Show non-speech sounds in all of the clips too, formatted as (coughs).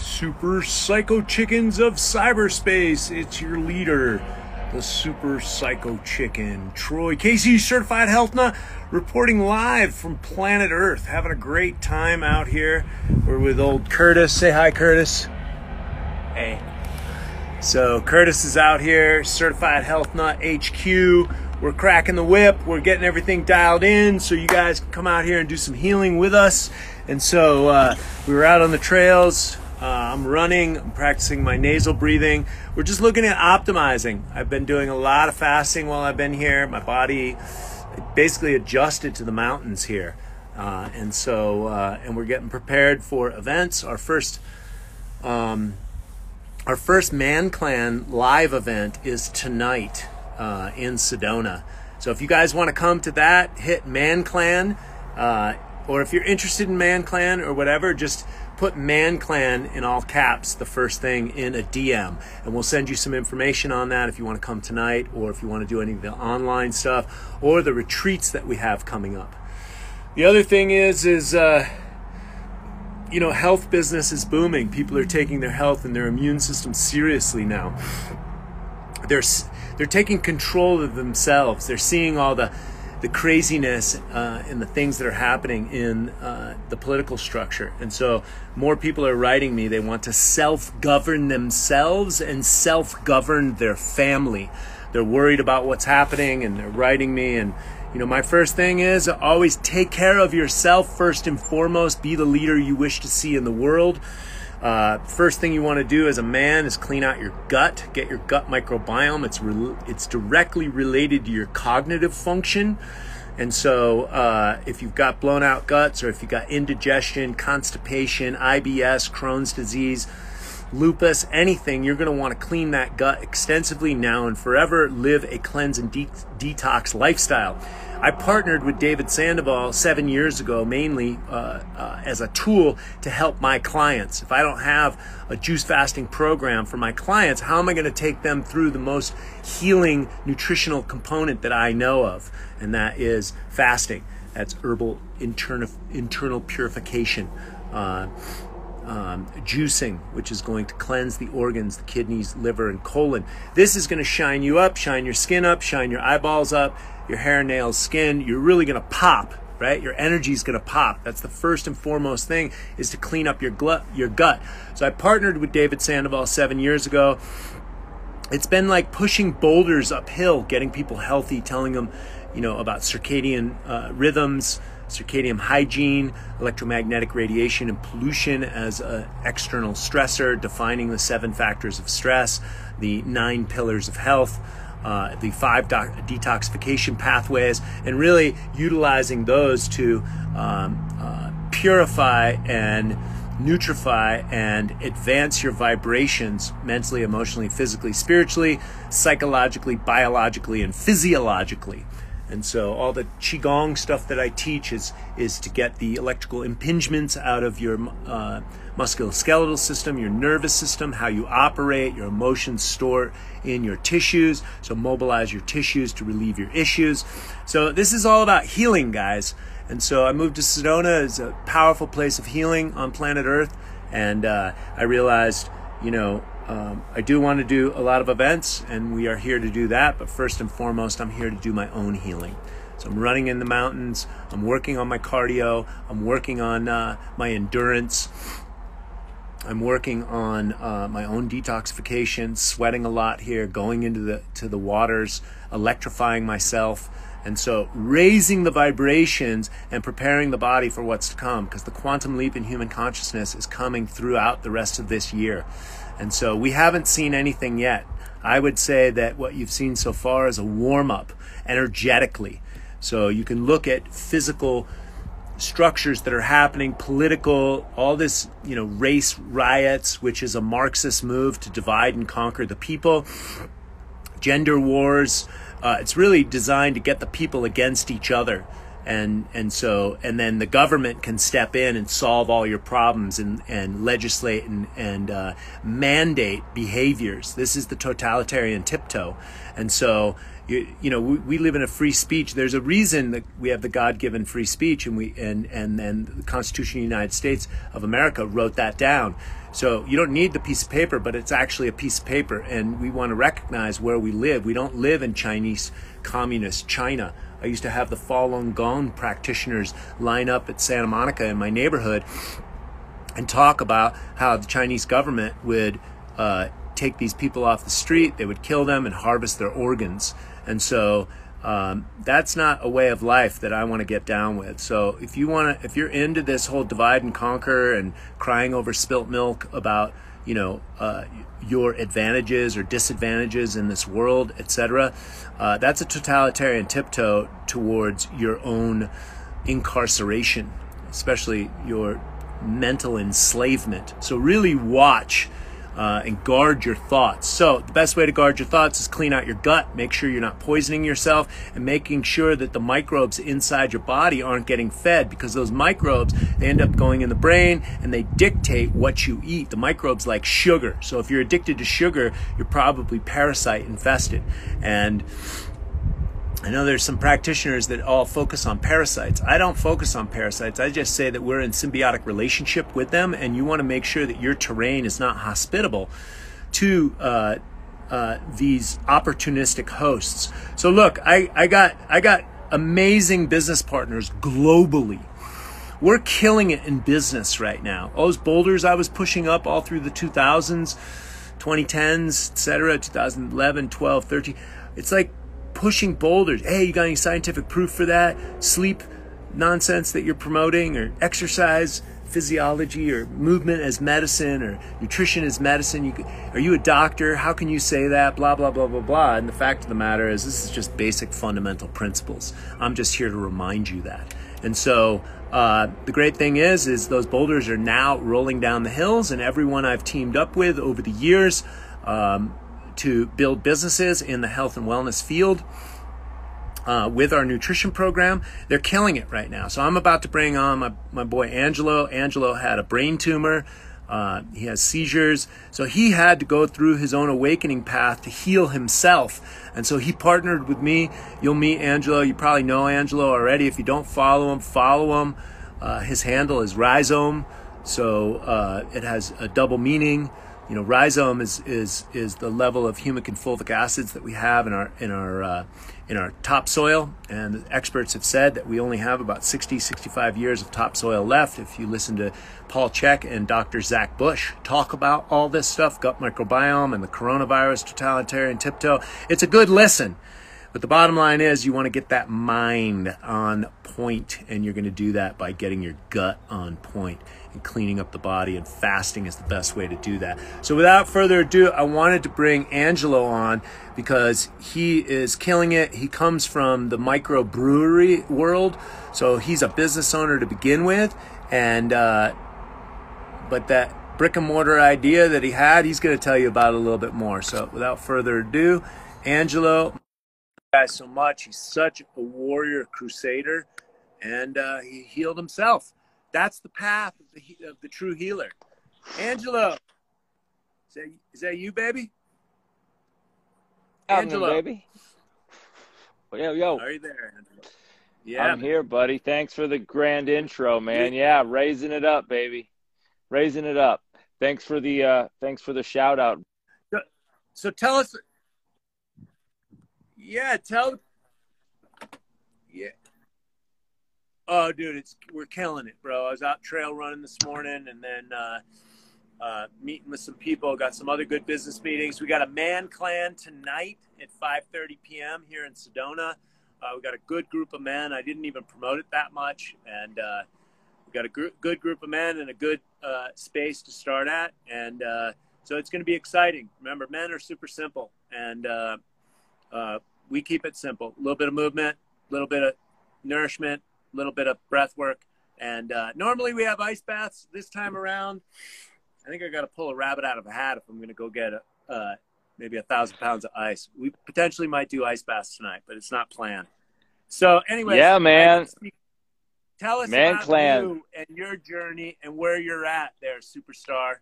Super Psycho Chickens of cyberspace. It's your leader, the Super Psycho Chicken, Troy Casey, certified health nut, reporting live from planet Earth. Having a great time out here. We're with old Curtis. Say hi, Curtis. Hey. So Curtis is out here, certified health nut HQ. We're cracking the whip. We're getting everything dialed in so you guys can come out here and do some healing with us. And so uh, we were out on the trails. Uh, I'm running, I'm practicing my nasal breathing. We're just looking at optimizing. I've been doing a lot of fasting while I've been here. My body basically adjusted to the mountains here. Uh, and so, uh, and we're getting prepared for events. Our first, um, our first Man Clan live event is tonight uh, in Sedona. So if you guys want to come to that, hit Man Clan. Uh, or if you're interested in Man Clan or whatever, just put Man Clan in all caps, the first thing in a DM, and we'll send you some information on that if you want to come tonight, or if you want to do any of the online stuff, or the retreats that we have coming up. The other thing is, is uh, you know, health business is booming. People are taking their health and their immune system seriously now. They're they're taking control of themselves. They're seeing all the the craziness uh, and the things that are happening in uh, the political structure. And so more people are writing me. They want to self govern themselves and self govern their family. They're worried about what's happening and they're writing me. And, you know, my first thing is always take care of yourself first and foremost. Be the leader you wish to see in the world. Uh, first thing you want to do as a man is clean out your gut, get your gut microbiome. It's re- it's directly related to your cognitive function. And so, uh, if you've got blown out guts, or if you've got indigestion, constipation, IBS, Crohn's disease, lupus, anything, you're going to want to clean that gut extensively now and forever. Live a cleanse and de- detox lifestyle. I partnered with David Sandoval seven years ago, mainly uh, uh, as a tool to help my clients. If I don't have a juice fasting program for my clients, how am I going to take them through the most healing nutritional component that I know of? And that is fasting. That's herbal internal, internal purification. Uh, um, juicing, which is going to cleanse the organs, the kidneys, liver, and colon. This is going to shine you up, shine your skin up, shine your eyeballs up, your hair, nails, skin, you're really to pop, right? Your energy is to pop. That's the first and foremost thing is to clean up your gut, your gut. So I partnered with David Sandoval seven years ago. It's been like pushing boulders uphill, getting people healthy, telling them, you know, about circadian uh, rhythms, circadian hygiene, electromagnetic radiation, and pollution as an external stressor, defining the seven factors of stress, the nine pillars of health uh, the five doc- detoxification pathways, and really utilizing those to um, uh, purify and nutrify and advance your vibrations mentally, emotionally, physically, spiritually, psychologically, biologically, and physiologically. And so all the qigong stuff that I teach is is to get the electrical impingements out of your uh, musculoskeletal system, your nervous system, how you operate, your emotions store in your tissues. So mobilize your tissues to relieve your issues. So this is all about healing, guys. And so I moved to Sedona. It's a powerful place of healing on planet Earth. And uh, I realized, you know, um, I do want to do a lot of events, and we are here to do that. But first and foremost, I'm here to do my own healing. So I'm running in the mountains. I'm working on my cardio. I'm working on uh, my endurance. I'm working on uh, my own detoxification, sweating a lot here, going into the to the waters, electrifying myself, and so raising the vibrations and preparing the body for what's to come, because the quantum leap in human consciousness is coming throughout the rest of this year, and so we haven't seen anything yet. I would say that what you've seen so far is a warm up energetically. So you can look at physical structures that are happening, political, all this, you know, race riots, which is a Marxist move to divide and conquer the people, gender wars. Uh, it's really designed to get the people against each other. And, and so, and then the government can step in and solve all your problems and, and legislate and, and uh, mandate behaviors. This is the totalitarian tiptoe. And so, you, you know, we, we live in a free speech. There's a reason that we have the God-given free speech, and we and and and the Constitution of the United States of America wrote that down. So you don't need the piece of paper, but it's actually a piece of paper, and we want to recognize where we live. We don't live in Chinese communist China. I used to have the Falun Gong practitioners line up at Santa Monica in my neighborhood and talk about how the Chinese government would uh, take these people off the street, they would kill them and harvest their organs. And so um, that's not a way of life that I want to get down with. So if you want to, if you're into this whole divide and conquer and crying over spilt milk about, you know, uh, your advantages or disadvantages in this world, etc., uh, that's a totalitarian tiptoe towards your own incarceration, especially your mental enslavement. So really watch uh, and guard your thoughts. So, the best way to guard your thoughts is clean out your gut, make sure you're not poisoning yourself, and making sure that the microbes inside your body aren't getting fed because those microbes they end up going in the brain and they dictate what you eat. The microbes like sugar. So, if you're addicted to sugar, you're probably parasite infested. And I know there's some practitioners that all focus on parasites. I don't focus on parasites. I just say that we're in symbiotic relationship with them, and you want to make sure that your terrain is not hospitable to uh, uh, these opportunistic hosts. So look, I, I got I got amazing business partners globally. We're killing it in business right now. All those boulders I was pushing up all through the 2000s, 2010s, etc., 2011, 12, 13. It's like pushing boulders. Hey, you got any scientific proof for that? Sleep nonsense that you're promoting, or exercise physiology, or movement as medicine, or nutrition as medicine. You, are you a doctor? How can you say that? Blah, blah, blah, blah, blah. And the fact of the matter is, this is just basic fundamental principles. I'm just here to remind you that. And so, uh, the great thing is, is those boulders are now rolling down the hills, and everyone I've teamed up with over the years, um, to build businesses in the health and wellness field. Uh, with our nutrition program. They're killing it right now. So I'm about to bring on my, my boy Angelo. Angelo had a brain tumor. Uh, he has seizures. So he had to go through his own awakening path to heal himself. And so he partnered with me. You'll meet Angelo. You probably know Angelo already. If you don't follow him, follow him. Uh, his handle is Rhizome. So uh, it has a double meaning you know, rhizome is is is the level of humic and fulvic acids that we have in our in our uh, in our topsoil, and experts have said that we only have about 60, 65 years of topsoil left. If you listen to Paul Chek and Dr. Zach Bush talk about all this stuff, gut microbiome and the coronavirus totalitarian tiptoe, it's a good listen. But the bottom line is you want to get that mind on point, and you're going to do that by getting your gut on point and cleaning up the body, and fasting is the best way to do that. So, without further ado, I wanted to bring Angelo on because he is killing it. He comes from the microbrewery world, so he's a business owner to begin with, and uh, but that brick and mortar idea that he had, he's going to tell you about a little bit more. So, without further ado, Angelo guys so much. He's such a warrior crusader, and uh, he healed himself. That's the path of the, of the true healer. Angelo, is that, is that you, baby? Angelo, baby. Yo, yo. Are you there, Angelo? Yeah, I'm here, buddy. Thanks for the grand intro, man. Yeah, raising it up, baby. Raising it up. Thanks for the uh thanks for the shout out. So, so tell us yeah, tell. Yeah. Oh, dude, it's we're killing it, bro. I was out trail running this morning, and then uh, uh, meeting with some people. Got some other good business meetings. We got a man clan tonight at 5:30 p.m. here in Sedona. Uh, we got a good group of men. I didn't even promote it that much, and uh, we got a gr- good group of men and a good uh, space to start at, and uh, so it's going to be exciting. Remember, men are super simple, and uh, we keep it simple. A little bit of movement, a little bit of nourishment, little bit of breath work. And uh, normally we have ice baths. This time around, I think I got to pull a rabbit out of a hat if I'm going to go get a, uh, maybe a thousand pounds of ice. We potentially might do ice baths tonight, but it's not planned. So, anyway, yeah, man. Tell us man about clan. you and your journey and where you're at there, superstar.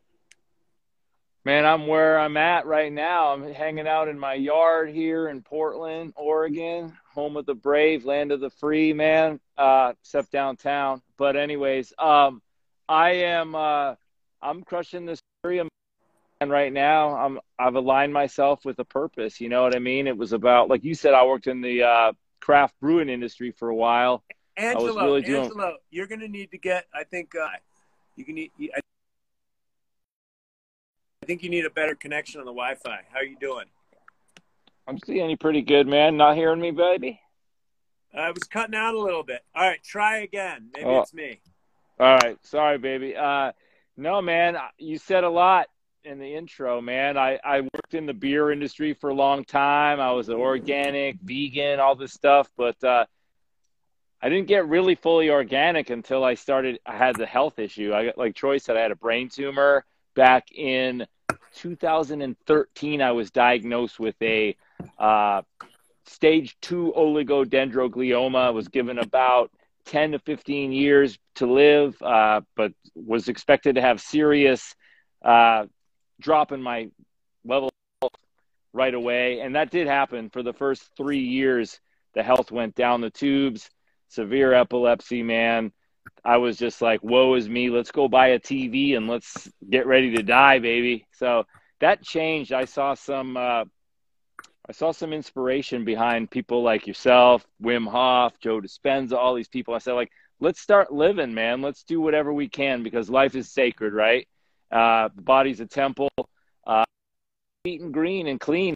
Man, I'm where I'm at right now. I'm hanging out in my yard here in Portland, Oregon, home of the brave, land of the free, man. Uh, except downtown. But anyways, um, I am uh, I'm crushing this Purium and right now I'm I've aligned myself with a purpose. You know what I mean? It was about like you said. I worked in the uh, craft brewing industry for a while. Angelo, really doing... Angelo, you're going to need to get. I think uh, you can need. I think you need a better connection on the Wi-Fi. How are you doing? I'm seeing you pretty good, man. Not hearing me, baby. I was cutting out a little bit. All right, try again. Maybe oh. it's me. All right, sorry, baby. Uh, no, man, you said a lot in the intro, man. I, I worked in the beer industry for a long time. I was an organic, vegan, all this stuff, but uh, I didn't get really fully organic until I started. I had the health issue. I got, like Troy said, I had a brain tumor back in 2013. I was diagnosed with a uh, stage two oligodendroglioma. Was given about 10 to 15 years to live, uh, but was expected to have serious uh, drop in my level right away. And that did happen for the first three years. The health went down the tubes, severe epilepsy, man. I was just like, woe is me. Let's go buy a TV and let's get ready to die, baby. So that changed. I saw some, uh, I saw some inspiration behind people like yourself, Wim Hof, Joe Dispenza, all these people. I said, like, let's start living, man. Let's do whatever we can because life is sacred, right? Uh, the body's a temple. Uh, eating green and clean.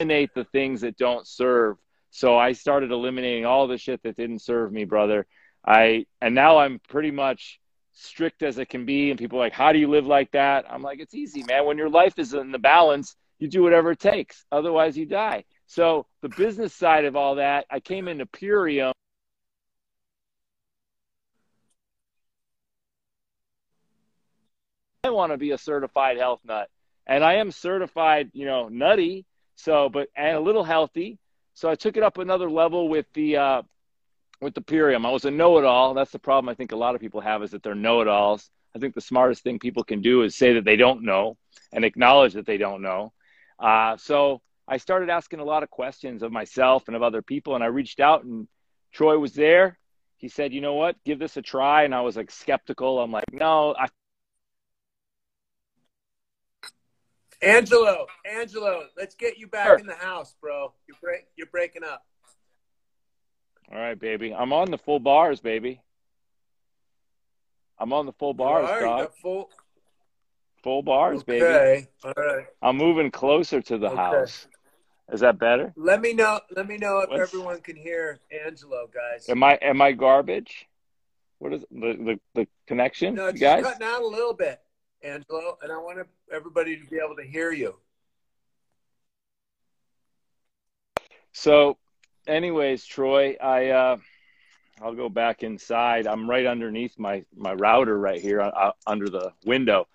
Eliminate the things that don't serve. So I started eliminating all the shit that didn't serve me, brother. I and now I'm pretty much strict as it can be. And people like, how do you live like that? I'm like, it's easy, man. When your life is in the balance, you do whatever it takes. Otherwise, you die. So the business side of all that, I came into Purium I want to be a certified health nut. And I am certified, you know, nutty, so but and a little healthy. So I took it up another level with the uh, with the Purium. I was a know-it-all. That's the problem I think a lot of people have is that they're know-it-alls. I think the smartest thing people can do is say that they don't know and acknowledge that they don't know. Uh, so I started asking a lot of questions of myself and of other people, and I reached out, and Troy was there. He said, "You know what? Give this a try." And I was like skeptical. I'm like, "No, I Angelo, Angelo, let's get you back sure. in the house, bro. You're break, you're breaking up. All right, baby. I'm on the full bars, baby. I'm on the full bars, dog. Full... full bars, baby. okay. baby. All right. I'm moving closer to the okay. house. Is that better? Let me know. Let me know if What's... everyone can hear Angelo, guys. Am I am I garbage? What is the the, the connection, no, it's guys? cutting out a little bit. Angelo, and I want everybody to be able to hear you. So, anyways, Troy, I uh, I'll go back inside. I'm right underneath my my router right here uh, uh under the window.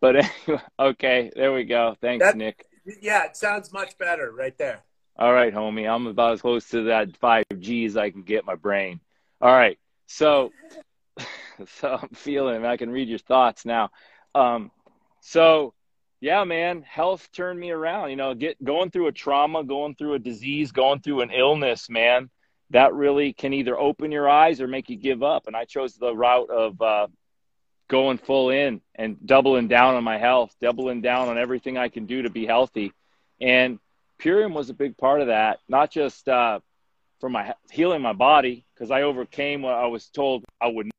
But anyway, (laughs) okay, there we go. Thanks, that, Nick. Yeah, it sounds much better right there. All right, homie. I'm about as close to that 5G as I can get my brain. All right. So (laughs) so I'm feeling I can read your thoughts now. Um, so yeah, man, health turned me around. You know, get going through a trauma, going through a disease, going through an illness, man. That really can either open your eyes or make you give up. And I chose the route of uh, going full in and doubling down on my health, doubling down on everything I can do to be healthy. And Purium was a big part of that, not just uh, for my healing my body, because I overcame what I was told I would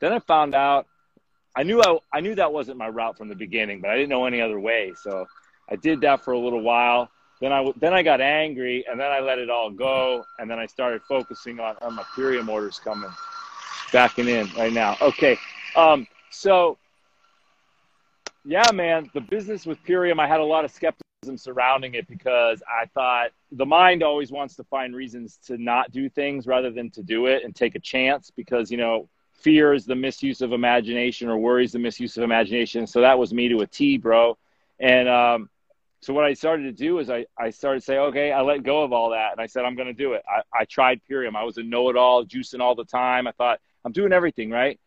Then I found out I knew I, I knew that wasn't my route from the beginning, but I didn't know any other way. So I did that for a little while. Then I then I got angry, and then I let it all go, and then I started focusing on, my Purium orders coming, backing in right now. Okay, um, so yeah, man, the business with Purium, I had a lot of skepticism surrounding it because I thought the mind always wants to find reasons to not do things rather than to do it and take a chance because you know fear is the misuse of imagination or worry is the misuse of imagination. So that was me to a T, bro. And um, so what I started to do is I, I started to say, okay, I let go of all that. And I said, I'm going to do it. I, I tried Purium. I was a know-it-all, juicing all the time. I thought I'm doing everything right.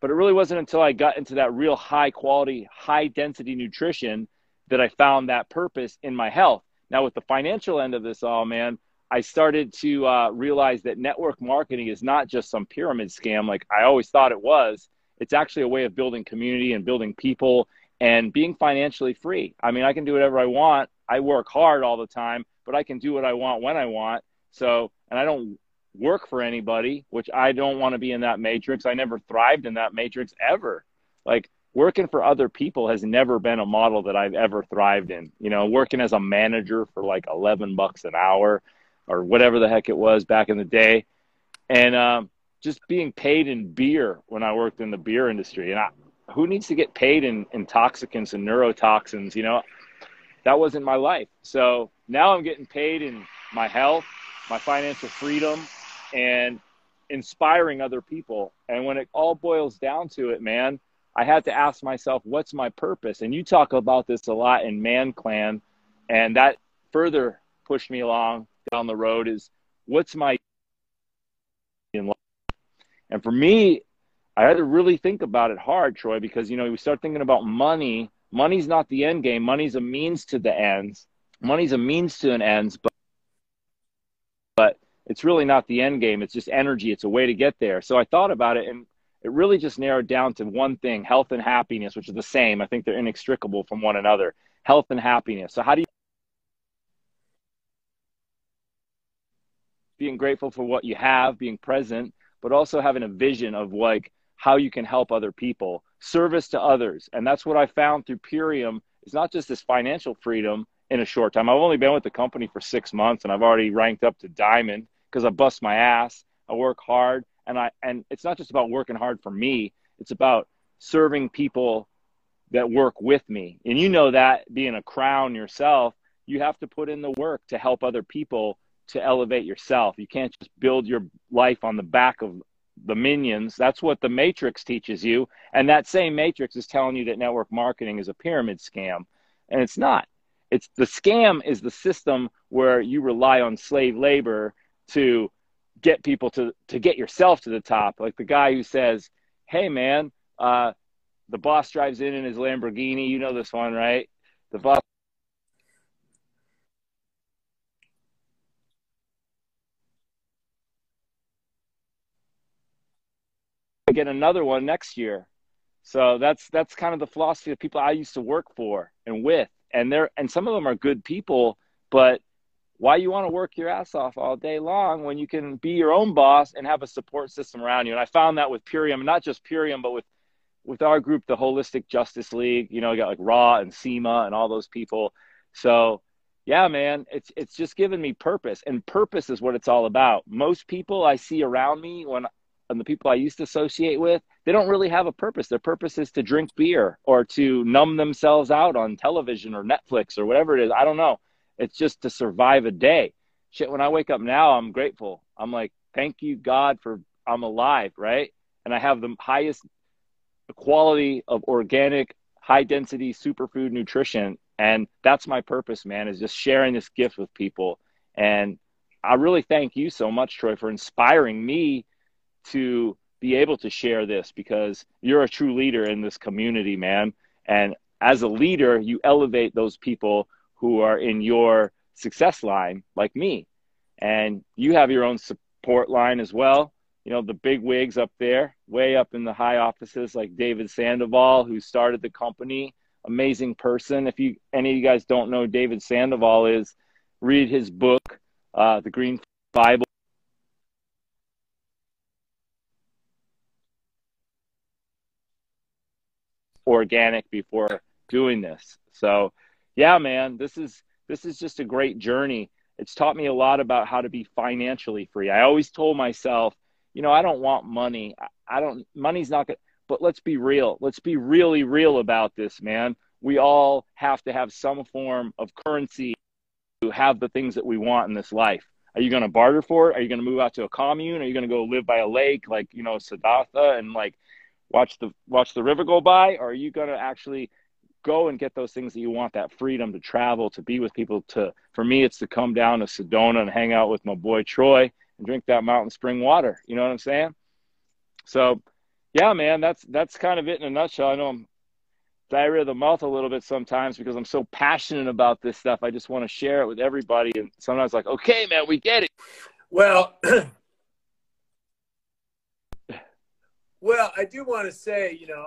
But it really wasn't until I got into that real high quality, high density nutrition that I found that purpose in my health. Now with the financial end of this all, man, I started to uh, realize that network marketing is not just some pyramid scam like I always thought it was. It's actually a way of building community and building people and being financially free. I mean, I can do whatever I want. I work hard all the time, but I can do what I want when I want. So, and I don't work for anybody, which I don't want to be in that matrix. I never thrived in that matrix ever. Like working for other people has never been a model that I've ever thrived in. You know, working as a manager for like 11 bucks an hour or whatever the heck it was back in the day. And um, just being paid in beer when I worked in the beer industry. And I, who needs to get paid in intoxicants and neurotoxins? You know, that wasn't my life. So now I'm getting paid in my health, my financial freedom, and inspiring other people. And when it all boils down to it, man, I had to ask myself, what's my purpose? And you talk about this a lot in Man Clan, and that further pushed me along down the road is what's my in life? And for me, I had to really think about it hard, Troy, because you know we start thinking about money. Money's not the end game. Money's a means to the ends. Money's a means to an ends, but but it's really not the end game. It's just energy. It's a way to get there. So I thought about it, and it really just narrowed down to one thing: health and happiness, which is the same. I think they're inextricable from one another. Health and happiness. So how do you being grateful for what you have, being present, but also having a vision of like how you can help other people, service to others. And that's what I found through Purium. It's not just this financial freedom in a short time. I've only been with the company for six months and I've already ranked up to diamond because I bust my ass. I work hard and I and it's not just about working hard for me. It's about serving people that work with me. And you know that being a crown yourself, you have to put in the work to help other people to elevate yourself. You can't just build your life on the back of the minions. That's what the matrix teaches you. And that same matrix is telling you that network marketing is a pyramid scam. And it's not. It's the scam is the system where you rely on slave labor to get people to to get yourself to the top. Like the guy who says, "Hey man, uh, the boss drives in in his Lamborghini. You know this one, right? The boss get another one next year. So that's that's kind of the philosophy of people I used to work for and with. And they're and some of them are good people, but why you want to work your ass off all day long when you can be your own boss and have a support system around you? And I found that with Purium, not just Purium, but with with our group, the Holistic Justice League. You know, got like Raw and SEMA and all those people. So yeah, man, it's it's just given me purpose, and purpose is what it's all about. Most people I see around me when and the people I used to associate with, they don't really have a purpose. Their purpose is to drink beer or to numb themselves out on television or Netflix or whatever it is. I don't know. It's just to survive a day. Shit, when I wake up now, I'm grateful. I'm like, thank you, God, for I'm alive, right? And I have the highest quality of organic, high density superfood nutrition. And that's my purpose, man, is just sharing this gift with people. And I really thank you so much, Troy, for inspiring me to be able to share this because you're a true leader in this community, man. And as a leader, you elevate those people who are in your success line, like me. And you have your own support line as well. You know, the big wigs up there, way up in the high offices, like David Sandoval, who started the company. Amazing person. If you any of you guys don't know David Sandoval is, read his book, uh, The Green Bible. Organic before doing this. So, yeah, man, this is this is just a great journey. It's taught me a lot about how to be financially free. I always told myself, you know, I don't want money. I don't money's not good, but let's be real. Let's be really real about this, man. We all have to have some form of currency to have the things that we want in this life. Are you going to barter for it? Are you going to move out to a commune? Are you going to go live by a lake like, you know, Siddhartha and like watch the watch the river go by? Or are you going to actually go and get those things that you want, that freedom to travel, to be with people to for me it's to come down to Sedona and hang out with my boy Troy and drink that mountain spring water. You know what I'm saying? So yeah, man, that's that's kind of it in a nutshell. I know I'm diarrhea of the mouth a little bit sometimes because I'm so passionate about this stuff. I just want to share it with everybody. And sometimes, like, okay, man, we get it. Well, (clears throat) well, I do want to say, you know,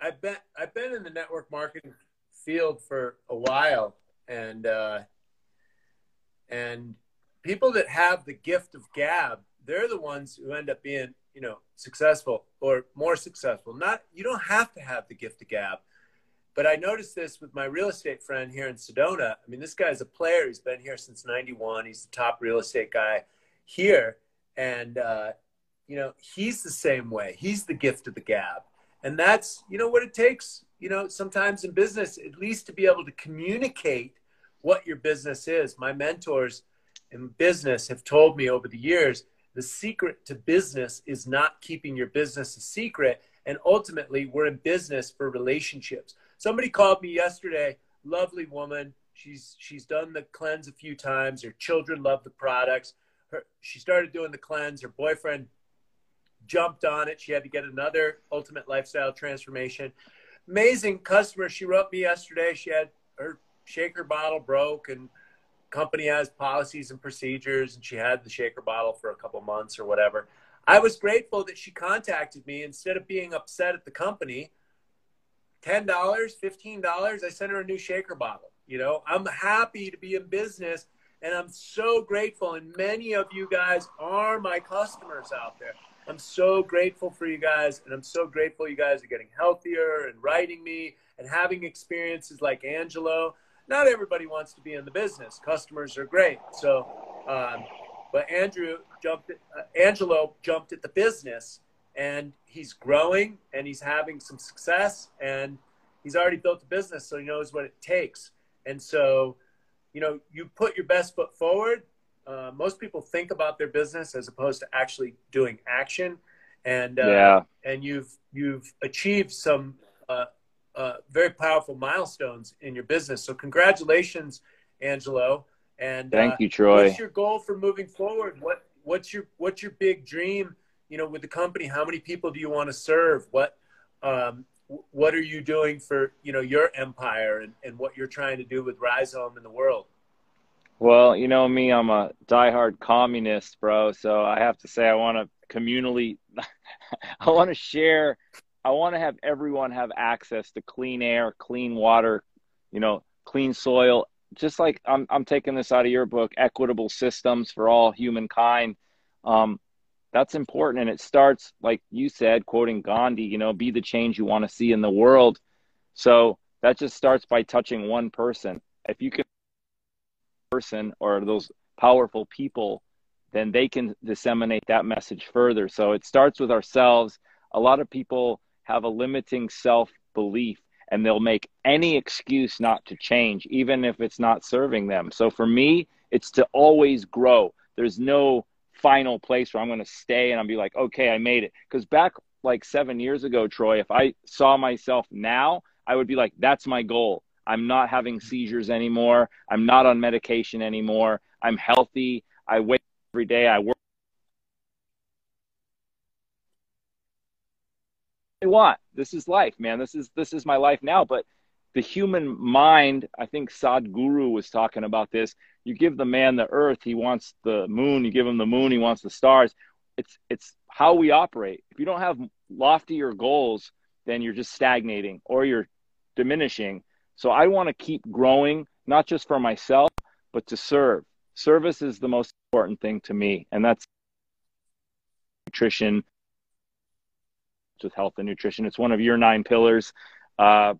I've been I've been in the network marketing field for a while, and uh, and people that have the gift of gab, they're the ones who end up being you know successful or more successful. Not you don't have to have the gift of gab but i noticed this with my real estate friend here in sedona. I mean this guy's a player. He's been here since 91 he's the top real estate guy here. And uh, you know he's the same way he's the gift of the gab and that's you know what it takes you know sometimes in business at least to be able to communicate what your business is my mentors in business have told me over the years the secret to business is not keeping your business a secret. And ultimately, we're in business for relationships. Somebody called me yesterday, lovely woman. She's she's done the cleanse a few times. Her children love the products. Her, she started doing the cleanse. Her boyfriend jumped on it. She had to get another ultimate lifestyle transformation. Amazing customer. She wrote me yesterday. She had her shaker bottle broke and company has policies and procedures and she had the shaker bottle for a couple months or whatever i was grateful that she contacted me instead of being upset at the company $10 $15 i sent her a new shaker bottle you know i'm happy to be in business and i'm so grateful and many of you guys are my customers out there i'm so grateful for you guys and i'm so grateful you guys are getting healthier and writing me and having experiences like angelo not everybody wants to be in the business. Customers are great. So, um, but Andrew jumped, uh, Angelo jumped at the business and he's growing and he's having some success and he's already built a business. So he knows what it takes. And so, you know, you put your best foot forward. Uh, most people think about their business as opposed to actually doing action. And, uh, yeah. and you've, you've achieved some, uh, uh, very powerful milestones in your business. So congratulations, Angelo. And thank uh, you, Troy. What's your goal for moving forward? What what's your what's your big dream? You know, with the company, how many people do you want to serve? What um, what are you doing for you know your empire and, and what you're trying to do with Rhizome in the world? Well, you know me, I'm a diehard communist, bro. So I have to say, I want to communally, (laughs) I want to share I want to have everyone have access to clean air, clean water, you know, clean soil. Just like I'm, I'm taking this out of your book, equitable systems for all humankind. Um, that's important, and it starts like you said, quoting Gandhi. You know, be the change you want to see in the world. So that just starts by touching one person. If you can, person or those powerful people, then they can disseminate that message further. So it starts with ourselves. A lot of people have a limiting self belief and they'll make any excuse not to change, even if it's not serving them. So for me, it's to always grow. There's no final place where I'm going to stay and I'll be like, okay, I made it. Because back like seven years ago, Troy, if I saw myself now, I would be like, that's my goal. I'm not having seizures anymore. I'm not on medication anymore. I'm healthy. I wake every day. I work I want. This is life, man. This is this is my life now. But the human mind, I think Sadhguru was talking about this. You give the man the earth, he wants the moon. You give him the moon, he wants the stars. It's it's how we operate. If you don't have loftier goals, then you're just stagnating or you're diminishing. So I want to keep growing, not just for myself, but to serve. Service is the most important thing to me, and that's nutrition, with health and nutrition. It's one of your nine pillars. Uh,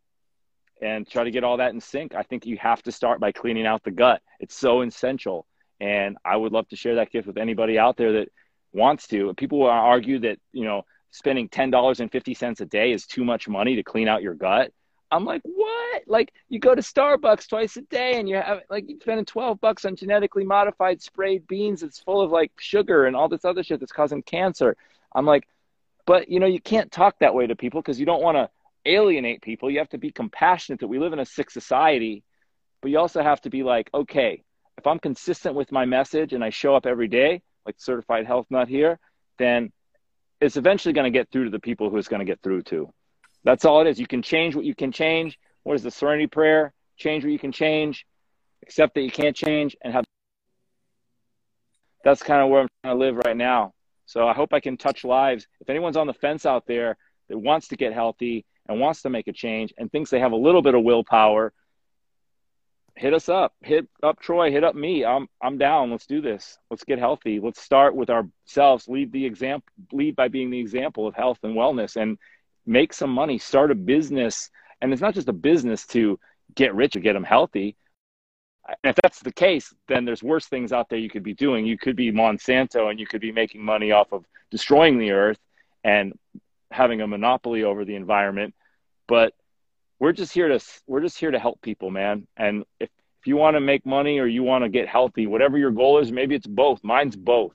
and try to get all that in sync. I think you have to start by cleaning out the gut. It's so essential. And I would love to share that gift with anybody out there that wants to. People argue that, you know, spending $10.50 a day is too much money to clean out your gut. I'm like, what? Like you go to Starbucks twice a day and you have like you're spending 12 bucks on genetically modified sprayed beans that's full of like sugar and all this other shit that's causing cancer. I'm like, but you know, you can't talk that way to people because you don't want to alienate people. You have to be compassionate that we live in a sick society, but you also have to be like, okay, if I'm consistent with my message and I show up every day, like certified health nut here, then it's eventually going to get through to the people who it's going to get through to. That's all it is. You can change what you can change. What is the serenity prayer? Change what you can change, accept that you can't change, and have. That's kind of where I'm trying to live right now. So I hope I can touch lives. If anyone's on the fence out there that wants to get healthy and wants to make a change and thinks they have a little bit of willpower, hit us up. Hit up Troy. Hit up me. I'm I'm down. Let's do this. Let's get healthy. Let's start with ourselves. Lead the example. Lead by being the example of health and wellness, and make some money. Start a business. And it's not just a business to get rich or get them healthy. And if that's the case, then there's worse things out there you could be doing. You could be Monsanto and you could be making money off of destroying the earth and having a monopoly over the environment. But we're just here to we're just here to help people, man. And if if you want to make money or you want to get healthy, whatever your goal is, maybe it's both. Mine's both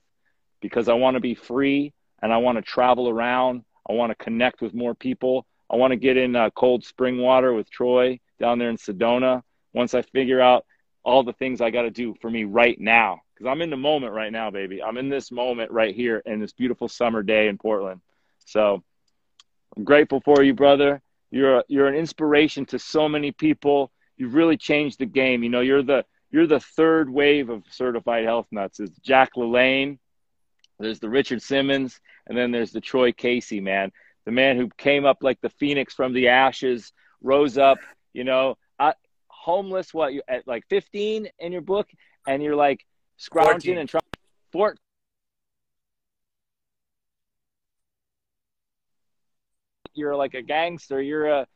because I want to be free and I want to travel around. I want to connect with more people. I want to get in uh, cold spring water with Troy down there in Sedona once I figure out all the things I got to do for me right now because I'm in the moment right now, baby. I'm in this moment right here in this beautiful summer day in Portland. So I'm grateful for you, brother. You're a, you're an inspiration to so many people. You've really changed the game. You know, you're the you're the third wave of certified health nuts. It's Jack LaLanne, there's the Richard Simmons, and then there's the Troy Casey man, the man who came up like the phoenix from the ashes, rose up. You know, uh, homeless. What you at like 15 in your book, and you're like scrounging 14. and trying. Four, you're like a gangster. You're a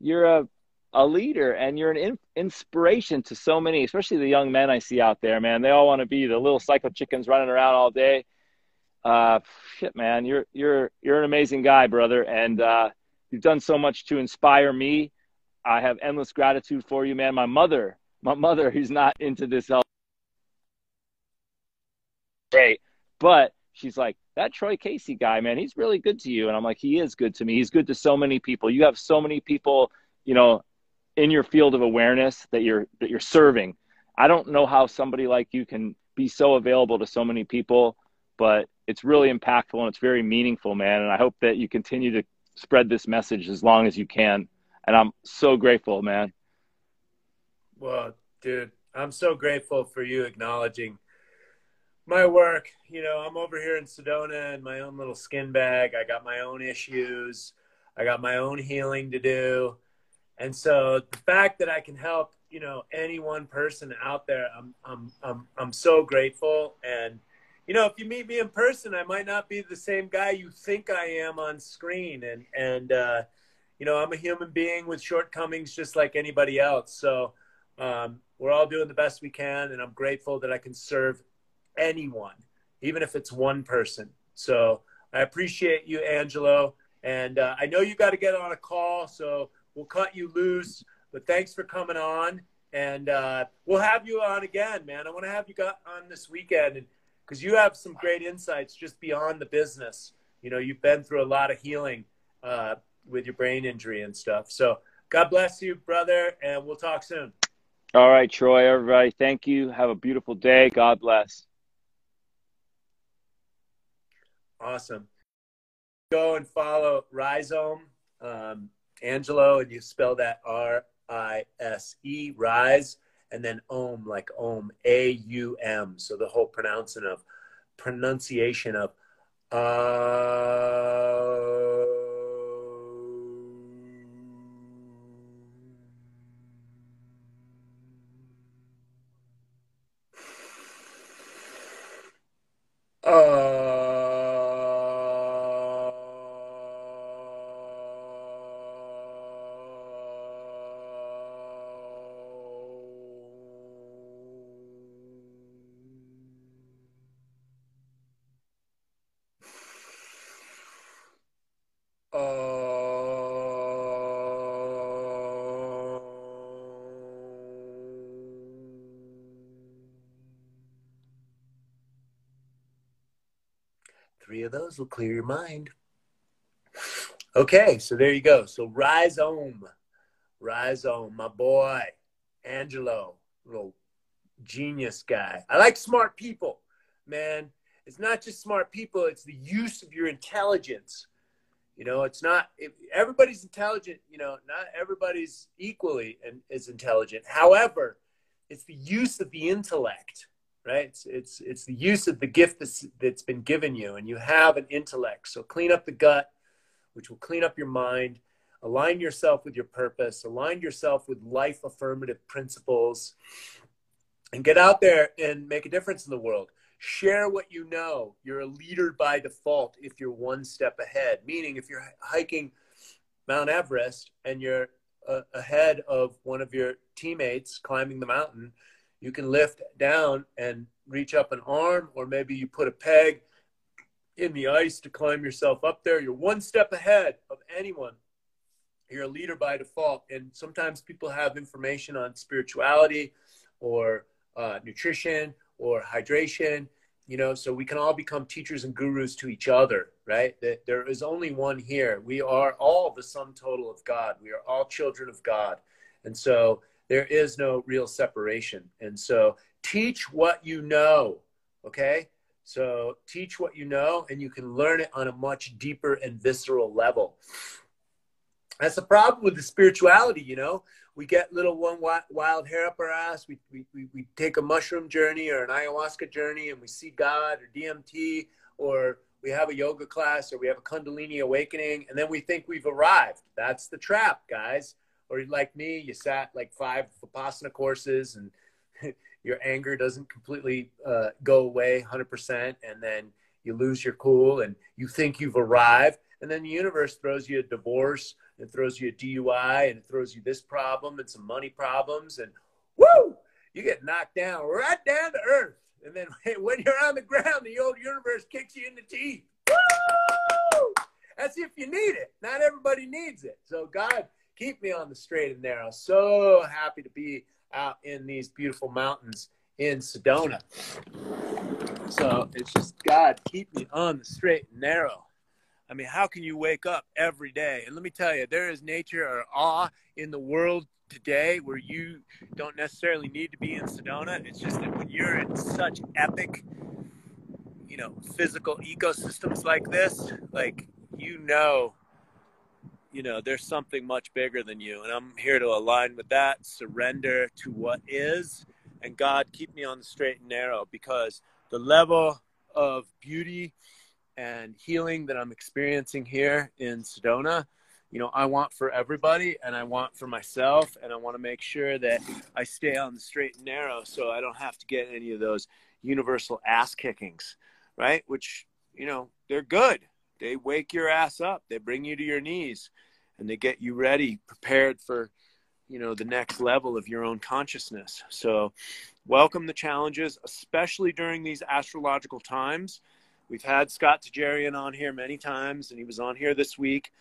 you're a a leader and you're an in, inspiration to so many, especially the young men I see out there, man. They all want to be the little psycho chickens running around all day. Uh, shit, man, you're you're you're an amazing guy, brother, and uh, you've done so much to inspire me. I have endless gratitude for you, man. My mother, my mother, (laughs) who's not into this health, great, but she's like, that Troy Casey guy, man, he's really good to you. And I'm like, he is good to me. He's good to so many people. You have so many people, you know, in your field of awareness that you're that you're serving. I don't know how somebody like you can be so available to so many people, but it's really impactful and it's very meaningful, man. And I hope that you continue to spread this message as long as you can. And I'm so grateful, man. Well, dude, I'm so grateful for you acknowledging my work, you know, I'm over here in Sedona in my own little skin bag. I got my own issues. I got my own healing to do. And so the fact that I can help, you know, any one person out there, I'm I'm I'm I'm so grateful and you know, if you meet me in person, I might not be the same guy you think I am on screen and and uh you know, I'm a human being with shortcomings just like anybody else. So um, we're all doing the best we can, and I'm grateful that I can serve anyone, even if it's one person. So I appreciate you, Angelo. And uh, I know you got to get on a call, so we'll cut you loose. But thanks for coming on. And uh, we'll have you on again, man. I want to have you got on this weekend because you have some great insights just beyond the business. You know, you've been through a lot of healing uh, with your brain injury and stuff. So God bless you, brother, and we'll talk soon. All right, Troy, everybody. Thank you. Have a beautiful day. God bless. Awesome. Go and follow Rhizome, um, Angelo, and you spell that R I S E, Rise, and then om like om a u m. So the whole pronouncing of pronunciation of uh uh those will clear your mind. Okay, so there you go. So Rhizome, Rhizome, my boy, Angelo, little genius guy. I like smart people, man. It's not just smart people, it's the use of your intelligence. You know, it's not if everybody's intelligent, you know, not everybody's equally and is intelligent. However, it's the use of the intellect, right? It's it's it's the use of the gift that's that's been given you and you have an intellect. So clean up the gut, which will clean up your mind, align yourself with your purpose, align yourself with life affirmative principles and get out there and make a difference in the world share what you know. You're a leader by default if you're one step ahead, meaning if you're hiking Mount Everest and you're uh, ahead of one of your teammates climbing the mountain, you can lift down and reach up an arm, or maybe you put a peg in the ice to climb yourself up there. You're one step ahead of anyone. You're a leader by default. And sometimes people have information on spirituality or uh, nutrition or hydration you know so we can all become teachers and gurus to each other right that there is only one here we are all the sum total of god we are all children of god and so there is no real separation and so teach what you know okay so teach what you know and you can learn it on a much deeper and visceral level that's the problem with the spirituality you know we get little one wild hair up our ass. We, we, we, take a mushroom journey or an ayahuasca journey and we see God or DMT or we have a yoga class or we have a Kundalini awakening and then we think we've arrived. That's the trap, guys. Or like me, you sat like five Vipassana courses and (laughs) your anger doesn't completely uh, go away 100% and then you lose your cool and you think you've arrived and then the universe throws you a divorce and throws you a DUI and it throws you this problem and some money problems and woo, you get knocked down right down to earth. And then (laughs) when you're on the ground, the old universe kicks you in the teeth. Woo! That's if you need it. Not everybody needs it. So God, keep me on the straight and narrow. So happy to be out in these beautiful mountains in Sedona. So it's just God, keep me on the straight and narrow. I mean, how can you wake up every day? And let me tell you, there is nature or awe in the world today where you don't necessarily need to be in Sedona. It's just that when you're in such epic, you know, physical ecosystems like this, like, you know, you know, there's something much bigger than you. And I'm here to align with that, surrender to what is. And God, keep me on the straight and narrow because the level of beauty and healing that I'm experiencing here in Sedona, you know, I want for everybody and I want for myself and I want to make sure that I stay on the straight and narrow so I don't have to get any of those universal ass kickings, right? Which, you know, they're good. They wake your ass up. They bring you to your knees and they get you ready, prepared for, you know, the next level of your own consciousness. So, welcome the challenges, especially during these astrological times We've had Scott Tejarian on here many times, and he was on here this week.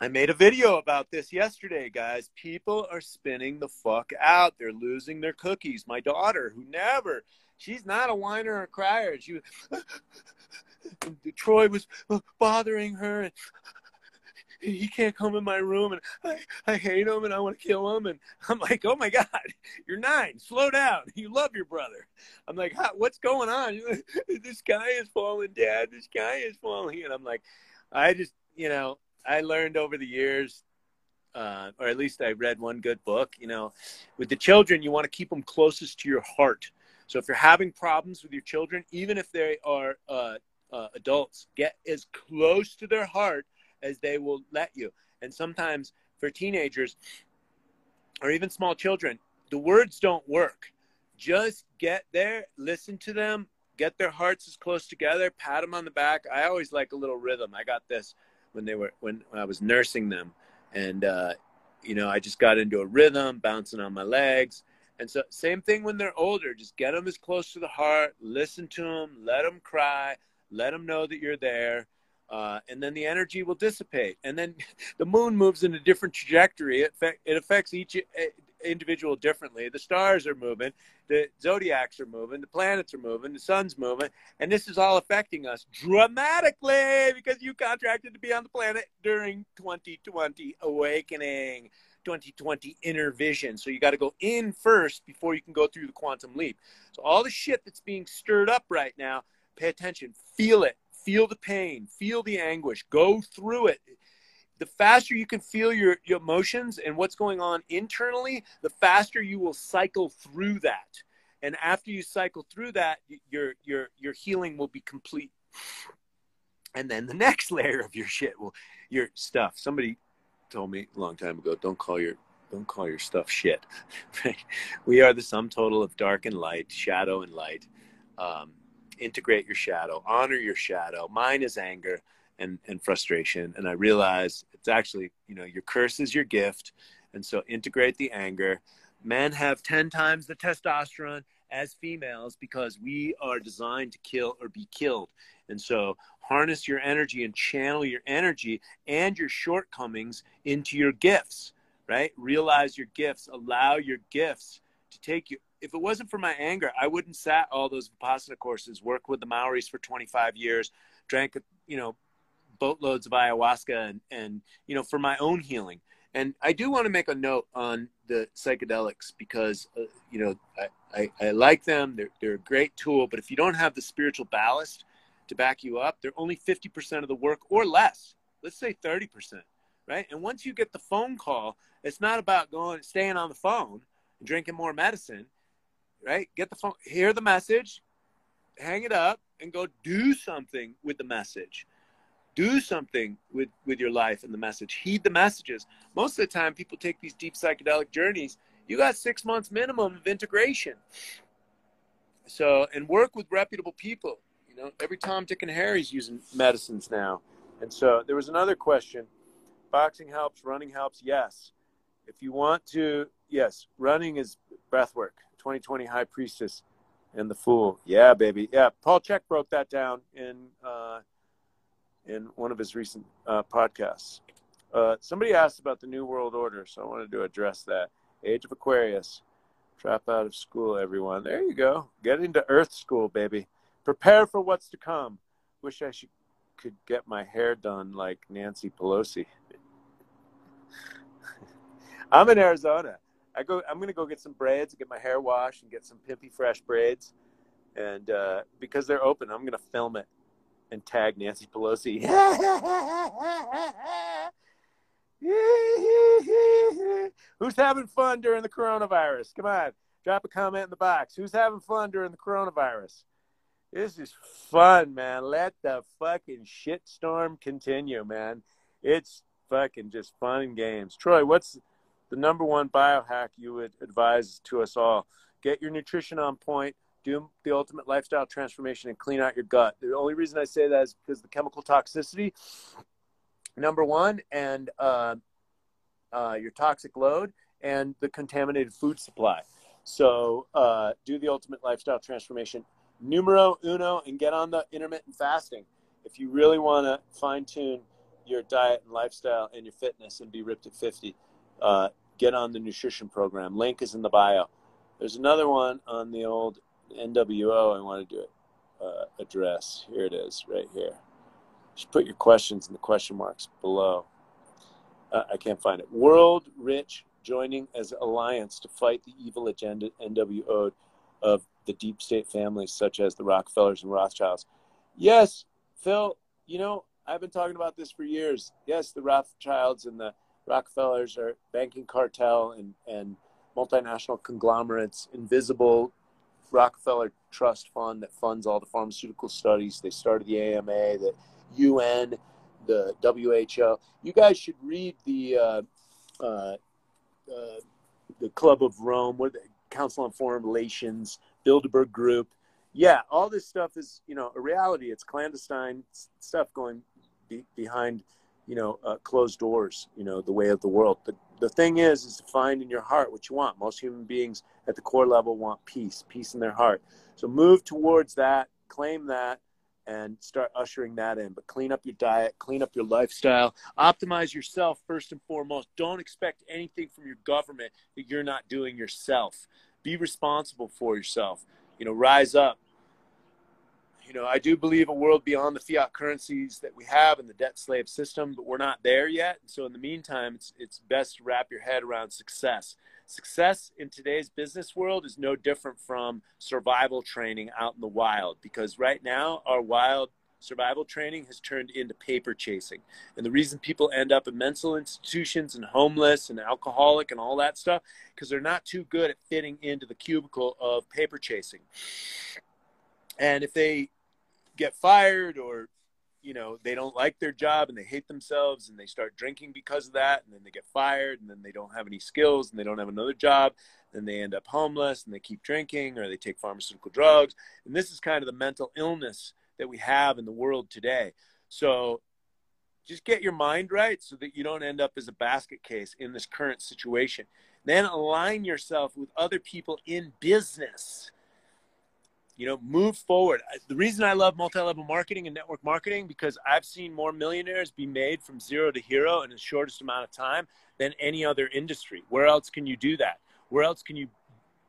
I made a video about this yesterday, guys. People are spinning the fuck out. They're losing their cookies. My daughter, who never, she's not a whiner or a crier. She was, (laughs) Troy was bothering her, he can't come in my room and I, I hate him and I want to kill him. And I'm like, oh my God, (laughs) you're nine. Slow down. (laughs) You love your brother. I'm like, what's going on? (laughs) this guy is falling, Dad. This guy is falling. And I'm like, I just, you know, I learned over the years, uh, or at least I read one good book, you know, with the children, you want to keep them closest to your heart. So if you're having problems with your children, even if they are uh, uh, adults, get as close to their heart as they will let you. And sometimes for teenagers or even small children, the words don't work. Just get there, listen to them, get their hearts as close together, pat them on the back. I always like a little rhythm. I got this when they were when, I was nursing them, and uh, you know I just got into a rhythm, bouncing on my legs. And so, same thing when they're older. Just get them as close to the heart. Listen to them. Let them cry. Let them know that you're there uh, and then the energy will dissipate and then (laughs) the moon moves in a different trajectory it, it affects each individual differently. The stars are moving, the zodiacs are moving, the planets are moving, the sun's moving, and this is all affecting us dramatically because you contracted to be on the planet during 2020 awakening. 2020 inner vision. So you got to go in first before you can go through the quantum leap. So all the shit that's being stirred up right now, pay attention, feel it, feel the pain, feel the anguish, go through it the faster you can feel your, your emotions and what's going on internally, the faster you will cycle through that. And after you cycle through that, your your your healing will be complete. And then the (laughs) next layer of your shit will your stuff. Somebody told me a long time ago, don't call your don't call your stuff shit. (laughs) Right? We are the sum total of dark and light, shadow and light. Um, integrate your shadow, honor your shadow. Mine is anger and, and frustration. And I realize it's actually, you know, your curse is your gift. And so integrate the anger. Men have 10 times the testosterone as females because we are designed to kill or be killed. And so harness your energy and channel your energy and your shortcomings into your gifts, right? Realize your gifts, allow your gifts to take you. If it wasn't for my anger, I wouldn't sat all those Vipassana courses, work with the Maoris for 25 years, drank, you know, boatloads of ayahuasca and, and you know for my own healing. And i do want to make a note on the psychedelics because uh, you know I, I, I, like them. They're, they're a great tool but if you don't have the spiritual ballast to back you up they're only 50% of the work or less. Let's say 30% right? And once you get the phone call it's not about going staying on the phone and drinking more medicine right? Get the phone hear the message hang it up and go do something with the message. Do something with with your life and the message. Heed the messages. Most of the time people take these deep psychedelic journeys. You got six months minimum of integration. So and work with reputable people. You know every tom dick and harry's using medicines now. And so there was another question. Boxing helps running helps yes. If you want to yes running is breath work 2020 high priestess and the fool yeah baby yeah paul chek broke that down in uh, in one of his recent uh, podcasts. Uh, somebody asked about the New World Order, so I wanted to address that. Age of Aquarius, drop out of school, everyone. There you go. Get into Earth School, baby. Prepare for what's to come. Wish I should, could get my hair done like Nancy Pelosi. (laughs) I'm in Arizona. I go. I'm gonna go get some braids, get my hair washed, and get some pimpy fresh braids. And uh, because they're open, I'm gonna film it and tag Nancy Pelosi. (laughs) Who's having fun during the coronavirus? Come on, drop a comment in the box. Who's having fun during the coronavirus? This is fun, man. Let the fucking shitstorm continue, man. It's fucking just fun and games. Troy, what's the number one biohack you would advise to us all? Get your nutrition on point do the ultimate lifestyle transformation and clean out your gut. The only reason I say that is because the chemical toxicity, number one, and uh, uh, your toxic load and the contaminated food supply. So uh, do the ultimate lifestyle transformation. Numero uno, and get on the intermittent fasting. If you really want to fine tune your diet and lifestyle and your fitness and be ripped at 50, uh, get on the nutrition program. Link is in the bio. There's another one on the old NWO I wanted to do it uh, address. Here it is, right here. Just put your questions in the question marks below. Uh, I can't find it. World Rich joining as alliance to fight the evil agenda NWO of the deep state families such as the Rockefellers and Rothschilds. Yes, Phil, you know, I've been talking about this for years. Yes, the Rothschilds and the Rockefellers are banking cartel and, and multinational conglomerates, invisible Rockefeller Trust Fund that funds all the pharmaceutical studies. They started the AMA, the UN, the WHO. You guys should read the uh, uh, uh, the Club of Rome, what the Council on Foreign Relations, Bilderberg Group. Yeah, all this stuff is you know a reality. It's clandestine stuff going be- behind you know uh, closed doors. You know the way of the world. The the thing is, is to find in your heart what you want. Most human beings at the core level want peace, peace in their heart. So move towards that, claim that, and start ushering that in. But clean up your diet, clean up your lifestyle, optimize yourself first and foremost. Don't expect anything from your government that you're not doing yourself. Be responsible for yourself. You know, rise up. You know, I do believe a world beyond the fiat currencies that we have in the debt slave system, but we're not there yet. So in the meantime, it's it's best to wrap your head around success. Success in today's business world is no different from survival training out in the wild because right now our wild survival training has turned into paper chasing. And the reason people end up in mental institutions and homeless and alcoholic and all that stuff because they're not too good at fitting into the cubicle of paper chasing. And if they get fired or you know they don't like their job and they hate themselves and they start drinking because of that and then they get fired and then they don't have any skills and they don't have another job then they end up homeless and they keep drinking or they take pharmaceutical drugs. And this is kind of the mental illness that we have in the world today. So just get your mind right so that you don't end up as a basket case in this current situation. Then align yourself with other people in business you know move forward. The reason i love multi-level marketing and network marketing because i've seen more millionaires be made from zero to hero in the shortest amount of time than any other industry. Where else can you do that? Where else can you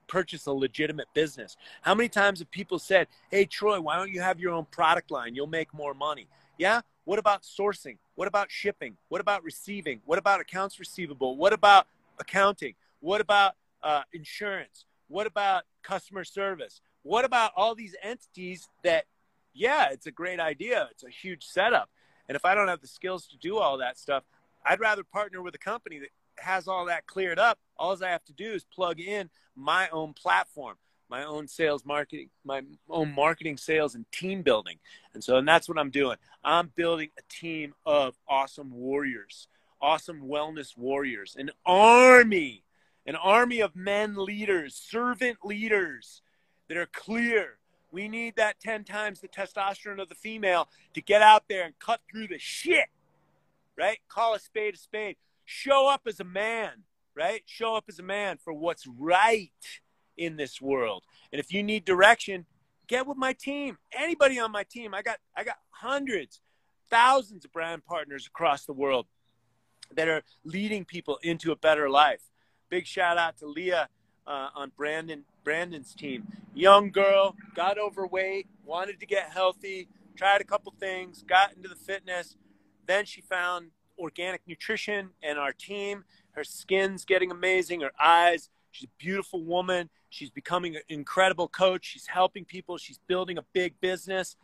purchase a legitimate business? How many times have people said hey troy why don't you have your own product line? You'll make more money. Yeah? What about sourcing? What about shipping? What about receiving? What about accounts receivable? What about accounting? What about uh, insurance? What about customer service what about all these entities that, yeah, it's a great idea. It's a huge setup. And if I don't have the skills to do all that stuff, I'd rather partner with a company that has all that cleared up. All I have to do is plug in my own platform, my own sales marketing, my own marketing, sales, and team building. And so, and that's what I'm doing. I'm building a team of awesome warriors, awesome wellness warriors, an army, an army of men leaders, servant leaders that are clear. We need that 10 times the testosterone of the female to get out there and cut through the shit, right? Call a spade a spade. Show up as a man, right? Show up as a man for what's right in this world. And if you need direction, get with my team. Anybody on my team. I got I got hundreds, thousands of brand partners across the world that are leading people into a better life. Big shout out to Leah uh, on Brandon Brandon's team. Young girl, got overweight, wanted to get healthy, tried a couple things, got into the fitness. Then she found organic nutrition and our team. Her skin's getting amazing, her eyes. She's a beautiful woman. She's becoming an incredible coach. She's helping people. She's building a big business.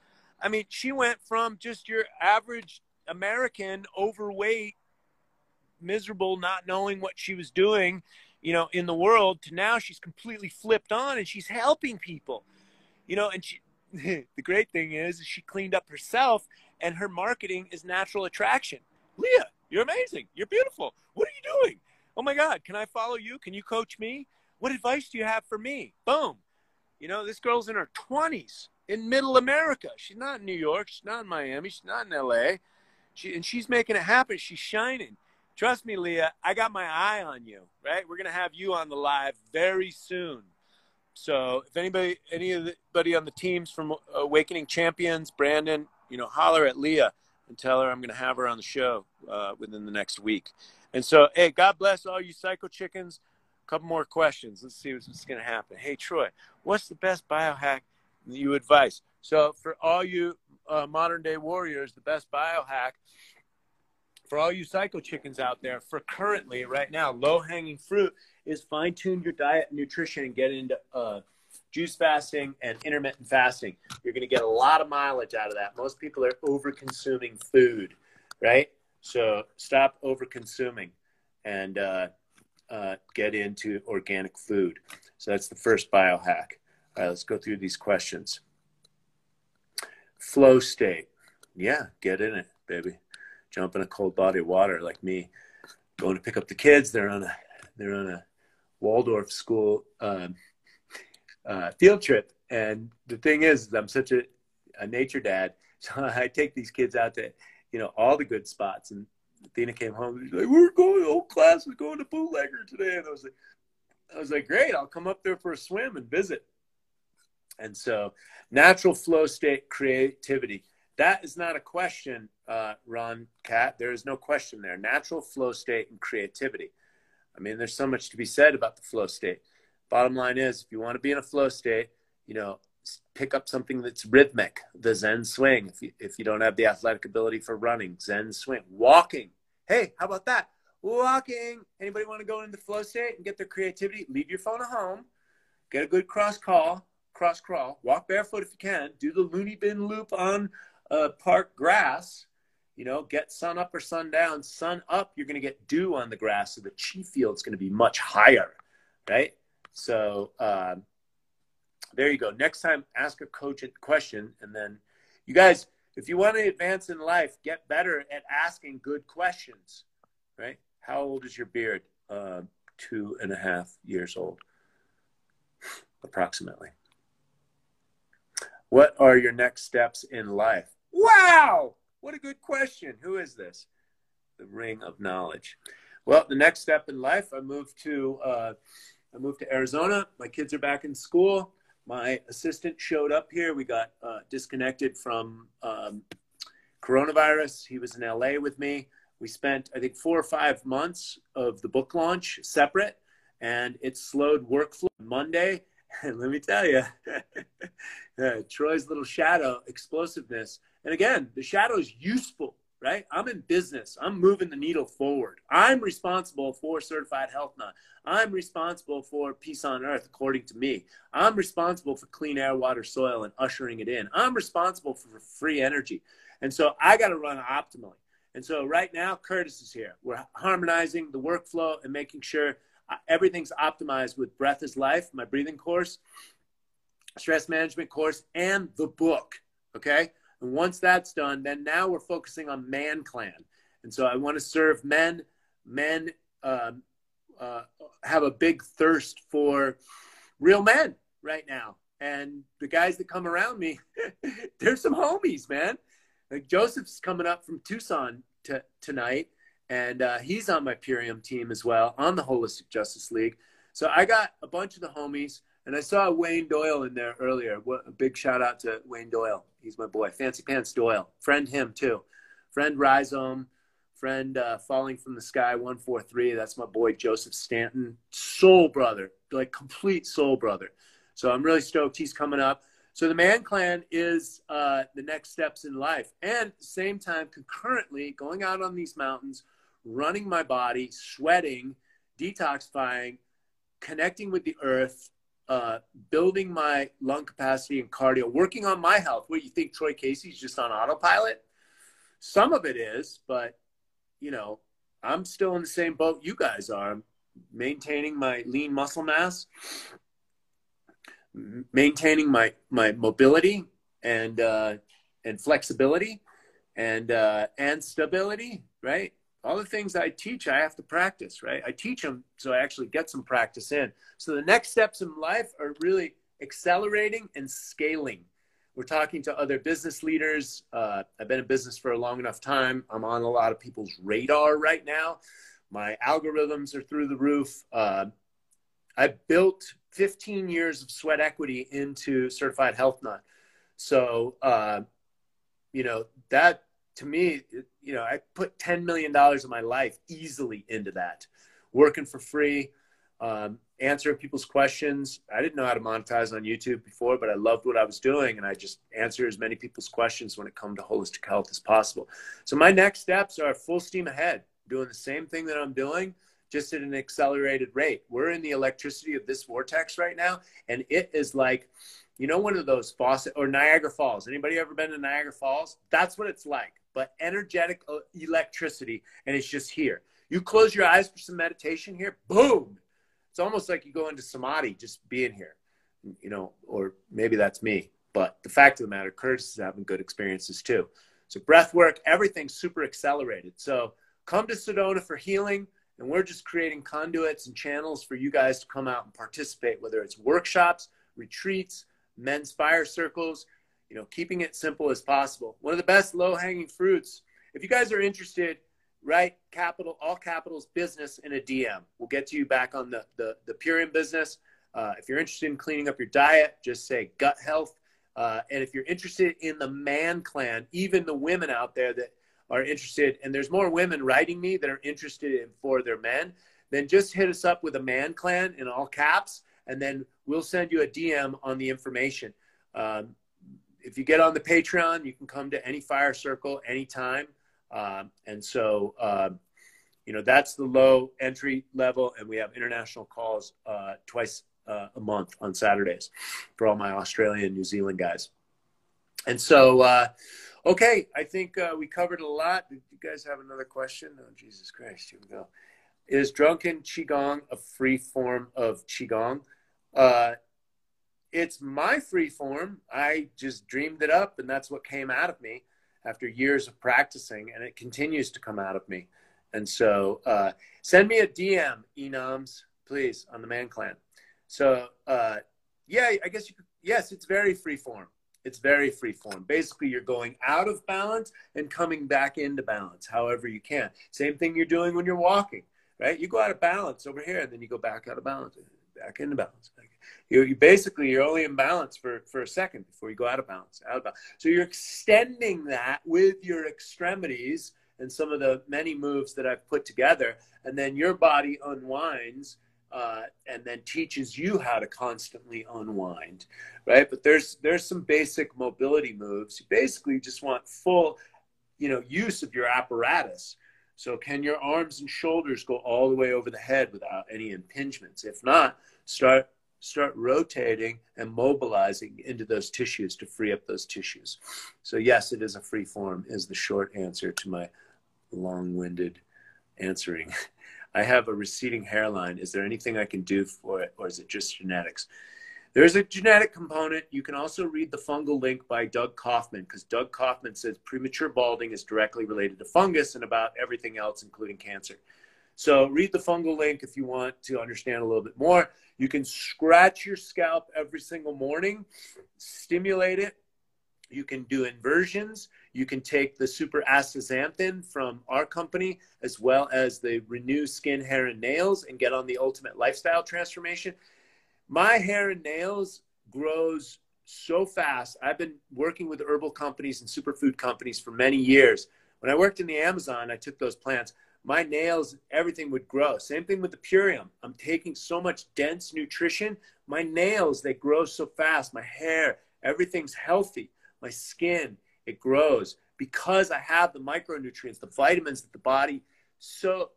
I mean, she went from just your average American, overweight, miserable, not knowing what she was doing you know, in the world to now she's completely flipped on and she's helping people, you know, and she, (laughs) the great thing is she cleaned up herself and her marketing is natural attraction. Leah, you're amazing. You're beautiful. What are you doing? Oh my God, can I follow you? Can you coach me? What advice do you have for me? Boom. You know, this girl's in her 20s in middle America. She's not in New York. She's not in Miami. She's not in LA. She, and she's making it happen. She's shining trust me, Leah, I got my eye on you, right? We're going to have you on the live very soon. So if anybody, anybody on the teams from Awakening Champions, Brandon, you know, holler at Leah and tell her I'm going to have her on the show uh, within the next week. And so, hey, God bless all you psycho chickens. A couple more questions. Let's see what's going to happen. Hey, Troy, what's the best biohack you advise? So for all you uh, modern day warriors, the best biohack for all you psycho chickens out there, for currently right now, low hanging fruit is fine tune your diet and nutrition and get into uh, juice fasting and intermittent fasting. You're going to get a lot of mileage out of that. Most people are over consuming food, right? So stop over consuming and uh, uh, get into organic food. So that's the first biohack. All right, let's go through these questions. Flow state. Yeah, get in it, baby jump in a cold body of water like me going to pick up the kids. They're on a they're on a waldorf school um, uh, field trip. And the thing is i'm such a, a nature dad. (laughs) So i take these kids out to you know all the good spots. And Athena came home. She's like we're going whole class is going to bootlegger today. And i was like i was like great i'll come up there for a swim and visit. And so, natural flow state creativity. That is not a question, uh, Ron Cat. There is no question there. Natural flow state and creativity. I mean, there's so much to be said about the flow state. Bottom line is, if you want to be in a flow state, you know, pick up something that's rhythmic, the Zen swing. If you, if you don't have the athletic ability for running, Zen swing. Walking. Hey, how about that? Walking. Anybody want to go into the flow state and get their creativity? Leave your phone at home. Get a good cross call, cross crawl. Walk barefoot if you can. Do the loony bin loop on uh, park grass. You know, get sun up or sun down. Sun up, you're going to get dew on the grass, so the chi field is going to be much higher, right? So uh, there you go. Next time, ask a coach a question, and then you guys, if you want to advance in life, get better at asking good questions, right? How old is your beard? Uh, two and a half years old, approximately. What are your next steps in life? Wow, what a good question. Who is this? The ring of knowledge. Well, the next step in life, I moved to uh, I moved to Arizona. My kids are back in school. My assistant showed up here. We got uh, disconnected from um, coronavirus. He was in LA with me. We spent, I think, four or five months of the book launch separate, and it slowed workflow. Monday, (laughs) and let me tell you, (laughs) uh, Troy's little shadow explosiveness and again, the shadow is useful, right? I'm in business. I'm moving the needle forward. I'm responsible for certified health nut. I'm responsible for peace on earth, according to me. I'm responsible for clean air, water, soil, and ushering it in. I'm responsible for free energy. And so I got to run optimally. And so right now, Curtis is here. We're harmonizing the workflow and making sure uh, everything's optimized with Breath is Life, my breathing course, stress management course, and the book. Okay. And once that's done, then now we're focusing on Man Clan. And so I want to serve men. Men uh, uh, have a big thirst for real men right now. And the guys that come around me, (laughs) they're some homies, man. Like Joseph's coming up from Tucson t- tonight, and uh, he's on my Purium team as well on the Holistic Justice League. So I got a bunch of the homies, and I saw Wayne Doyle in there earlier. What a big shout out to Wayne Doyle. He's my boy. Fancy Pants Doyle. Friend him too. Friend Rhizome. Friend uh, Falling from the Sky 143. That's my boy Joseph Stanton. Soul brother. Like complete soul brother. So I'm really stoked he's coming up. So the Man Clan is uh, the next steps in life. And same time, concurrently going out on these mountains, running my body, sweating, detoxifying, connecting with the earth, uh, building my lung capacity and cardio, working on my health. What you think Troy Casey's just on autopilot? Some of it is, but you know, I'm still in the same boat you guys are. I'm maintaining my lean muscle mass, maintaining my my mobility and uh, and flexibility and uh, and stability, right? All the things I teach, I have to practice, right? I teach them so I actually get some practice in. So the next steps in life are really accelerating and scaling. We're talking to other business leaders. Uh, I've been in business for a long enough time. I'm on a lot of people's radar right now. My algorithms are through the roof. Uh, I built 15 years of sweat equity into Certified Health Nut. So, uh, you know, that to me, you know, I put $10 million of my life easily into that, working for free, um, answering people's questions. I didn't know how to monetize on YouTube before, but I loved what I was doing. And I just answer as many people's questions when it comes to holistic health as possible. So my next steps are full steam ahead, doing the same thing that I'm doing, just at an accelerated rate. We're in the electricity of this vortex right now. And it is like, you know, one of those faucet or Niagara Falls. Anybody ever been to Niagara Falls? That's what it's like but energetic uh, electricity, and it's just here. You close your eyes for some meditation here, boom. It's almost like you go into samadhi just being here, you know, or maybe that's me. But the fact of the matter, Curtis is having good experiences too. So breath work, everything's super accelerated. So come to Sedona for healing, and we're just creating conduits and channels for you guys to come out and participate, whether it's workshops, retreats, men's fire circles, you know, keeping it simple as possible. One of the best low hanging fruits. If you guys are interested, write capital, all capitals business in a DM. We'll get to you back on the, the, the Purium business. Uh, if you're interested in cleaning up your diet, just say gut health. Uh, and if you're interested in the man clan, even the women out there that are interested, and there's more women writing me that are interested in for their men, then just hit us up with a man clan in all caps, and then we'll send you a DM on the information. Um, if you get on the Patreon, you can come to any fire circle anytime. Um, and so, um, you know, that's the low entry level, and we have international calls uh, twice uh, a month on Saturdays for all my Australian, New Zealand guys. And so, uh, okay, I think uh, we covered a lot. Did you guys have another question? Oh, Jesus Christ, here we go. Is drunken qigong a free form of qigong? It's my free form. I just dreamed it up, and that's what came out of me after years of practicing, and it continues to come out of me. And so, uh, send me a DM, Enoms, please, on the Man Clan. So, uh, yeah, I guess you could, yes, it's very free form. It's very free form. Basically, you're going out of balance and coming back into balance however you can. Same thing you're doing when you're walking, right? You go out of balance over here, and then you go back out of balance, back into balance. You, you basically you're only in balance for, for a second before you go out of balance, out of balance. So you're extending that with your extremities and some of the many moves that I've put together, and then your body unwinds uh, and then teaches you how to constantly unwind, right? But there's there's some basic mobility moves. You basically just want full, you know, use of your apparatus. So can your arms and shoulders go all the way over the head without any impingements? If not, start start rotating and mobilizing into those tissues to free up those tissues. So yes, it is a free form is the short answer to my long-winded answering. (laughs) I have a receding hairline. Is there anything I can do for it, or is it just genetics? There's a genetic component. You can also read the fungal link by Doug Kaufman because Doug Kaufman says premature balding is directly related to fungus and about everything else, including cancer. So read the fungal link if you want to understand a little bit more. You can scratch your scalp every single morning, stimulate it. You can do inversions. You can take the super astaxanthin from our company, as well as the Renew Skin, Hair, and Nails, and get on the ultimate lifestyle transformation. My hair and nails grows so fast. I've been working with herbal companies and superfood companies for many years. When I worked in the Amazon, I took those plants. My nails, everything would grow. Same thing with the Purium. I'm taking so much dense nutrition. My nails, they grow so fast. My hair, everything's healthy. My skin, it grows because I have the micronutrients, the vitamins that the body so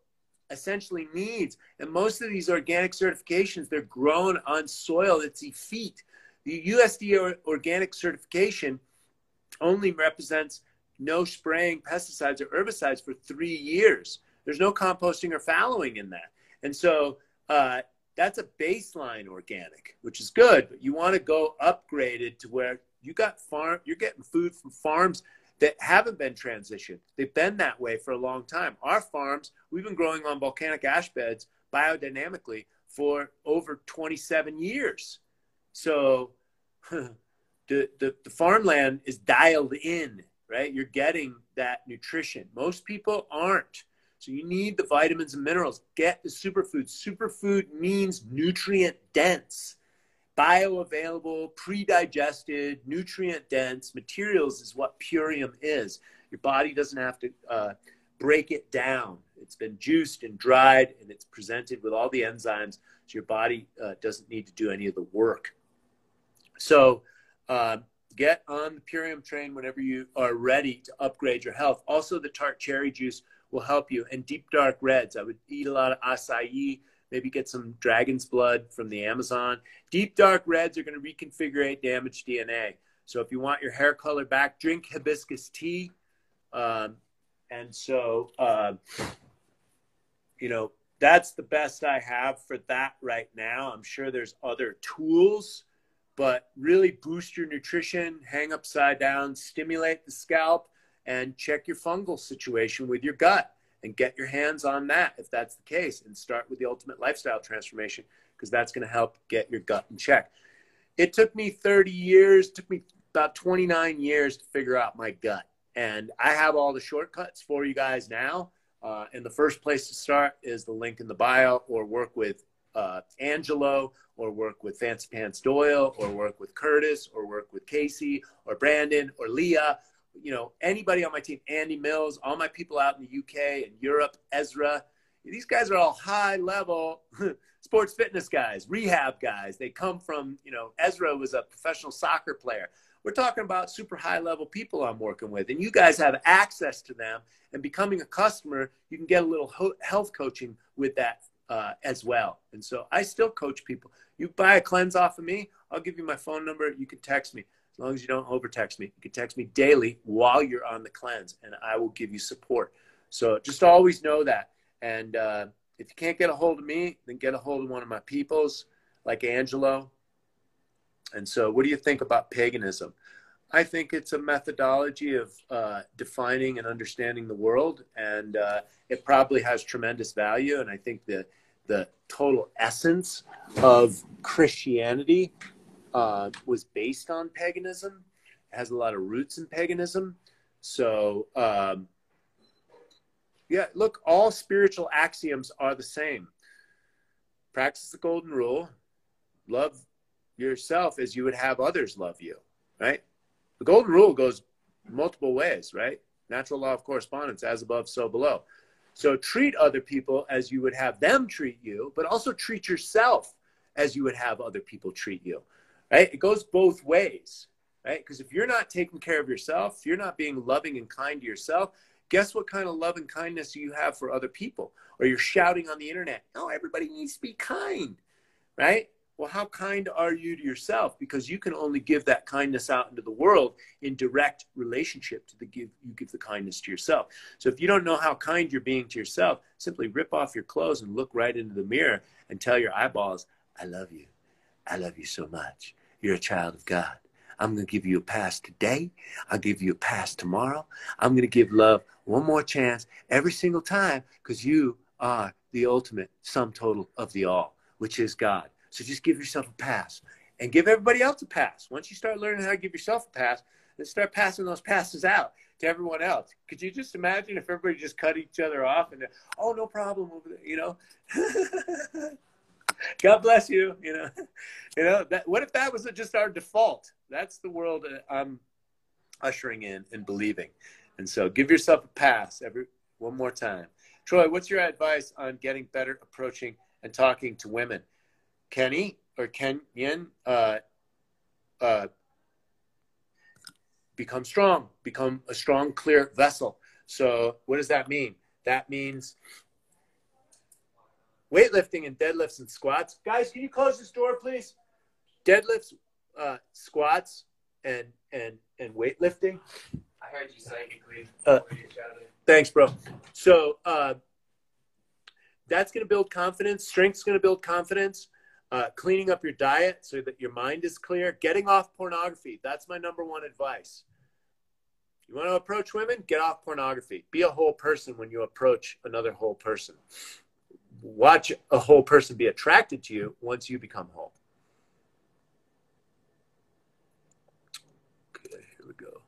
essentially needs. And most of these organic certifications, they're grown on soil that's effete. The USDA organic certification only represents no spraying pesticides or herbicides for three years. There's no composting or fallowing in that. And so uh, that's a baseline organic, which is good, but you want to go upgraded to where you got farm, you're getting food from farms that haven't been transitioned. They've been that way for a long time. Our farms, we've been growing on volcanic ash beds biodynamically for over 27 years. So (laughs) the, the, the farmland is dialed in, right? You're getting that nutrition. Most people aren't. So you need the vitamins and minerals. Get the superfood. Superfood means nutrient dense bioavailable, pre-digested, nutrient-dense materials is what Purium is. Your body doesn't have to uh, break it down. It's been juiced and dried, and it's presented with all the enzymes, so your body uh, doesn't need to do any of the work. So uh, get on the Purium train whenever you are ready to upgrade your health. Also, the tart cherry juice will help you, and deep dark reds. I would eat a lot of acai maybe get some dragon's blood from the Amazon. Deep dark reds are going to reconfigure damaged DNA. So if you want your hair color back, drink hibiscus tea. Um, and so, uh, you know, that's the best I have for that right now. I'm sure there's other tools, but really boost your nutrition, hang upside down, stimulate the scalp, and check your fungal situation with your gut and get your hands on that if that's the case and start with the ultimate lifestyle transformation because that's going to help get your gut in check. It took me 30 years, took me about 29 years to figure out my gut. And I have all the shortcuts for you guys now. Uh, and the first place to start is the link in the bio or work with uh, Angelo or work with Fancy Pants Doyle or work with Curtis or work with Casey or Brandon or Leah, you know, anybody on my team, Andy Mills, all my people out in the UK and Europe, Ezra, these guys are all high level (laughs) sports fitness guys, rehab guys. They come from, you know, Ezra was a professional soccer player. We're talking about super high level people I'm working with, and you guys have access to them. And becoming a customer, you can get a little health coaching with that uh, as well. And so I still coach people. You buy a cleanse off of me, I'll give you my phone number. You can text me as long as you don't over text me. You can text me daily while you're on the cleanse, and I will give you support. So just always know that. And uh, if you can't get a hold of me, then get a hold of one of my peoples like Angelo. And so, what do you think about paganism? I think it's a methodology of uh, defining and understanding the world, and uh, it probably has tremendous value. And I think the the total essence of Christianity uh, was based on paganism. It has a lot of roots in paganism. So, um, yeah, look, all spiritual axioms are the same. Practice the golden rule, love yourself as you would have others love you, right? The golden rule goes multiple ways, right? Natural law of correspondence, as above, so below. So treat other people as you would have them treat you, but also treat yourself as you would have other people treat you, right? It goes both ways, right? Because if you're not taking care of yourself, you're not being loving and kind to yourself, guess what kind of love and kindness you have for other people? Or you're shouting on the internet, oh, everybody needs to be kind, right? Well, how kind are you to yourself? Because you can only give that kindness out into the world in direct relationship to the give you give the kindness to yourself. So if you don't know how kind you're being to yourself, simply rip off your clothes and look right into the mirror and tell your eyeballs, I love you. I love you so much. You're a child of God. I'm going to give you a pass today. I'll give you a pass tomorrow. I'm going to give love one more chance every single time because you are the ultimate sum total of the all, which is God. So just give yourself a pass and give everybody else a pass. Once you start learning how to give yourself a pass, then start passing those passes out to everyone else. Could you just imagine if everybody just cut each other off and, oh, no problem, over there, you know? (laughs) (laughs) God bless you. You know, (laughs) you know that. What if that was just our default? That's the world I'm ushering in and believing. And so, give yourself a pass every one more time. Troy, what's your advice on getting better approaching and talking to women? Kenny or Kenyon, uh, uh, become strong, become a strong, clear vessel. So, what does that mean? That means weightlifting and deadlifts and squats. Guys, can you close this door, please? Deadlifts, uh, squats, and and and weightlifting. I heard you psychically. Uh, thanks, bro. So uh, that's going to build confidence. Strength's going to build confidence. Uh, cleaning up your diet so that your mind is clear. Getting off pornography. That's my number one advice. You want to approach women? Get off pornography. Be a whole person when you approach another whole person watch a whole person be attracted to you once you become whole. Okay, here we go.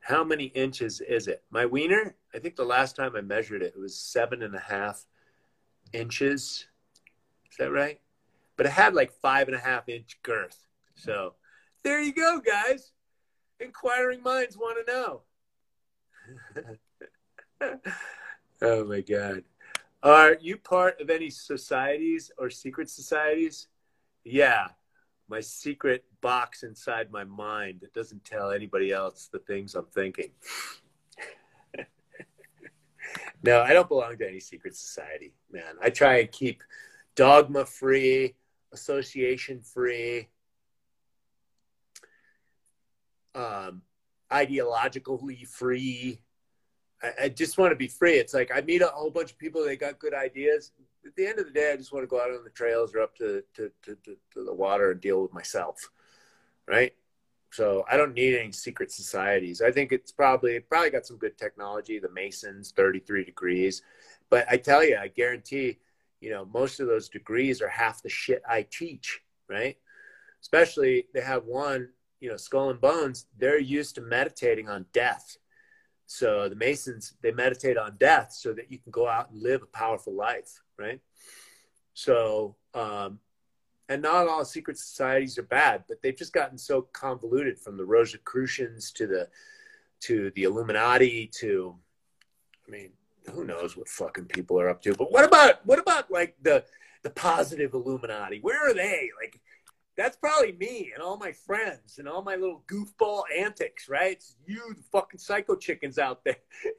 How many inches is it? My wiener, I think the last time I measured it, it was seven and a half inches. Is that right? But it had like five and a half inch girth. So there you go, guys. Inquiring minds want to know. (laughs) Oh my God. Are you part of any societies or secret societies? Yeah. My secret box inside my mind that doesn't tell anybody else the things I'm thinking. (laughs) no, I don't belong to any secret society, man. I try and keep dogma free, association free, um, ideologically free I, I just want to be free. It's like I meet a whole bunch of people. They got good ideas. At the end of the day, I just want to go out on the trails or up to to, to, to, to the water and deal with myself, right? So I don't need any secret societies. I think it's probably probably got some good technology. The Masons, 33 degrees, but I tell you, I guarantee, you know, most of those degrees are half the shit I teach, right? Especially they have one, you know, Skull and Bones. They're used to meditating on death so the Masons, they meditate on death so that you can go out and live a powerful life, right? So, um, and not all secret societies are bad, but they've just gotten so convoluted from the Rosicrucians to the to the Illuminati to, I mean, who knows what fucking people are up to? But what about what about like the the positive Illuminati? Where are they? Like, that's probably me and all my friends and all my little goofball antics, right? It's you, the fucking psycho chickens out there.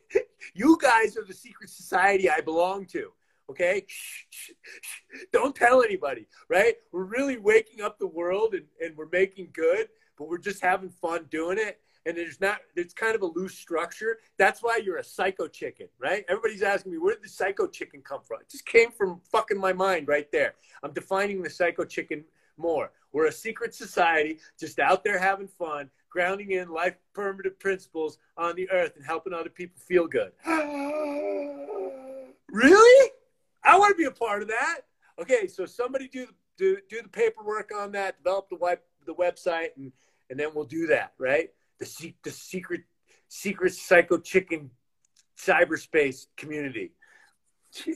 (laughs) you guys are the secret society I belong to. Okay, don't tell anybody, right? We're really waking up the world and, and we're making good, but we're just having fun doing it and there's not it's kind of a loose structure that's why you're a psycho chicken right everybody's asking me where did the psycho chicken come from it just came from fucking my mind right there i'm defining the psycho chicken more we're a secret society just out there having fun grounding in life permanent principles on the earth and helping other people feel good (gasps) really i want to be a part of that okay so somebody do do, do the paperwork on that develop the web the website and and then we'll do that right the, the secret secret psycho chicken cyberspace community. (laughs)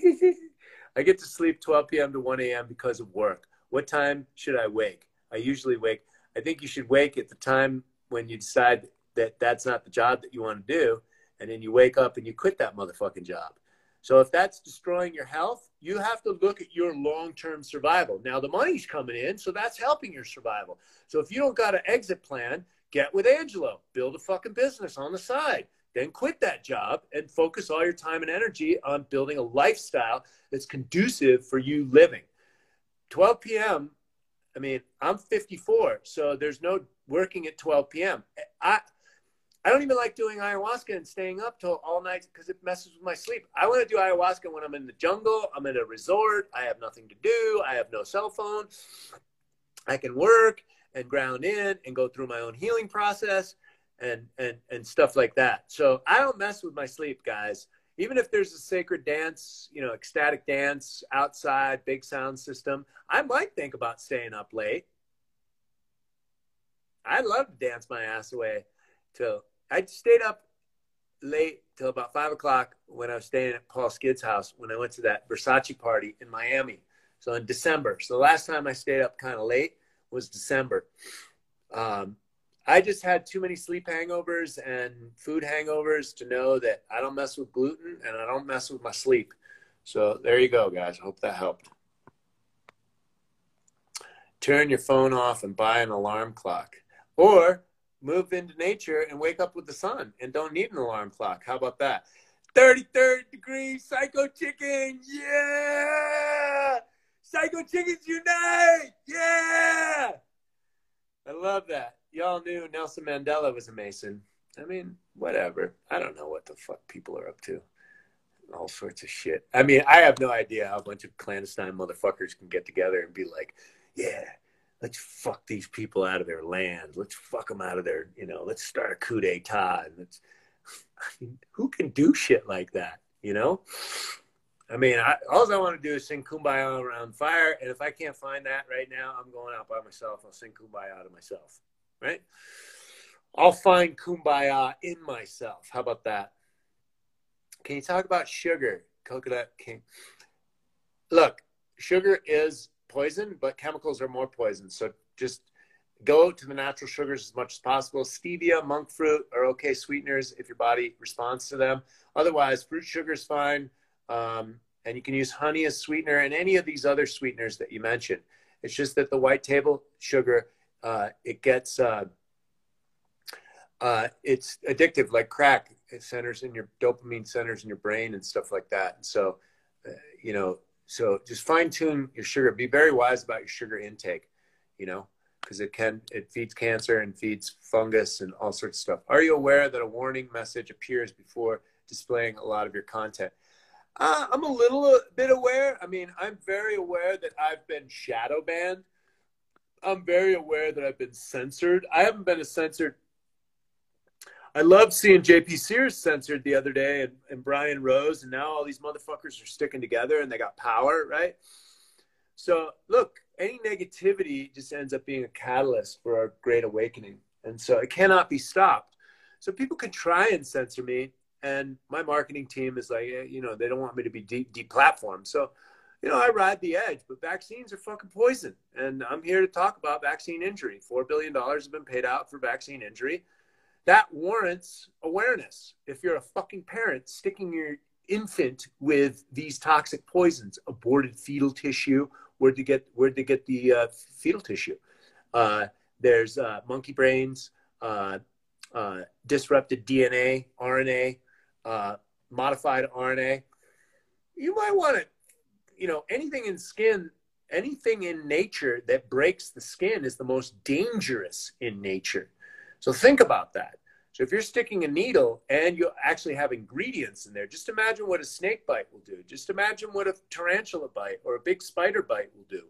I get to sleep 12 p.m. to 1 a.m. because of work. What time should I wake? I usually wake. I think you should wake at the time when you decide that that's not the job that you want to do, and then you wake up and you quit that motherfucking job. So if that's destroying your health, you have to look at your long-term survival. Now the money's coming in, so that's helping your survival. So if you don't got an exit plan, get with Angelo, build a fucking business on the side, then quit that job and focus all your time and energy on building a lifestyle that's conducive for you living. 12 p.m. I mean, I'm 54, so there's no working at 12 p.m. I I don't even like doing ayahuasca and staying up till all night because it messes with my sleep. I want to do ayahuasca when I'm in the jungle, I'm at a resort, I have nothing to do, I have no cell phone, I can work and ground in and go through my own healing process and and and stuff like that. So I don't mess with my sleep, guys. Even if there's a sacred dance, you know, ecstatic dance outside, big sound system, I might think about staying up late. I'd love to dance my ass away till I stayed up late till about five o'clock when I was staying at Paul Skid's house when I went to that Versace party in Miami. So in December. So the last time I stayed up kind of late was December. Um, I just had too many sleep hangovers and food hangovers to know that I don't mess with gluten and I don't mess with my sleep. So there you go, guys. I hope that helped. Turn your phone off and buy an alarm clock. Or move into nature and wake up with the sun and don't need an alarm clock. How about that? 33rd degree psycho chicken. Yeah. Psycho Chickens Unite! Yeah! I love that. Y'all knew Nelson Mandela was a Mason. I mean, whatever. I don't know what the fuck people are up to. All sorts of shit. I mean, I have no idea how a bunch of clandestine motherfuckers can get together and be like, yeah, let's fuck these people out of their land. Let's fuck them out of their, you know, let's start a coup d'etat. And let's, (laughs) I mean, who can do shit like that, you know? I mean, I, all I want to do is sing Kumbaya around fire. And if I can't find that right now, I'm going out by myself. I'll sing Kumbaya to myself, right? I'll find Kumbaya in myself. How about that? Can you talk about sugar? Coconut King. Look, sugar is poison, but chemicals are more poison. So just go to the natural sugars as much as possible. Stevia, monk fruit are okay sweeteners if your body responds to them. Otherwise, fruit sugar is fine. Um, and you can use honey as sweetener and any of these other sweeteners that you mentioned. It's just that the white table sugar, uh, it gets, uh, uh, it's addictive like crack. It centers in your dopamine centers in your brain and stuff like that. And so, uh, you know, so just fine tune your sugar. Be very wise about your sugar intake, you know, because it can, it feeds cancer and feeds fungus and all sorts of stuff. Are you aware that a warning message appears before displaying a lot of your content? Uh, I'm a little bit aware. I mean, I'm very aware that I've been shadow banned. I'm very aware that I've been censored. I haven't been a censored. I love seeing JP Sears censored the other day and, and Brian Rose, and now all these motherfuckers are sticking together and they got power, right? So, look, any negativity just ends up being a catalyst for a great awakening. And so it cannot be stopped. So people can try and censor me, and my marketing team is like, eh, you know, they don't want me to be de- deplatformed. So you know, I ride the edge, but vaccines are fucking poison. And I'm here to talk about vaccine injury. $4 billion have been paid out for vaccine injury. That warrants awareness. If you're a fucking parent sticking your infant with these toxic poisons, aborted fetal tissue, where'd they get, where'd they get the uh, fetal tissue? Uh, there's uh, monkey brains, uh, uh, disrupted DNA, RNA, uh, modified RNA. You might want to you know, anything in skin, anything in nature that breaks the skin is the most dangerous in nature. So think about that. So if you're sticking a needle and you actually have ingredients in there, just imagine what a snake bite will do. Just imagine what a tarantula bite or a big spider bite will do.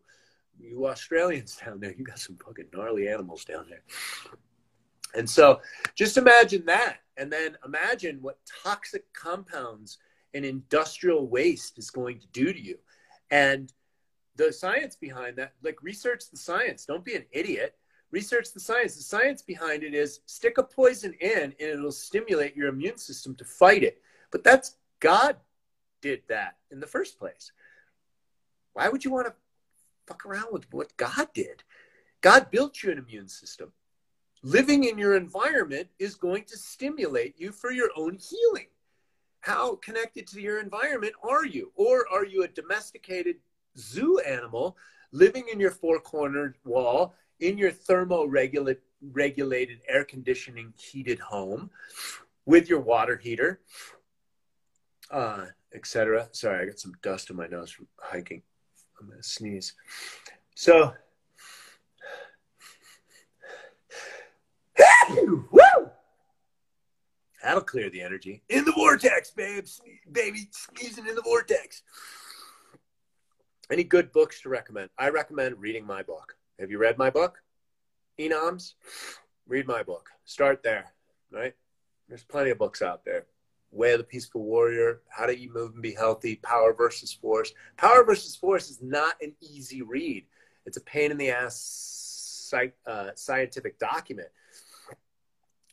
You Australians (laughs) down there, you got some fucking gnarly animals down there. And so just imagine that. And then imagine what toxic compounds and industrial waste is going to do to you. And the science behind that, like research the science. Don't be an idiot. Research the science. The science behind it is stick a poison in and it'll stimulate your immune system to fight it. But that's God did that in the first place. Why would you want to fuck around with what God did? God built you an immune system. Living in your environment is going to stimulate you for your own healing how connected to your environment are you? Or are you a domesticated zoo animal living in your four cornered wall in your thermo-regulated air conditioning heated home with your water heater, uh, etc. Sorry, I got some dust in my nose from hiking. I'm gonna sneeze. So! That'll clear the energy. In the vortex, babe. Baby, sneezing in the vortex. Any good books to recommend? I recommend reading my book. Have you read my book? Enoms? Read my book. Start there, right? There's plenty of books out there. Way of the Peaceful Warrior, How to Eat, Move, and Be Healthy, Power versus Force. Power versus Force is not an easy read. It's a pain in the ass uh, scientific document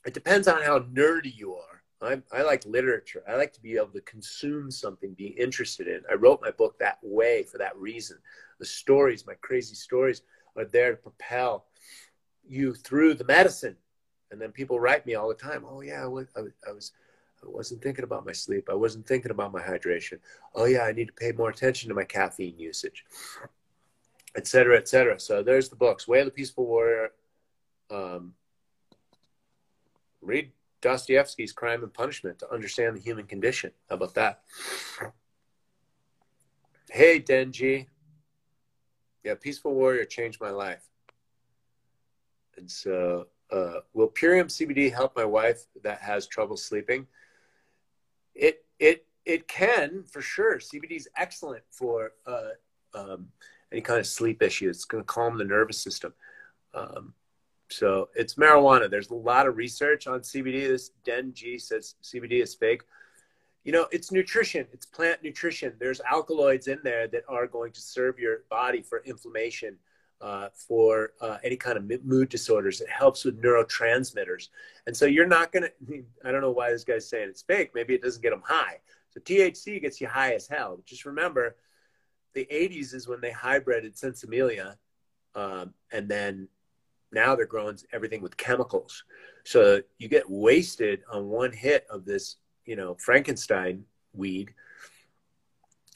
it depends on how nerdy you are. i I like literature. I like to be able to consume something, be interested in. I wrote my book that way for that reason. The stories, my crazy stories, are there to propel you through the medicine. And then people write me all the time. Oh yeah, I was, I was, I wasn't thinking about my sleep. I wasn't thinking about my hydration. Oh yeah, I need to pay more attention to my caffeine usage, etc., cetera, et cetera. So there's the books: Way of the Peaceful Warrior. Um, read Dostoevsky's Crime and Punishment to understand the human condition. How about that? Hey, Denji. Yeah, Peaceful Warrior changed my life. And so, uh, will Purium CBD help my wife that has trouble sleeping? It it it can for sure. CBD is excellent for uh, um, any kind of sleep issue. It's going to calm the nervous system. Um, so it's marijuana. There's a lot of research on CBD. This Den G says CBD is fake. You know, it's nutrition. It's plant nutrition. There's alkaloids in there that are going to serve your body for inflammation, uh, for uh, any kind of mood disorders. It helps with neurotransmitters. And so you're not going to, I don't know why this guy's saying it's fake. Maybe it doesn't get them high. So THC gets you high as hell. Just remember, the 80s is when they hybrided Sinsemilla. Um, and then now they're growing everything with chemicals. So you get wasted on one hit of this, you know, Frankenstein weed.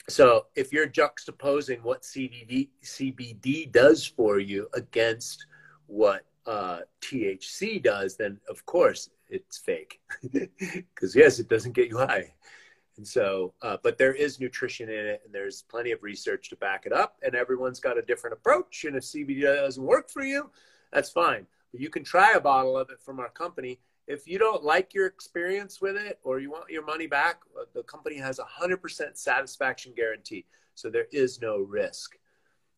So if you're juxtaposing what CBD, CBD does for you against what uh, THC does, then of course it's fake. (laughs) Because yes, it doesn't get you high. And so, uh, but there is nutrition in it, and there's plenty of research to back it up. And everyone's got a different approach. And if CBD doesn't work for you, that's fine. But you can try a bottle of it from our company. If you don't like your experience with it or you want your money back, the company has a 100% satisfaction guarantee. So there is no risk.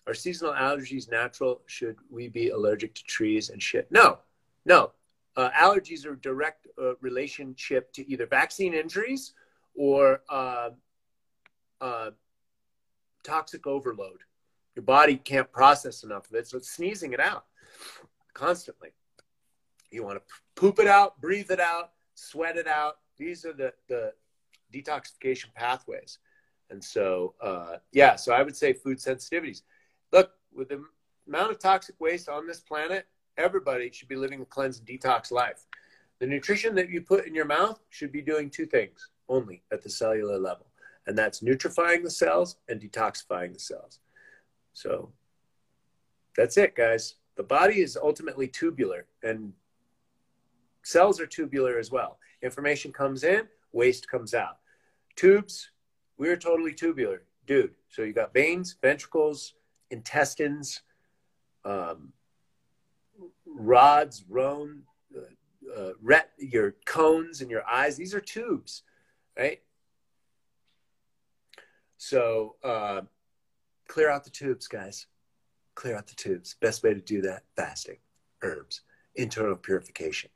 Are seasonal allergies natural? Should we be allergic to trees and shit? No, no. Uh, allergies are direct uh, relationship to either vaccine injuries or uh, uh toxic overload. Your body can't process enough of it, so it's sneezing it out constantly. You want to poop it out, breathe it out, sweat it out. These are the, the detoxification pathways. And so, uh, yeah, so I would say food sensitivities. Look, with the amount of toxic waste on this planet, everybody should be living a cleanse and detox life. The nutrition that you put in your mouth should be doing two things only at the cellular level, and that's nutrifying the cells and detoxifying the cells. So that's it, guys. The body is ultimately tubular, and cells are tubular as well. Information comes in, waste comes out. Tubes, we're totally tubular, dude. So you got veins, ventricles, intestines, um, rods, rone, uh, uh, ret, your cones and your eyes. These are tubes, right? So uh, clear out the tubes, guys. Clear out the tubes. Best way to do that: fasting, herbs, internal purification,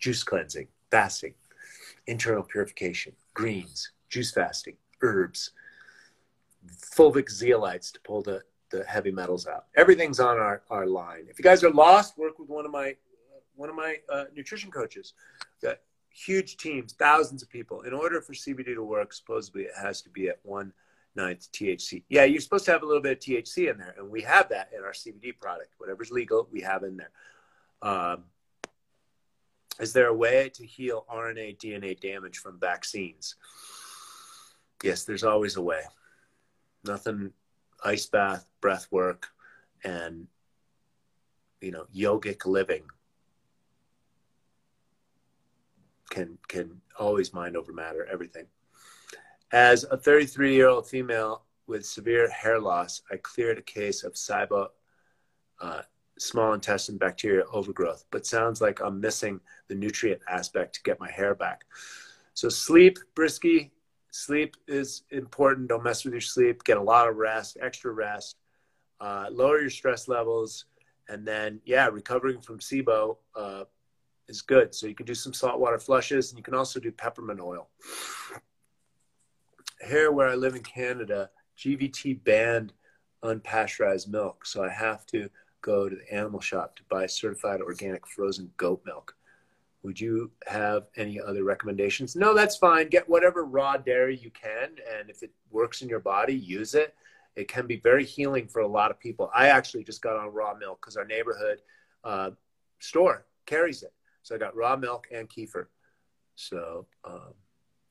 juice cleansing, fasting, internal purification, greens, juice fasting, herbs, fulvic zeolites to pull the, the heavy metals out. Everything's on our, our line. If you guys are lost, work with one of my one of my uh, nutrition coaches. Got huge teams, thousands of people. In order for CBD to work, supposedly it has to be at one ninth THC. Yeah, you're supposed to have a little bit of THC in there, and we have that in our CBD product. Whatever's legal, we have in there. Um, is there a way to heal RNA DNA damage from vaccines? Yes, there's always a way. Nothing ice bath, breath work, and you know, yogic living can can always mind over matter, everything. As a 33 year old female with severe hair loss, I cleared a case of SIBO uh, small intestine bacteria overgrowth, but sounds like I'm missing the nutrient aspect to get my hair back. So sleep, Brisky, sleep is important. Don't mess with your sleep. Get a lot of rest, extra rest. Uh, lower your stress levels, and then yeah, recovering from SIBO uh, is good. So you can do some saltwater flushes, and you can also do peppermint oil. Here, where I live in Canada, GVT banned unpasteurized milk, so I have to go to the animal shop to buy certified organic frozen goat milk. Would you have any other recommendations? No, that's fine. Get whatever raw dairy you can. And if it works in your body, use it. It can be very healing for a lot of people. I actually just got on raw milk because our neighborhood uh, store carries it. So I got raw milk and kefir. So, um,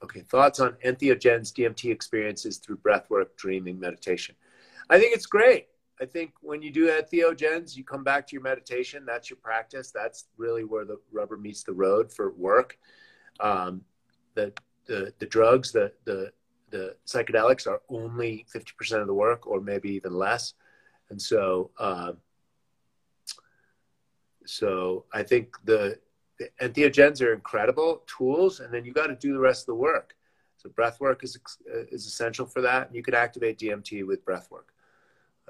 okay, thoughts on entheogens DMT experiences through breathwork, dreaming, meditation. I think it's great. I think when you do entheogens, you come back to your meditation. That's your practice. That's really where the rubber meets the road for work. Um, the, the the drugs, the the the psychedelics are only fifty percent of the work, or maybe even less. And so, uh, so I think the, the entheogens are incredible tools, and then you got to do the rest of the work. So breath work is is essential for that. You could activate DMT with breath work.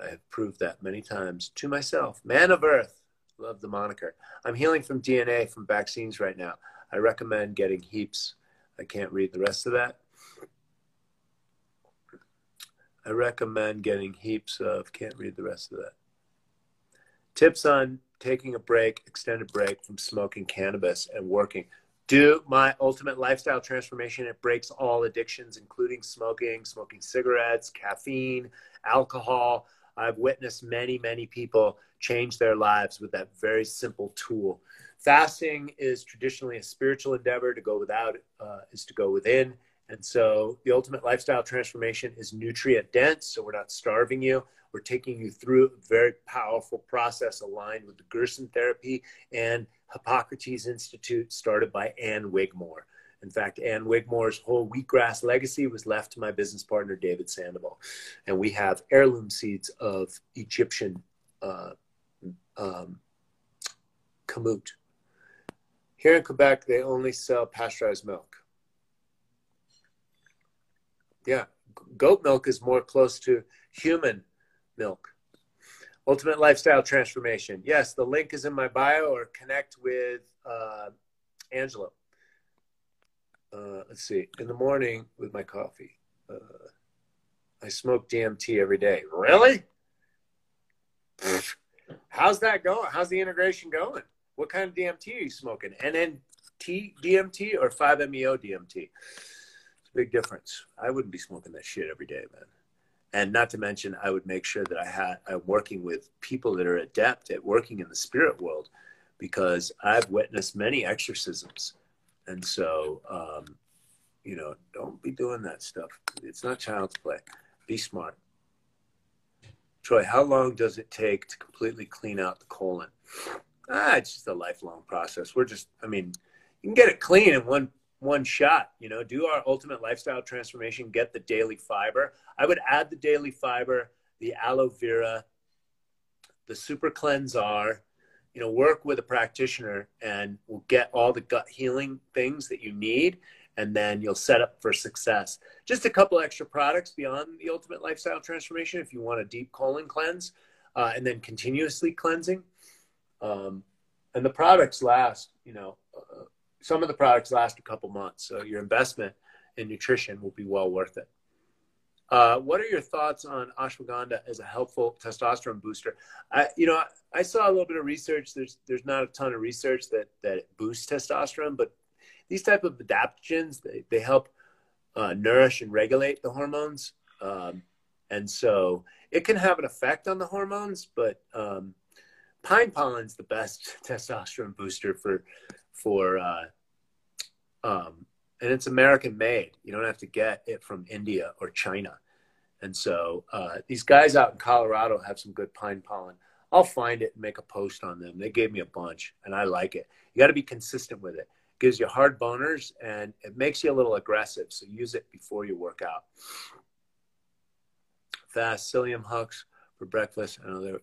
I have proved that many times to myself. Man of Earth, love the moniker. I'm healing from DNA from vaccines right now. I recommend getting heaps. I can't read the rest of that. I recommend getting heaps of, can't read the rest of that. Tips on taking a break, extended break from smoking cannabis and working. Do my ultimate lifestyle transformation. It breaks all addictions, including smoking, smoking cigarettes, caffeine, alcohol. I've witnessed many, many people change their lives with that very simple tool. Fasting is traditionally a spiritual endeavor. To go without uh, is to go within. And so the ultimate lifestyle transformation is nutrient dense. So we're not starving you. We're taking you through a very powerful process aligned with the Gerson therapy and Hippocrates Institute started by Ann Wigmore. In fact, Ann Wigmore's whole wheatgrass legacy was left to my business partner, David Sandoval. And we have heirloom seeds of Egyptian uh, um, kamut. Here in Quebec, they only sell pasteurized milk. Yeah, goat milk is more close to human milk. Ultimate Lifestyle Transformation. Yes, the link is in my bio or connect with uh, Angelo uh, let's see, in the morning with my coffee. Uh, I smoke DMT every day. Really? (laughs) How's that going? How's the integration going? What kind of DMT are you smoking? NNT DMT or 5-MeO DMT? Big difference. I wouldn't be smoking that shit every day, man. And not to mention, I would make sure that I had I'm working with people that are adept at working in the spirit world, because I've witnessed many exorcisms, and so um, you know, don't be doing that stuff. It's not child's play. Be smart. Troy, how long does it take to completely clean out the colon? Ah, it's just a lifelong process. We're just, I mean, you can get it clean in one one shot. You know, do our ultimate lifestyle transformation. Get the daily fiber. I would add the daily fiber, the aloe vera, the super cleanser. You know, work with a practitioner, and we'll get all the gut healing things that you need and then you'll set up for success. Just a couple extra products beyond the ultimate lifestyle transformation if you want a deep colon cleanse uh, and then continuously cleansing. Um, and the products last, you know, uh, some of the products last a couple months. So your investment in nutrition will be well worth it. Uh, what are your thoughts on ashwagandha as a helpful testosterone booster? I, you know, I, I, saw a little bit of research. There's there's not a ton of research that that boosts testosterone, but these type of adaptogens they, they help uh, nourish and regulate the hormones um, and so it can have an effect on the hormones but um, pine pollen's the best (laughs) testosterone booster for for uh, um, and it's american made you don't have to get it from india or china and so uh, these guys out in colorado have some good pine pollen i'll find it and make a post on them they gave me a bunch and i like it you got to be consistent with it it. gives you hard boners and it makes you a little aggressive. So use it before you work out. Fast psyllium husk for breakfast. Another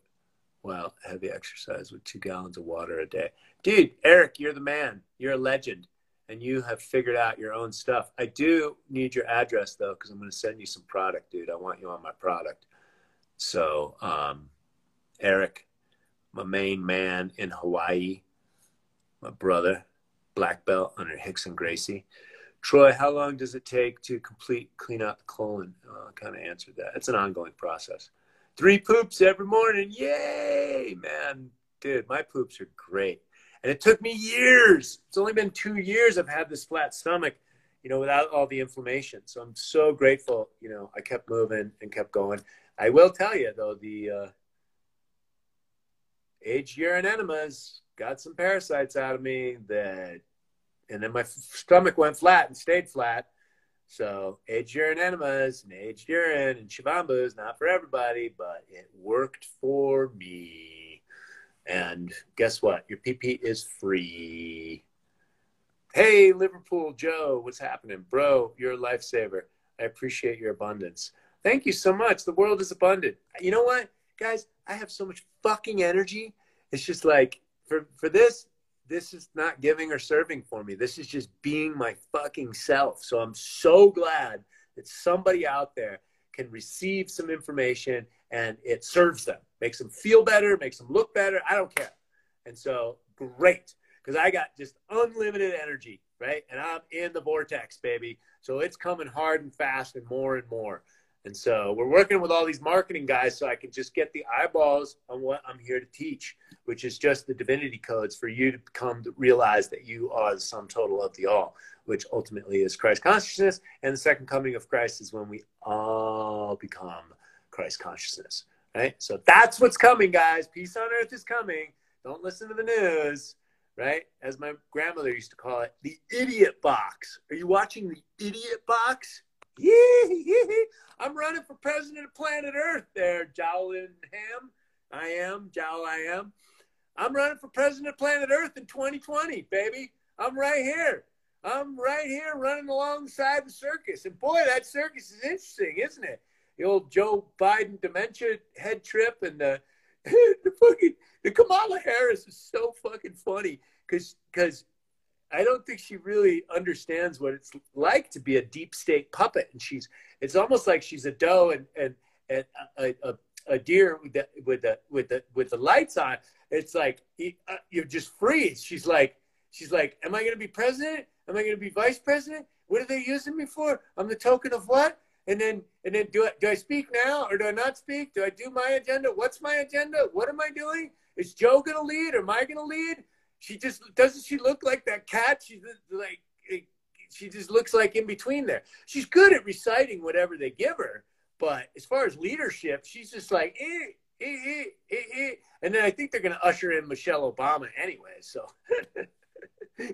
well heavy exercise with two gallons of water a day. Dude, Eric, you're the man. You're a legend. And you have figured out your own stuff. I do need your address though, because I'm going to send you some product, dude. I want you on my product. So, um, Eric, my main man in Hawaii, my brother, black belt under Rickson Gracie. Troy, how long does it take to complete clean out the colon? Uh, kind of answered that. It's an ongoing process. Three poops every morning. Yay, man. Dude, my poops are great. And it took me years. It's only been two years I've had this flat stomach, you know, without all the inflammation. So I'm so grateful, you know, I kept moving and kept going. I will tell you, though, the uh, aged urine enemas got some parasites out of me that, and then my stomach went flat and stayed flat. So aged urine enemas and aged urine and Shivambu is not for everybody, but it worked for me. And guess what? Your PP is free. Hey, Liverpool Joe, what's happening? Bro, you're a lifesaver. I appreciate your abundance. Thank you so much. The world is abundant. You know what, guys? I have so much fucking energy. It's just like for for this this is not giving or serving for me. This is just being my fucking self. So I'm so glad that somebody out there can receive some information and it serves them, makes them feel better, makes them look better. I don't care. And so great because I got just unlimited energy, right? And I'm in the vortex, baby. So it's coming hard and fast and more and more. And so we're working with all these marketing guys so I can just get the eyeballs on what I'm here to teach, which is just the divinity codes for you to come to realize that you are the sum total of the all, which ultimately is Christ consciousness. And the second coming of Christ is when we all become Christ consciousness, right? So that's what's coming, guys. Peace on earth is coming. Don't listen to the news, right? As my grandmother used to call it, the idiot box. Are you watching the idiot box? I'm running for president of planet Earth there, Jowlin Ham. I am, Jowl I am. I'm running for president of planet Earth in 2020, baby. I'm right here. I'm right here running alongside the circus. And boy, that circus is interesting, isn't it? The old Joe Biden dementia head trip and the, (laughs) the fucking the Kamala Harris is so fucking funny because because I don't think she really understands what it's like to be a deep state puppet. And she's, it's almost like she's a doe and, and, and a, a, a deer with the, with the, with the, with the lights on. It's like, uh, you just freeze. She's like, she's like, am I going to be president? Am I going to be vice president? What are they using me for? I'm the token of what? And then, and then do I, do I speak now or do I not speak? Do I do my agenda? What's my agenda? What am I doing? Is Joe going to lead or am I going to lead? she just doesn't she look like that cat? She's like she just looks like in between there. She's good at reciting whatever they give her, but as far as leadership, she's just like eh, eh, eh, eh, and then I think they're going to usher in Michelle Obama anyway. So (laughs)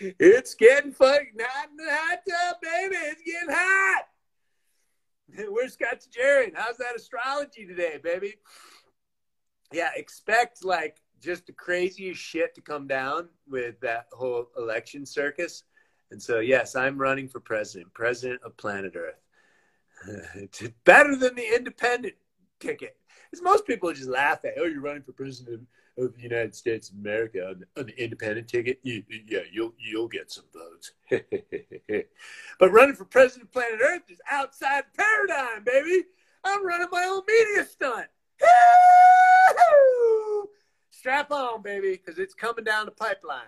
it's getting fucking hot hot tub, baby. It's getting hot. (laughs) Where's Scott Jared? How's that astrology today, baby? Yeah, expect like just the craziest shit to come down with that whole election circus. And so, yes, I'm running for president, president of planet Earth. (laughs) it's better than the independent ticket. Because most people just laugh at, oh, you're running for president of the United States of America on, the independent ticket. You, yeah, you'll you'll get some votes. (laughs) but running for president of planet Earth is outside paradigm, baby. I'm running my own media stunt. (laughs) Strap on, baby, because it's coming down the pipeline.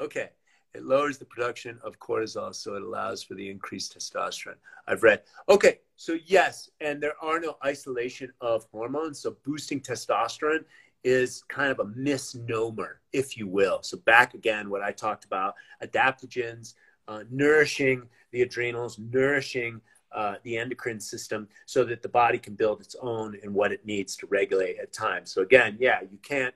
Okay. It lowers the production of cortisol, so it allows for the increased testosterone. I've read. Okay, so yes, and there are no isolation of hormones. So boosting testosterone is kind of a misnomer, if you will. So back again, what I talked about: adaptogens, uh, nourishing the adrenals, nourishing uh, the endocrine system, so that the body can build its own and what it needs to regulate at times. So again, yeah, you can't.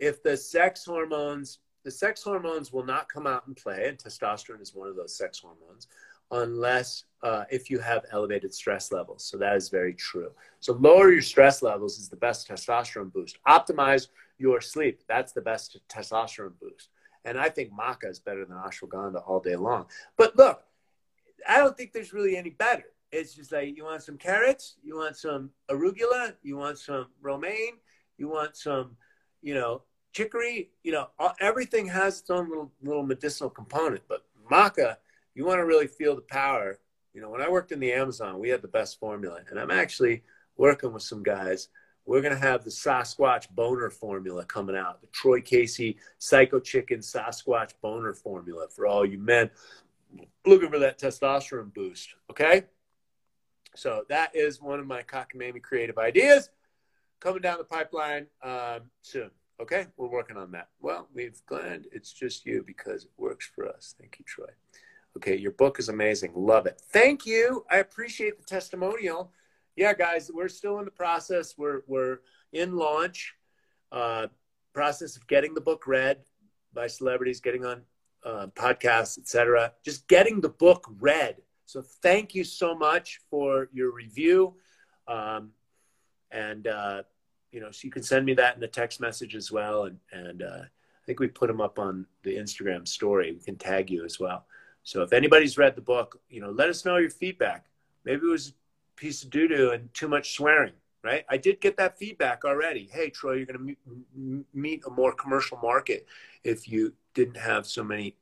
If the sex hormones the sex hormones will not come out and play, and testosterone is one of those sex hormones, unless uh, if you have elevated stress levels. So that is very true. So lower your stress levels is the best testosterone boost. Optimize your sleep. That's the best testosterone boost. And I think maca is better than ashwagandha all day long. But look, I don't think there's really any better. It's just like you want some carrots, you want some arugula, you want some romaine, you want some, you know, chicory, you know, everything has its own little little medicinal component. But maca, you want to really feel the power. You know, when I worked in the Amazon, we had the best formula, and I'm actually working with some guys. We're gonna have the Sasquatch boner formula coming out, the Troy Casey Psycho Chicken Sasquatch boner formula for all you men looking for that testosterone boost. Okay, so that is one of my cockamamie creative ideas coming down the pipeline um, soon. Okay, we're working on that. Well, we've glad it's just you because it works for us. Thank you, Troy. Okay, your book is amazing. Love it. Thank you. I appreciate the testimonial. Yeah, guys, we're still in the process. We're we're in launch, uh, process of getting the book read by celebrities, getting on uh, podcasts, etc. Just getting the book read. So thank you so much for your review, um, and. Uh, you know, so you can send me that in a text message as well. And, and uh, I think we put them up on the Instagram story. We can tag you as well. So if anybody's read the book, you know, let us know your feedback. Maybe it was a piece of doo doo and too much swearing, right? I did get that feedback already. Hey, Troy, you're going to meet, a more commercial market if you didn't have so many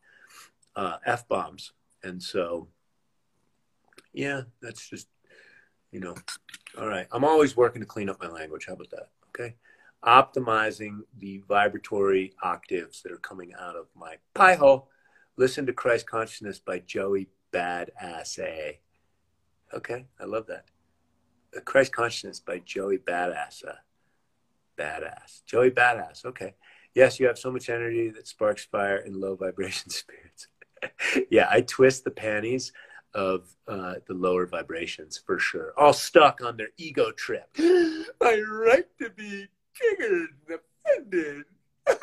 uh, f bombs. And so, yeah, that's just, you know, all right. I'm always working to clean up my language. How about that? okay? Optimizing the vibratory octaves that are coming out of my pie hole. Listen to Christ Consciousness by Joey Badass A. Okay, I love that. The Christ Consciousness by Joey Badass. Badass. Joey Badass. Okay. Yes, you have so much energy that sparks fire in low vibration (laughs) spirits. (laughs) yeah, I twist the panties of uh, the lower vibrations for sure. All stuck on their ego trip. (gasps) I right to be triggered and offended. (laughs)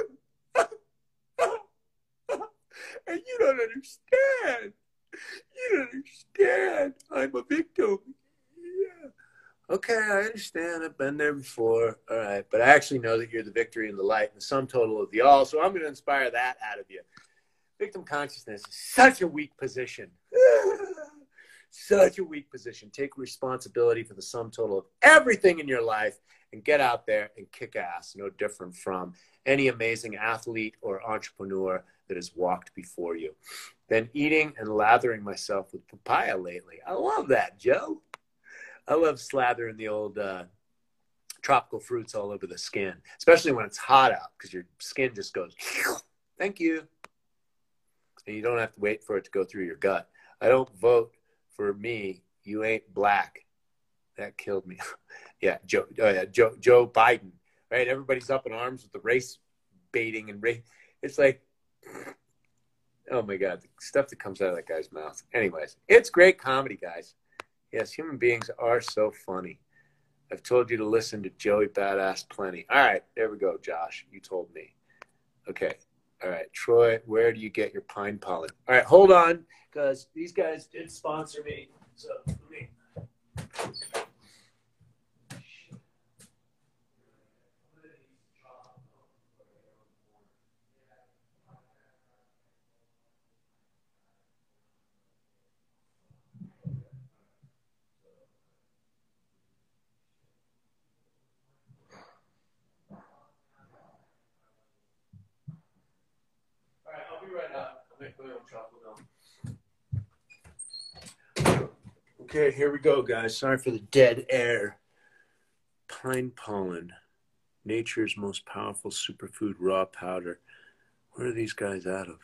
and you don't understand. You don't understand. I'm a victim. Yeah. Okay, I understand. I've been there before. All right. But I actually know that you're the victory and the light and the sum total of the all. So I'm going to inspire that out of you. Victim consciousness is such a weak position. (sighs) (laughs) such a weak position. Take responsibility for the sum total of everything in your life and get out there and kick ass, no different from any amazing athlete or entrepreneur that has walked before you. Been eating and lathering myself with papaya lately. I love that, Joe. I love slathering the old uh, tropical fruits all over the skin, especially when it's hot out because your skin just goes, thank you. And you don't have to wait for it to go through your gut. I don't vote for me, you ain't black. That killed me. (laughs) yeah, Joe, oh yeah, Joe, Joe Biden, right? Everybody's up in arms with the race baiting and race. It's like, (sniffs) Oh my God, the stuff that comes out of that guy's mouth. Anyways, it's great comedy, guys. Yes, human beings are so funny. I've told you to listen to Joey Badass plenty. All right, there we go, Josh. You told me. Okay. All right, Troy, where do you get your pine pollen? All right, hold on, because these guys did sponsor me. So let me. All right, I'll be right up. I'll make my own chocolate milk. Okay, here we go, guys. Sorry for the dead air. Pine pollen, nature's most powerful superfood raw powder. Where are these guys out of?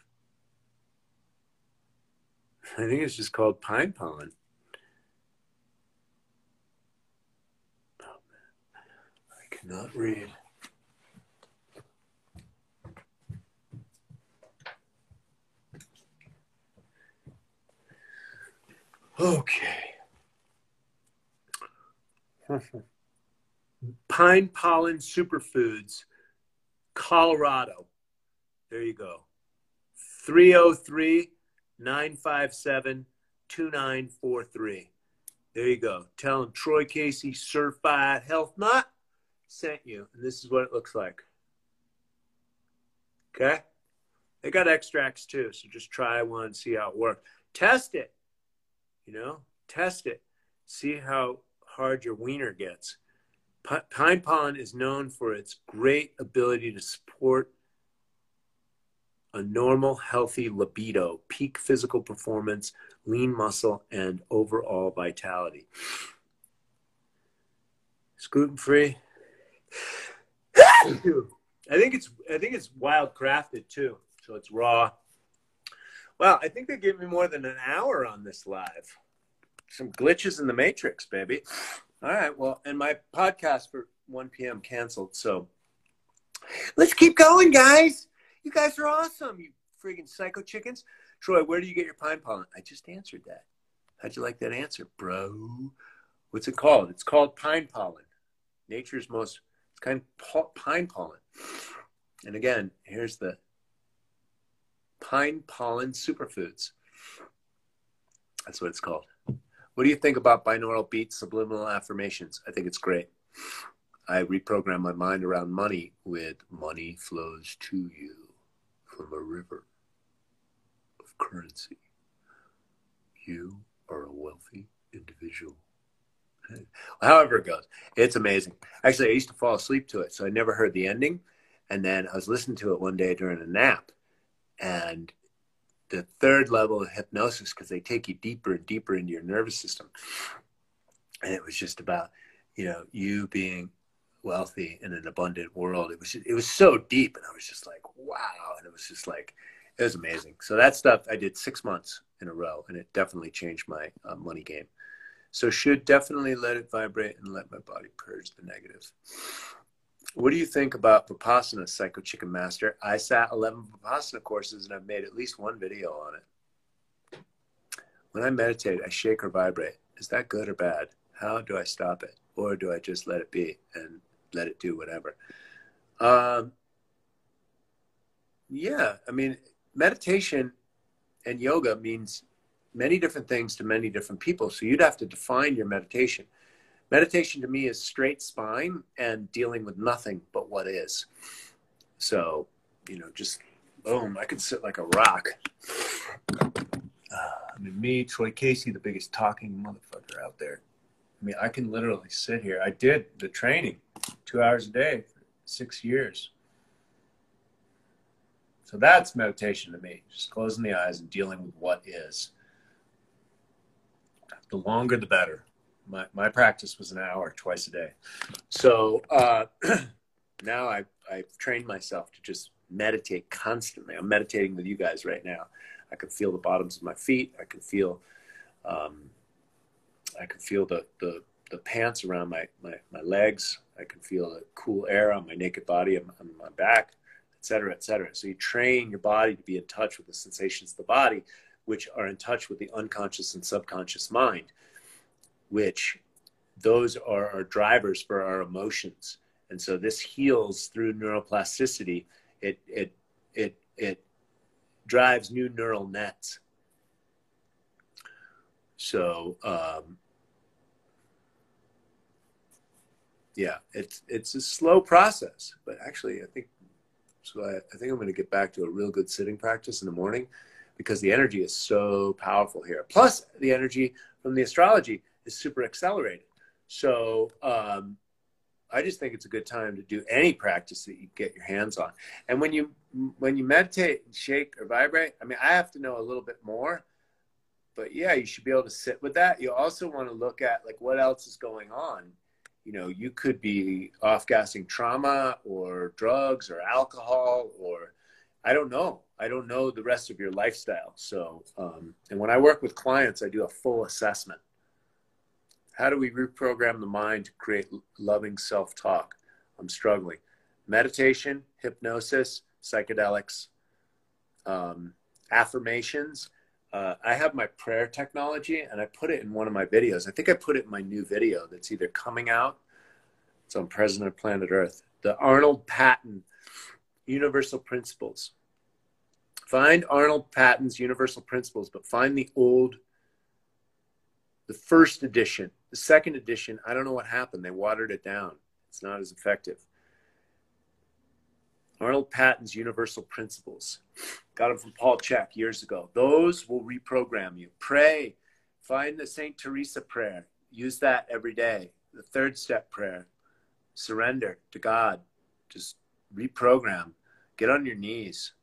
I think it's just called pine pollen. Oh, man. I cannot read. Okay. Pine pollen superfoods, Colorado. There you go. 303 957 2943. There you go. Tell them Troy Casey Certified Health Nut sent you. And this is what it looks like. Okay? They got extracts too, so just try one see how it works. Test it. You know, test it. See how hard your wiener gets. Pi- Pine pollen is known for its great ability to support a normal, healthy libido, peak physical performance, lean muscle, and overall vitality. It's gluten free. (coughs) I think it's I think it's wild crafted too, so it's raw. Well, I think they gave me more than an hour on this live. Some glitches in the matrix, baby. All right, well, and my podcast for 1 p.m. canceled, so let's keep going, guys. You guys are awesome, you friggin' psycho chickens. Troy, where do you get your pine pollen? I just answered that. How'd you like that answer, bro? What's it called? It's called pine pollen. Nature's most, it's kind of pine pollen. And again, here's the pine pollen superfoods. That's what it's called. What do you think about binaural beats, subliminal affirmations? I think it's great. I reprogram my mind around money with money flows to you from a river of currency. You are a wealthy individual. However it goes, it's amazing. Actually, I used to fall asleep to it, so I never heard the ending. And then I was listening to it one day during a nap, and the third level of hypnosis because they take you deeper and deeper into your nervous system. And it was just about, you know, you being wealthy in an abundant world. It was just, it was so deep, and I was just like, wow. And it was just like, it was amazing. So that stuff I did six months in a row, and it definitely changed my uh, money game. So should definitely let it vibrate and let my body purge the negative. What do you think about Vipassana, Psycho Chicken Master? I sat 11 Vipassana courses and I've made at least one video on it. When I meditate, I shake or vibrate. Is that good or bad? How do I stop it? Or do I just let it be and let it do whatever? Um, yeah, I mean, meditation and yoga means many different things to many different people. So you'd have to define your meditation. Meditation to me is straight spine and dealing with nothing but what is. So, you know, just boom, I could sit like a rock. Uh, I mean, me, Troy Casey, the biggest talking motherfucker out there. I mean, I can literally sit here. I did the training two hours a day for six years. So that's meditation to me, just closing the eyes and dealing with what is. The longer, the better. My, my practice was an hour twice a day. So uh, (clears throat) now I, I've trained myself to just meditate constantly. I'm meditating with you guys right now. I can feel the bottoms of my feet. I can feel, um, I can feel the, the, the pants around my, my, my legs. I can feel the cool air on my naked body and on my back. cetera, et cetera. So you train your body to be in touch with the sensations of the body, which are in touch with the unconscious and subconscious mind, which those are our drivers for our emotions. And so this heals through neuroplasticity. It it it it drives new neural nets. So um, yeah, it's it's a slow process, but actually, I think so. I, I think I'm going to get back to a real good sitting practice in the morning because the energy is so powerful here. Plus, the energy from the astrology is super accelerated. So um, I just think it's a good time to do any practice that you get your hands on. And when you when you meditate and shake or vibrate, I mean, I have to know a little bit more. But yeah, you should be able to sit with that. You also want to look at like what else is going on you know, you could be off gassing trauma or drugs or alcohol or I don't know. I don't know the rest of your lifestyle. So, um, and when I work with clients, I do a full assessment. How do we reprogram the mind to create loving self talk? I'm struggling. Meditation, hypnosis, psychedelics, um, affirmations. Uh, I have my prayer technology and I put it in one of my videos. I think I put it in my new video that's either coming out. It's on President of Planet Earth. The Arnold Patent Universal Principles. Find Arnold Patent's Universal Principles, but find the old, the first edition. The second edition, I don't know what happened. They watered it down. It's not as effective. Arnold Patent's Universal Principles. Got them from Paul Chek years ago. Those will reprogram you. Pray. Find the St. Teresa prayer. Use that every day. The third step prayer. Surrender to God. Just reprogram. Get on your knees.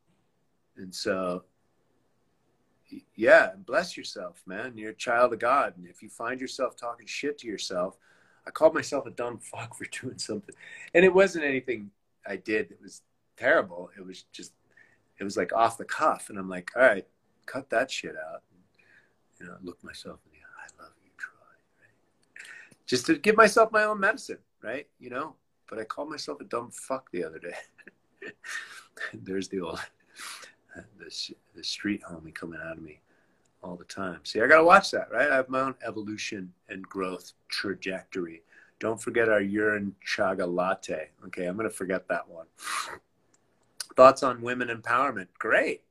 And so, yeah, bless yourself, man. You're a child of God. And if you find yourself talking shit to yourself, I called myself a dumb (laughs) fuck for doing something. And it wasn't anything I did that was terrible. It was just, it was like off the cuff. And I'm like, all right, cut that shit out. And, you know, look myself in the eye. I love you, Troy. Just to give myself my own medicine, right? You know, but I called myself a dumb fuck the other day. (laughs) There's the old, the, the street homie coming out of me all the time. See, I got to watch that, right? I have my own evolution and growth trajectory. Don't forget our urine chaga latte. Okay, I'm going to forget that one. Thoughts on women empowerment? Great.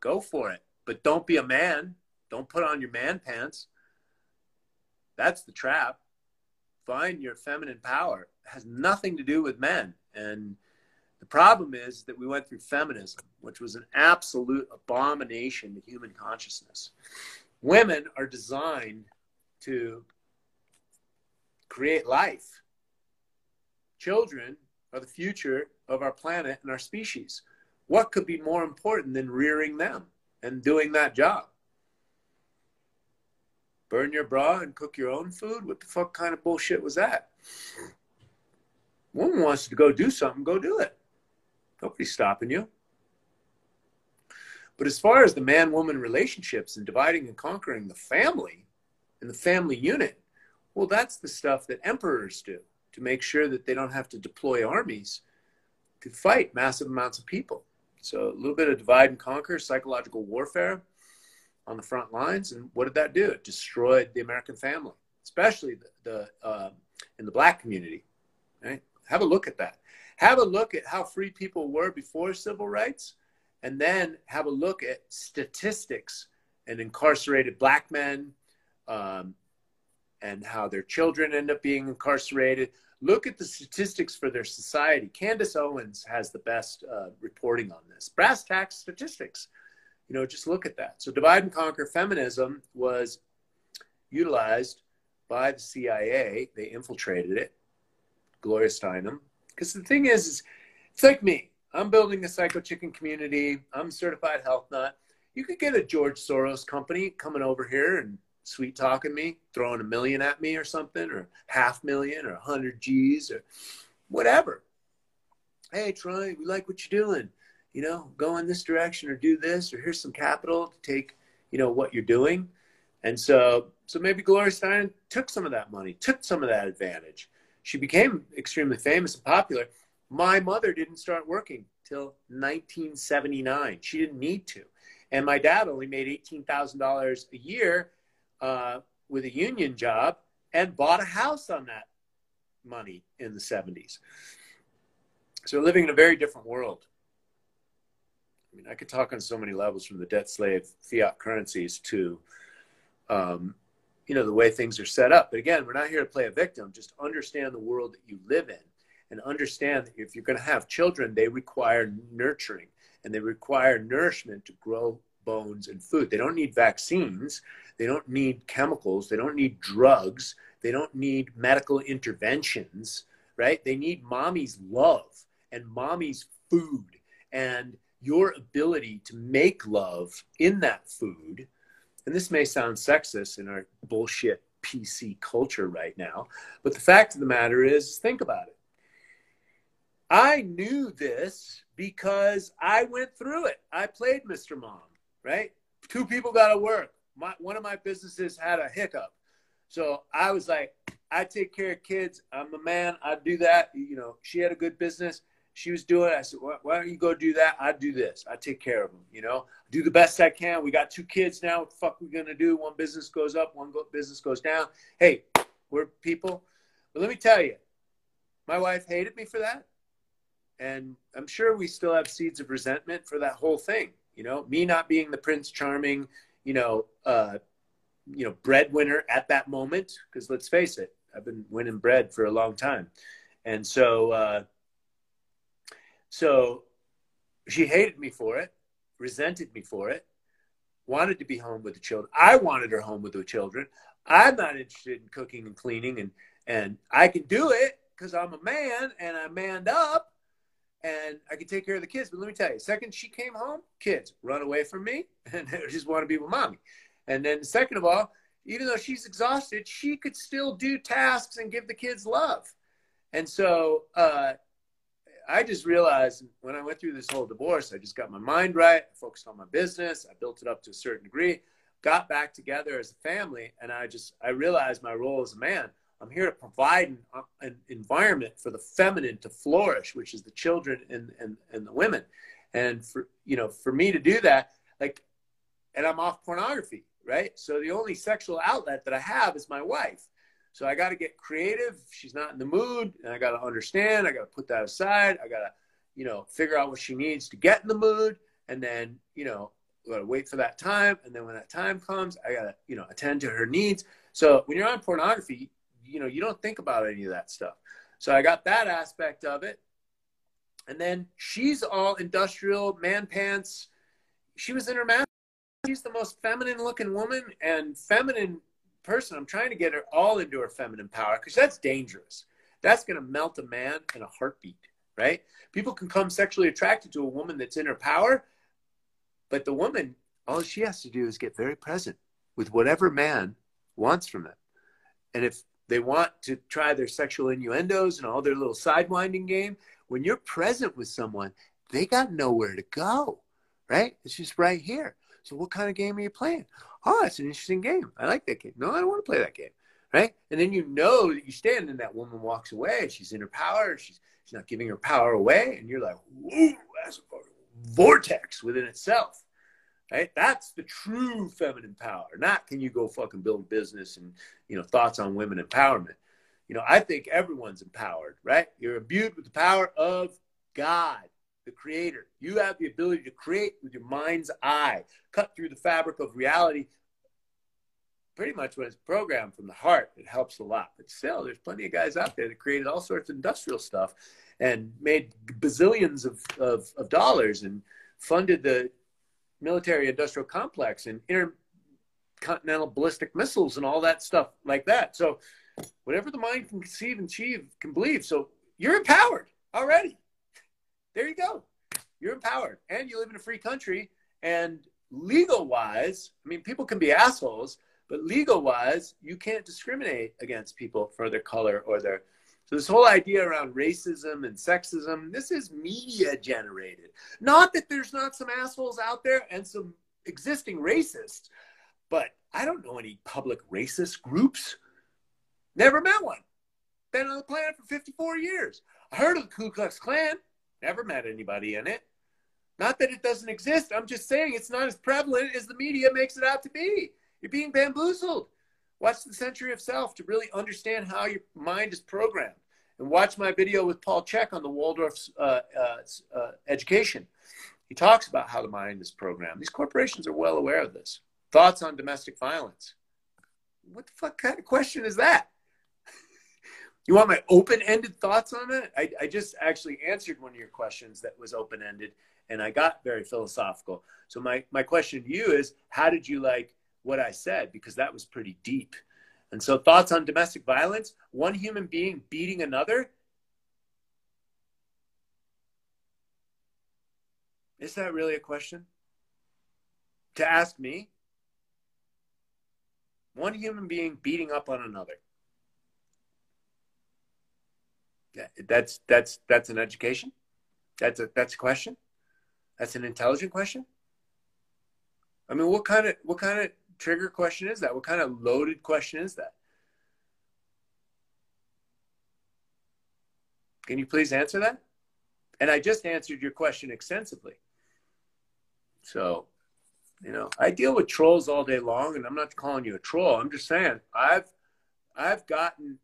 Go for it. But don't be a man. Don't put on your man pants. That's the trap. Find your feminine power. It has nothing to do with men. And problem is that we went through feminism, which was an absolute abomination to human consciousness. Women are designed to create life. Children are the future of our planet and our species. What could be more important than rearing them and doing that job? Burn your bra and cook your own food? What the fuck kind of bullshit was that? Woman wants to go do something, go do it. Nobody's stopping you. But as far as the man woman relationships and dividing and conquering the family and the family unit, well, that's the stuff that emperors do to make sure that they don't have to deploy armies to fight massive amounts of people. So a little bit of divide and conquer, psychological warfare on the front lines. And what did that do? It destroyed the American family, especially the, the uh, in the black community. Right? Have a look at that. Have a look at how free people were before civil rights, and then have a look at statistics and incarcerated black men, um, and how their children end up being incarcerated. Look at the statistics for their society. Candace Owens has the best uh, reporting on this. Brass tacks statistics. You know, just look at that. So, divide and conquer feminism was utilized by the CIA. They infiltrated it. Gloria Steinem. Because the thing is, is, it's like me. I'm building a psycho chicken community. I'm certified health nut. You could get a George Soros company coming over here and sweet talking me, throwing a million at me or something, or half million or a hundred G's or whatever. Hey, Troy, we like what you're doing. You know, go in this direction or do this, or here's some capital to take, you know, what you're doing. And so, so maybe Gloria Stein took some of that money, took some of that advantage. She became extremely famous and popular. My mother didn't start working till 1979. She didn't need to. And my dad only made $18,000 a year uh, with a union job and bought a house on that money in the 70s. So living in a very different world. I mean, I could talk on so many levels from the debt slave fiat currencies to, um, you know, the way things are set up. But again, we're not here to play a victim. Just understand the world that you live in and understand that if you're going to have children, they require nurturing and they require nourishment to grow bones and food. They don't need vaccines. They don't need chemicals. They don't need drugs. They don't need medical interventions, right? They need mommy's love and mommy's food and your ability to make love in that food. And this may sound sexist in our bullshit PC culture right now, but the fact of the matter is, think about it. I knew this because I went through it. I played Mr. Mom, right? Two people got to work. My, one of my businesses had a hiccup. So I was like, I take care of kids. I'm a man. I do that. You know, she had a good business. She was doing. I said, why, don't you go do that? I do this. I take care of them. You know, do the best I can. We got two kids now. What the fuck are we gonna do? One business goes up, one go- business goes down. Hey, we're people. But let me tell you, my wife hated me for that and i'm sure we still have seeds of resentment for that whole thing you know me not being the prince charming you know uh you know breadwinner at that moment because let's face it i've been winning bread for a long time and so uh so she hated me for it resented me for it wanted to be home with the children i wanted her home with the children i'm not interested in cooking and cleaning and and i can do it because i'm a man and I'm manned up and I can take care of the kids. But let me tell you, second she came home, kids run away from me (laughs) and just want to be with mommy. And then second of all, even though she's exhausted, she could still do tasks and give the kids love. And so uh, I just realized when I went through this whole divorce, I just got my mind right, focused on my business, I built it up to a certain degree, got back together as a family, and I just I realized my role as a man I'm here to provide an, uh, an, environment for the feminine to flourish, which is the children and, and, and the women. And for, you know, for me to do that, like, and I'm off pornography, right? So the only sexual outlet that I have is my wife. So I got to get creative. She's not in the mood and I got to understand. I got to put that aside. I got to, you know, figure out what she needs to get in the mood. And then, you know, got to wait for that time. And then when that time comes, I got to, you know, attend to her needs. So when you're on pornography, you know, you don't think about any of that stuff. So I got that aspect of it. And then she's all industrial, man pants. She was in her mask. She's the most feminine looking woman and feminine person. I'm trying to get her all into her feminine power because that's dangerous. That's going to melt a man in a heartbeat, right? People can come sexually attracted to a woman that's in her power, but the woman, all she has to do is get very present with whatever man wants from them. And if they want to try their sexual innuendos and all their little sidewinding game. When you're present with someone, they got nowhere to go, right? It's just right here. So, what kind of game are you playing? Oh, it's an interesting game. I like that game. No, I don't want to play that game, right? And then you know that you stand and that woman walks away. She's in her power. She's she's not giving her power away, and you're like, whoa, that's a vortex within itself. Right? That's the true feminine power. Not can you go fucking build business and you know thoughts on women empowerment. You know, I think everyone's empowered, right? You're imbued with the power of God, the creator. You have the ability to create with your mind's eye, cut through the fabric of reality. Pretty much when it's programmed from the heart, it helps a lot. But still, there's plenty of guys out there that created all sorts of industrial stuff and made bazillions of, of, of dollars and funded the military industrial complex and intercontinental ballistic missiles and all that stuff like that. So whatever the mind can conceive and achieve can believe. So you're empowered already. There you go. You're empowered and you live in a free country and legal wise, I mean, people can be assholes, but legal wise, you can't discriminate against people for their color or their so this whole idea around racism and sexism, this is media generated. Not that there's not some assholes out there and some existing racists, but I don't know any public racist groups. Never met one. Been on the planet for 54 years. I heard of the Ku Klux Klan. Never met anybody in it. Not that it doesn't exist. I'm just saying it's not as prevalent as the media makes it out to be. You're being bamboozled. Watch the Century of Self to really understand how your mind is programmed. And watch my video with Paul Chek on the Waldorf uh, uh, uh, education. He talks about how the mind is programmed. These corporations are well aware of this. Thoughts on domestic violence. What the fuck kind of question is that? You want my open ended thoughts on it? I, I just actually answered one of your questions that was open ended and I got very philosophical. So my, my question to you is how did you like what I said? Because that was pretty deep. And so thoughts on domestic violence, one human being beating another. Is that really a question? To ask me? One human being beating up on another. That's that's that's an education. That's a that's a question. That's an intelligent question. I mean, what kind of what kind of trigger question is that? What kind of loaded question is that? Can you please answer that? And I just answered your question extensively. So, you know, I deal with trolls all day long, and I'm not calling you a troll. I'm just saying I've I've gotten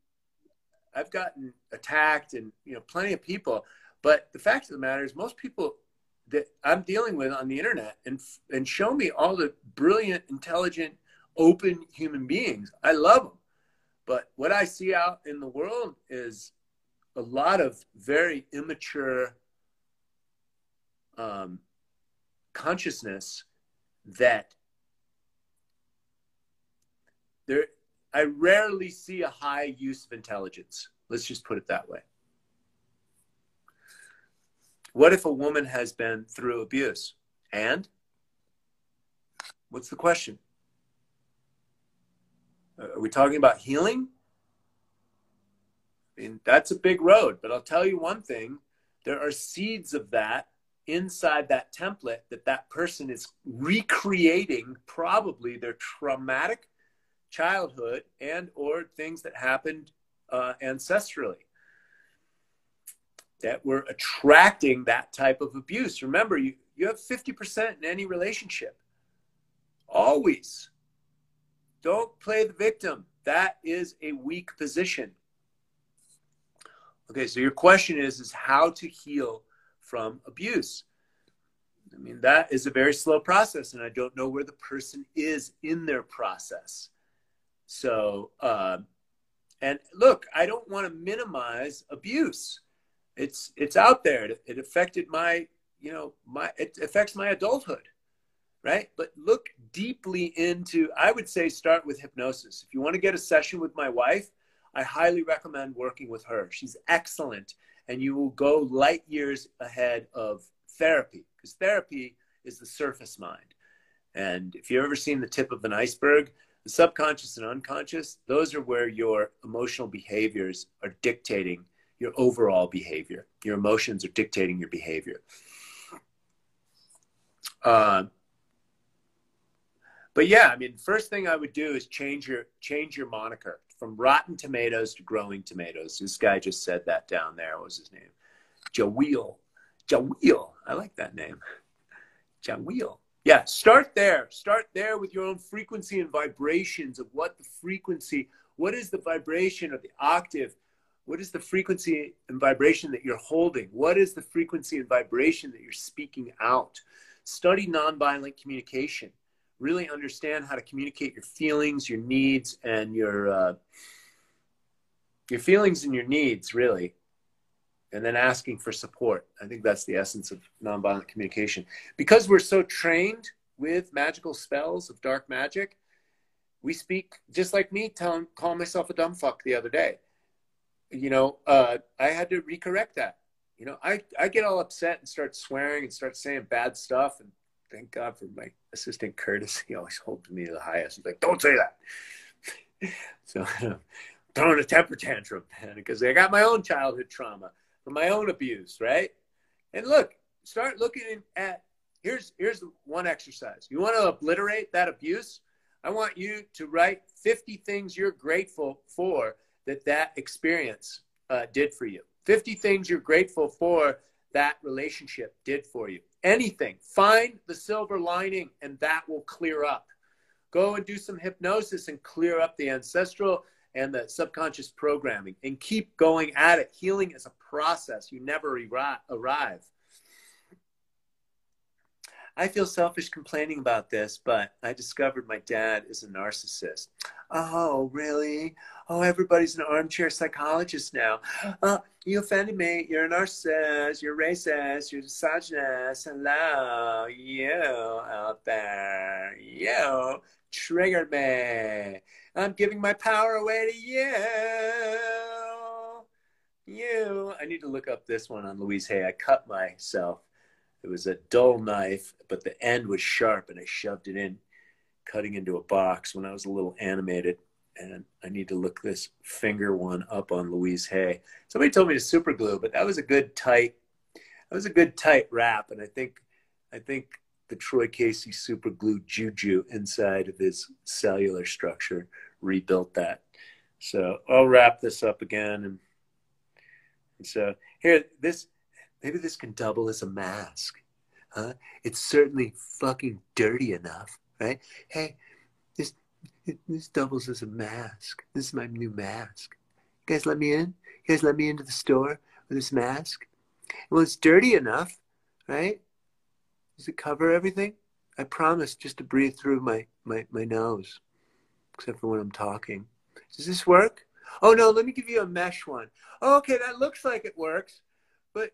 I've gotten attacked and you know plenty of people. But the fact of the matter is, most people that I'm dealing with on the internet and and show me all the brilliant, intelligent, open human beings. I love them. But what I see out in the world is a lot of very immature um, consciousness that there I rarely see a high use of intelligence. Let's just put it that way. What if a woman has been through abuse? And what's the question? Are we talking about healing? I mean, that's a big road, but I'll tell you one thing there are seeds of that inside that template that that person is recreating probably their traumatic childhood and or things that happened uh, ancestrally that we're attracting that type of abuse. Remember, you, you have 50% in any relationship. Always. Don't play the victim. That is a weak position. Okay, so your question is is how to heal from abuse. I mean, that is a very slow process, and I don't know where the person is in their process. So, uh, and look, I don't want to minimize abuse it's it's out there. It, it affected my you know my it affects my adulthood, right? But look deeply into. I would say start with hypnosis. If you want to get a session with my wife, I highly recommend working with her. She's excellent, and you will go light years ahead of therapy because therapy is the surface mind. And if you've ever seen the tip of an iceberg, the subconscious and unconscious, those are where your emotional behaviors are dictating your overall behavior. Your emotions are dictating your behavior. Uh, but yeah, I mean, first thing I would do is change your change your moniker from rotten tomatoes to growing tomatoes. This guy just said that down there. What was his name? Jaweel. Jaweel. I like that name. Jaweel. Yeah, start there. Start there with your own frequency and vibrations of what the frequency, what is the vibration of the octave what is the frequency and vibration that you're holding? What is the frequency and vibration that you're speaking out? Study nonviolent communication. Really understand how to communicate your feelings, your needs, and your uh, your feelings and your needs, really, and then asking for support. I think that's the essence of nonviolent communication. Because we're so trained with magical spells of dark magic, we speak just like me telling calling myself a dumb fuck the other day you know, uh, I had to recorrect that. You know, I, I get all upset and start swearing and start saying bad stuff. And thank God for my assistant Curtis. He always holds me to the highest. He's like, don't say that. (laughs) so (laughs) throwing a temper tantrum, (laughs) because I got my own childhood trauma from my own abuse, right? And look, start looking at here's here's one exercise. You want to obliterate that abuse? I want you to write 50 things you're grateful for that that experience uh, did for you. 50 things you're grateful for that relationship did for you. Anything. Find the silver lining, and that will clear up. Go and do some hypnosis and clear up the ancestral and the subconscious programming and keep going at it. Healing is a process, you never arrive. I feel selfish complaining about this, but I discovered my dad is a narcissist. Oh, really? Oh, everybody's an armchair psychologist now. Uh, you offended me. You're a narcissist. You're racist. You're misogynist. Hello, you out there. You triggered me. I'm giving my power away to you. You. I need to look up this one on Louise Hay. I cut myself. It was a dull knife, but the end was sharp, and I shoved it in, cutting into a box when I was a little animated. And I need to look this finger one up on Louise Hay. Somebody told me to super glue, but that was a good tight. That was a good tight wrap, and I think, I think the Troy Casey super glue juju inside of his cellular structure rebuilt that. So I'll wrap this up again. And, and so here, this, maybe this can double as a mask. Huh? It's certainly fucking dirty enough, right? Hey, this, this doubles as a mask. This is my new mask. You guys let me in? You guys let me into the store with this mask? Well, it's dirty enough, right? Does it cover everything? I promise just to breathe through my, my, my nose except for when I'm talking. Does this work? Oh no, let me give you a mesh one. Oh, okay, that looks like it works, but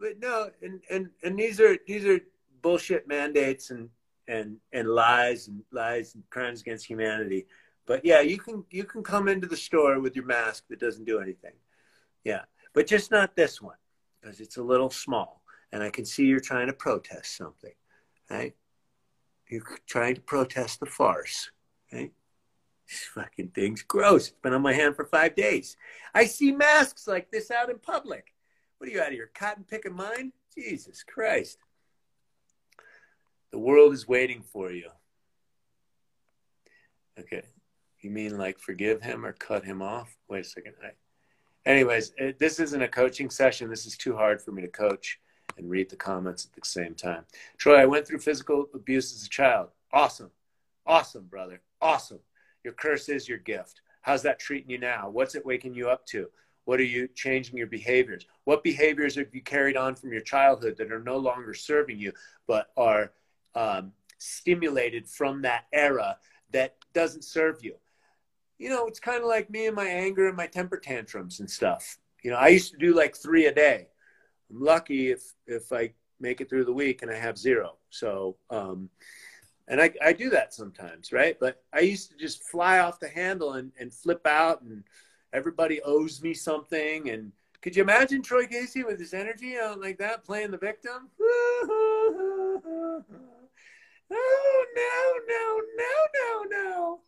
but no, and and and these are these are bullshit mandates and and and lies and lies and crimes against humanity. But yeah, you can you can come into the store with your mask that doesn't do anything. Yeah, but just not this one because it's a little small, and I can see you're trying to protest something, right? You're trying to protest the farce, right? This fucking thing's gross. It's been on my hand for five days. I see masks like this out in public. What are you out of your cotton picking mind? Jesus Christ. The world is waiting for you. Okay. You mean like forgive him or cut him off? Wait a second. I, anyways, it, this isn't a coaching session. This is too hard for me to coach and read the comments at the same time. Troy, I went through physical abuse as a child. Awesome. Awesome, brother. Awesome. Your curse is your gift. How's that treating you now? What's it waking you up to? What are you changing your behaviors? What behaviors have you carried on from your childhood that are no longer serving you, but are um, stimulated from that era that doesn't serve you? You know, it's kind of like me and my anger and my temper tantrums and stuff. You know, I used to do like three a day. I'm lucky if if I make it through the week and I have zero. So, um, and I, I do that sometimes, right? But I used to just fly off the handle and, and flip out, and everybody owes me something. And could you imagine Troy Casey with his energy out like that, playing the victim? (laughs) oh, no, no, no, no, no.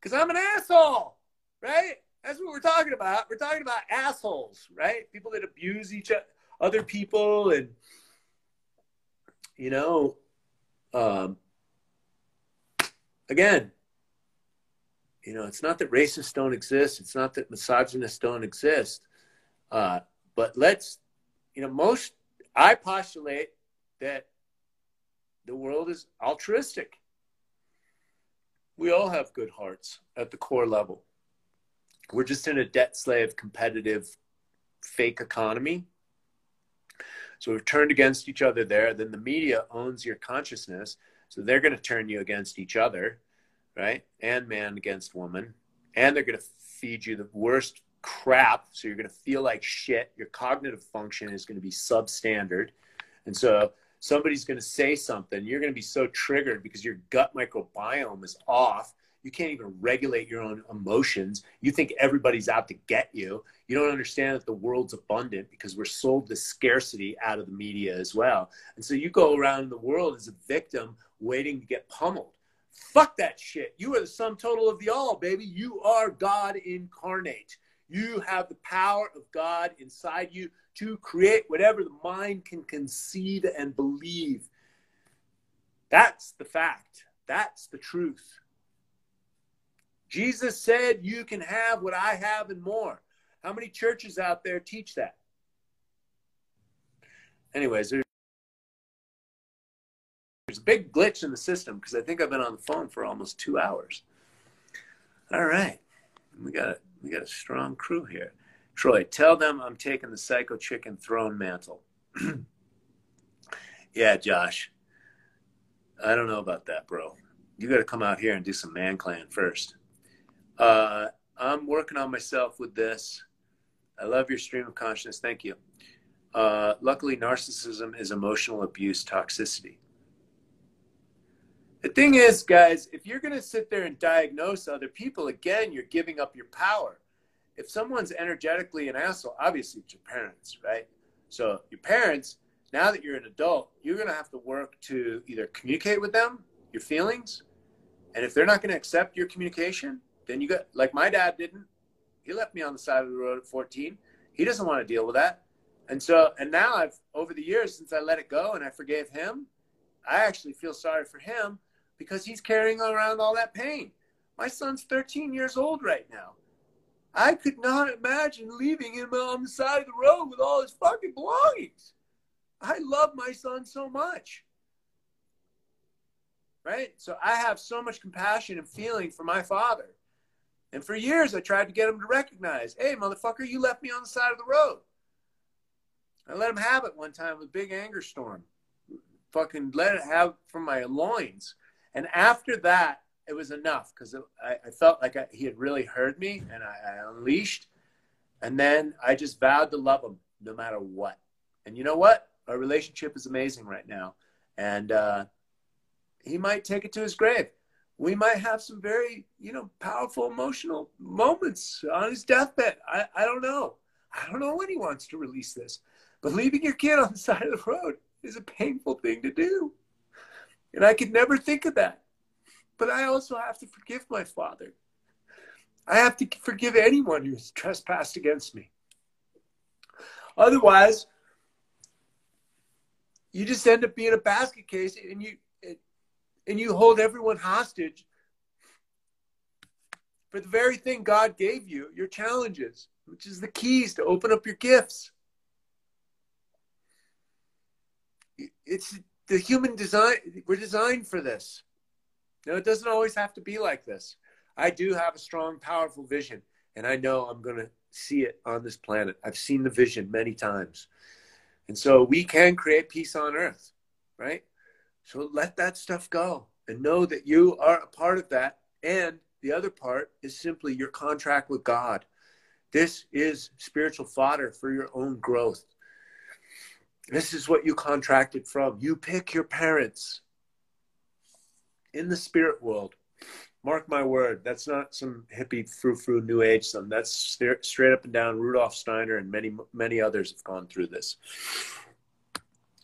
Because I'm an asshole, right? That's what we're talking about. We're talking about assholes, right? People that abuse each other, other people, and, you know, um, again, you know, it's not that racists don't exist. It's not that misogynists don't exist. Uh, but let's, you know, most, I postulate that the world is altruistic. We all have good hearts at the core level. We're just in a debt slave, competitive, fake economy. So we've turned against each other there. Then the media owns your consciousness. So they're going to turn you against each other, right? And man against woman. And they're going to feed you the worst crap. So you're going to feel like shit. Your cognitive function is going to be substandard. And so somebody's going to say something. You're going to be so triggered because your gut microbiome is off. You can't even regulate your own emotions. You think everybody's out to get you. You don't understand that the world's abundant because we're sold the scarcity out of the media as well. And so you go around the world as a victim waiting to get pummeled. Fuck that shit. You are the sum total of the all, baby. You are God incarnate. You have the power of God inside you to create whatever the mind can conceive and believe. That's the fact. That's the truth. Jesus said, You can have what I have and more. How many churches out there teach that? anyways, there's, big glitch in the system because I think I've been on the phone for almost two hours. All right, we got a, we got a strong crew here. Troy, tell them I'm taking the Psycho Chicken throne mantle. (clears throat) yeah, Josh. I don't know about that, bro. You got to come out here and do some man clan first. Uh, I'm working on myself with this. I love your stream of consciousness. Thank you. Uh, luckily, narcissism is emotional abuse toxicity. The thing is, guys, if you're going to sit there and diagnose other people, again, you're giving up your power. If someone's energetically an asshole, obviously it's your parents, right? So, your parents, now that you're an adult, you're going to have to work to either communicate with them your feelings. And if they're not going to accept your communication, then you got, like my dad didn't. He left me on the side of the road at 14. He doesn't want to deal with that. And so, and now I've, over the years, since I let it go and I forgave him, I actually feel sorry for him because he's carrying around all that pain. My son's 13 years old right now. I could not imagine leaving him on the side of the road with all his fucking belongings. I love my son so much. Right? So I have so much compassion and feeling for my father. And for years, I tried to get him to recognize hey, motherfucker, you left me on the side of the road. I let him have it one time with a big anger storm. Fucking let it have from my loins. And after that, it was enough because I, I, felt like I, he had really heard me and I, I unleashed. And then I just vowed to love him no matter what. And you know what? Our relationship is amazing right now. And uh, he might take it to his grave. We might have some very, you know, powerful emotional moments on his deathbed. I, I don't know. I don't know when he wants to release this. But leaving your kid on the side of the road is a painful thing to do. And I could never think of that. But I also have to forgive my father. I have to forgive anyone who's trespassed against me. Otherwise, you just end up being a basket case and you and you hold everyone hostage for the very thing God gave you, your challenges, which is the keys to open up your gifts. It's the human design we're designed for this. Now it doesn't always have to be like this. I do have a strong powerful vision and i know i'm going to see it on this planet. I've seen the vision many times. And so we can create peace on earth right? So let that stuff go and know that you are a part of that. And the other part is simply your contract with god. This is spiritual fodder for your own growth this is what you contracted from. You pick your parents in the spirit world. Mark my word, that's not some hippie frou frou new age some. That's straight up and down. Rudolf Steiner and many many others have gone through this.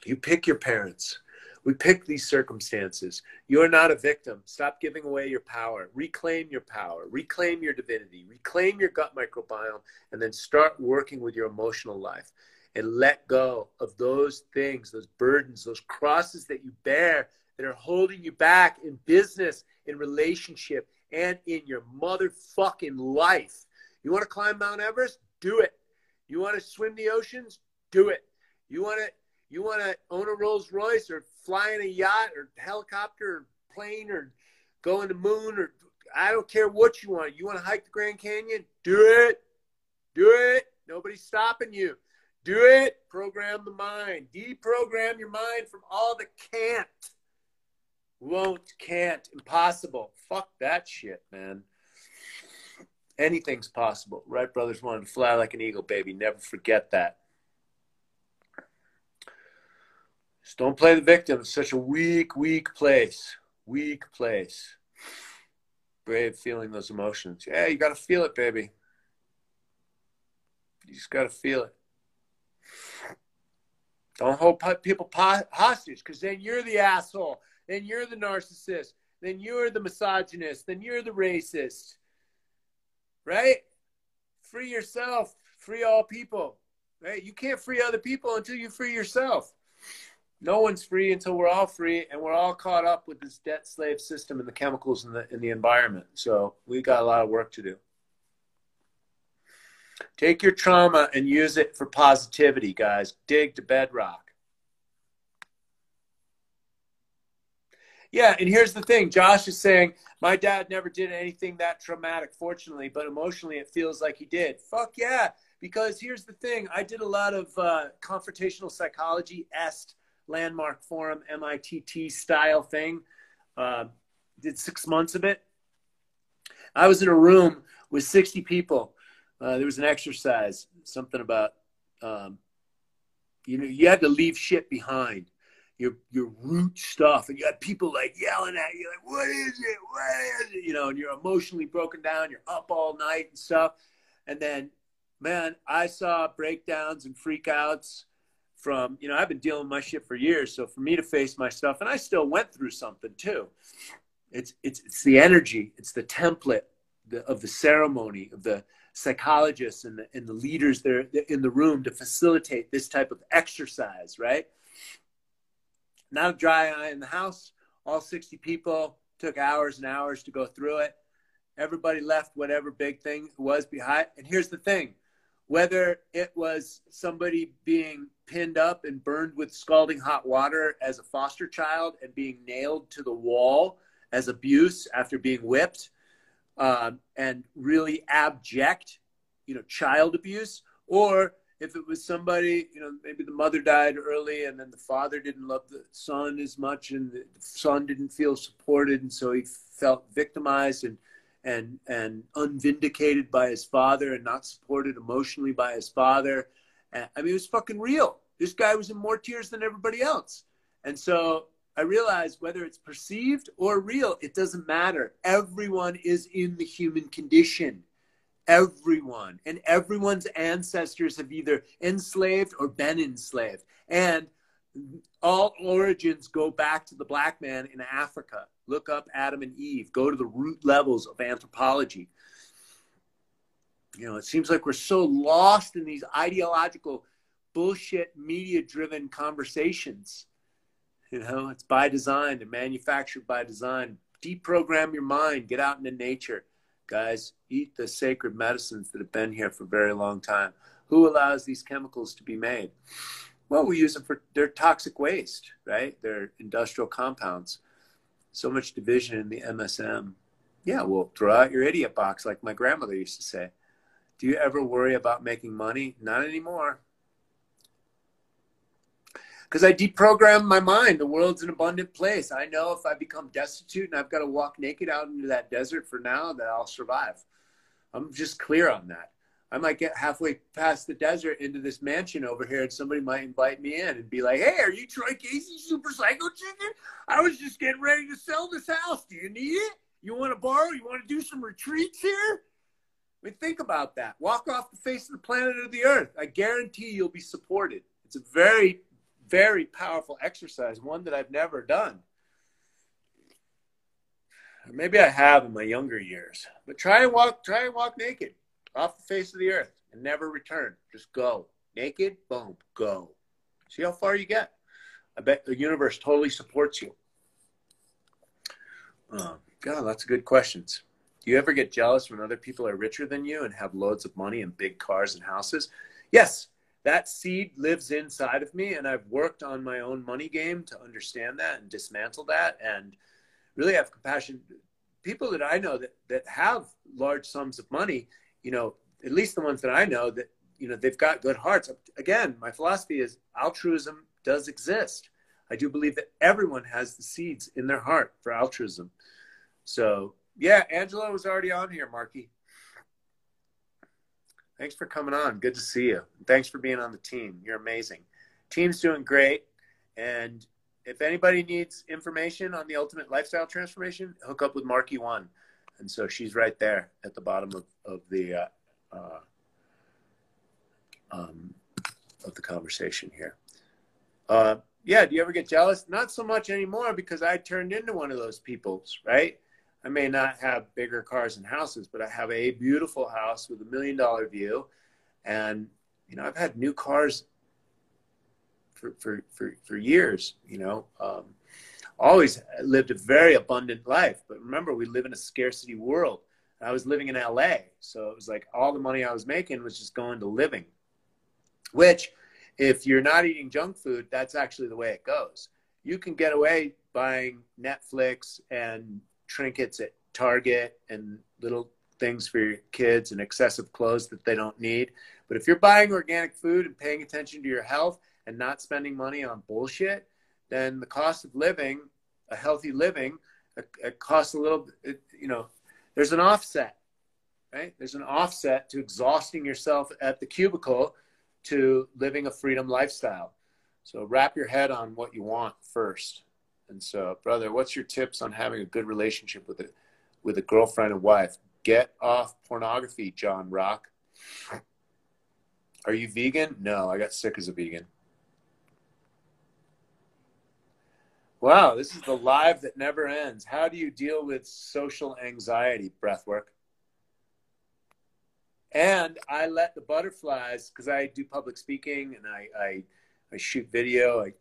You pick your parents. We pick these circumstances. You are not a victim. Stop giving away your power. Reclaim your power. Reclaim your divinity. Reclaim your gut microbiome, and then start working with your emotional life and let go of those things, those burdens, those crosses that you bear that are holding you back in business, in relationship, and in your motherfucking life. You want to climb Mount Everest? Do it. You want to swim the oceans? Do it. You want to you want to own a Rolls Royce or fly in a yacht or helicopter or plane or go in the moon or I don't care what you want. You want to hike the Grand Canyon? Do it. Do it. Nobody's stopping you. Do it. Program the mind. Deprogram your mind from all the can't. Won't, can't, impossible. Fuck that shit, man. Anything's possible. Wright brothers wanted to fly like an eagle, baby. Never forget that. Just don't play the victim. It's such a weak, weak place. Weak place. Brave feeling those emotions. Yeah, you got to feel it, baby. You just got to feel it. Don't hold people hostage because then you're the asshole. Then you're the narcissist. Then you're the misogynist. Then you're the racist. Right? Free yourself. Free all people. Right? You can't free other people until you free yourself. No one's free until we're all free, and we're all caught up with this debt slave system and the chemicals in the in the environment. So we got a lot of work to do. Take your trauma and use it for positivity, guys. Dig to bedrock. Yeah, and here's the thing Josh is saying, My dad never did anything that traumatic, fortunately, but emotionally it feels like he did. Fuck yeah. Because here's the thing I did a lot of uh, confrontational psychology, EST, Landmark Forum, MITT style thing. Uh, did six months of it. I was in a room with 60 people uh, there was an exercise, something about um, you know you had to leave shit behind. Your your root stuff and you had people like yelling at you like what is it? What is it? You know and you're emotionally broken down you're up all night and stuff. And then man i saw breakdowns and freakouts from you know i've been dealing with my shit for years so for me to face my stuff and i still went through something too. It's it's it's the energy it's the template the, of the ceremony of the psychologists and the, and the leaders there in the room to facilitate this type of exercise, right? Not a dry eye in the house. All 60 people took hours and hours to go through it. Everybody left whatever big thing was behind. And here's the thing whether it was somebody being pinned up and burned with scalding hot water as a foster child and being nailed to the wall as abuse after being whipped, um, and really abject, you know, child abuse, or if it was somebody, you know, maybe the mother died early and then the father didn't love the son as much and the son didn't feel supported and so he felt victimized and and and unvindicated by his father and not supported emotionally by his father. I mean, it was fucking real. This guy was in more tears than everybody else. And so I realized whether it's perceived or real, it doesn't matter. Everyone is in the human condition. Everyone. And everyone's ancestors have either enslaved or been enslaved. And all origins go back to the black man in Africa. Look up Adam and Eve. Go to the root levels of anthropology. You know, it seems like we're so lost in these ideological, bullshit, media driven conversations you know, it's by design and manufactured by design. Deprogram your mind, get out into nature. Guys, eat the sacred medicines that have been here for a very long time. Who allows these chemicals to be made? Well, we use them for their toxic waste, right? They're industrial compounds. So much division in the MSM. Yeah, well, throw out your idiot box, like my grandmother used to say. Do you ever worry about making money? Not anymore because I deprogram my mind. The world's an abundant place. I know if I become destitute and I've got to walk naked out into that desert for now, that I'll survive. I'm just clear on that. I might get halfway past the desert into this mansion over here, and somebody might invite me in and be like, "Hey, are you Troy Casey, Super Psycho Chicken? I was just getting ready to sell this house. Do you need it? You want to borrow? You want to do some retreats here?" I mean, think about that. Walk off the face of the planet of the earth. I guarantee you'll be supported. It's a very very powerful exercise, one that I've never done. Maybe I have in my younger years, but try and walk, try and walk naked off the face of the earth and never return. Just go naked, boom, go. See how far you get. I bet the universe totally supports you. Um, God, lots of good questions. Do you ever get jealous when other people are richer than you and have loads of money and big cars and houses? Yes, that seed lives inside of me and i've worked on my own money game to understand that and dismantle that and really have compassion. People that i know that that have large sums of money you know at least the ones that i know that you know they've got good hearts. Again my philosophy is altruism does exist. I do believe that everyone has the seeds in their heart for altruism. So yeah angela was already on here marky Thanks for coming on. Good to see you. Thanks for being on the team. You're amazing. Team's doing great. And if anybody needs information on the ultimate lifestyle transformation, hook up with Marky One. And so she's right there at the bottom of, of the uh, uh, um, of the conversation here. Uh, yeah, do you ever get jealous? Not so much anymore because I turned into one of those peoples, right? I may not have bigger cars and houses, but I have a beautiful house with a million dollar view. And, you know, I've had new cars for, for, for, for years, you know, um, always lived a very abundant life. But remember, we live in a scarcity world. I was living in LA. So it was like all the money I was making was just going to living, which if you're not eating junk food, that's actually the way it goes. You can get away buying Netflix and trinkets at Target and little things for your kids and excessive clothes that they don't need. But if you're buying organic food and paying attention to your health and not spending money on bullshit, then the cost of living, a healthy living, it, it costs a little, it, you know, there's an offset, right? There's an offset to exhausting yourself at the cubicle to living a freedom lifestyle. So wrap your head on what you want first. And so, brother, what's your tips on having a good relationship with a with a girlfriend and wife? Get off pornography, John Rock. Are you vegan? No, I got sick as a vegan. Wow, this is the live that never ends. How do you deal with social anxiety, breathwork? And I let the butterflies, because I do public speaking and I, I, I shoot video, I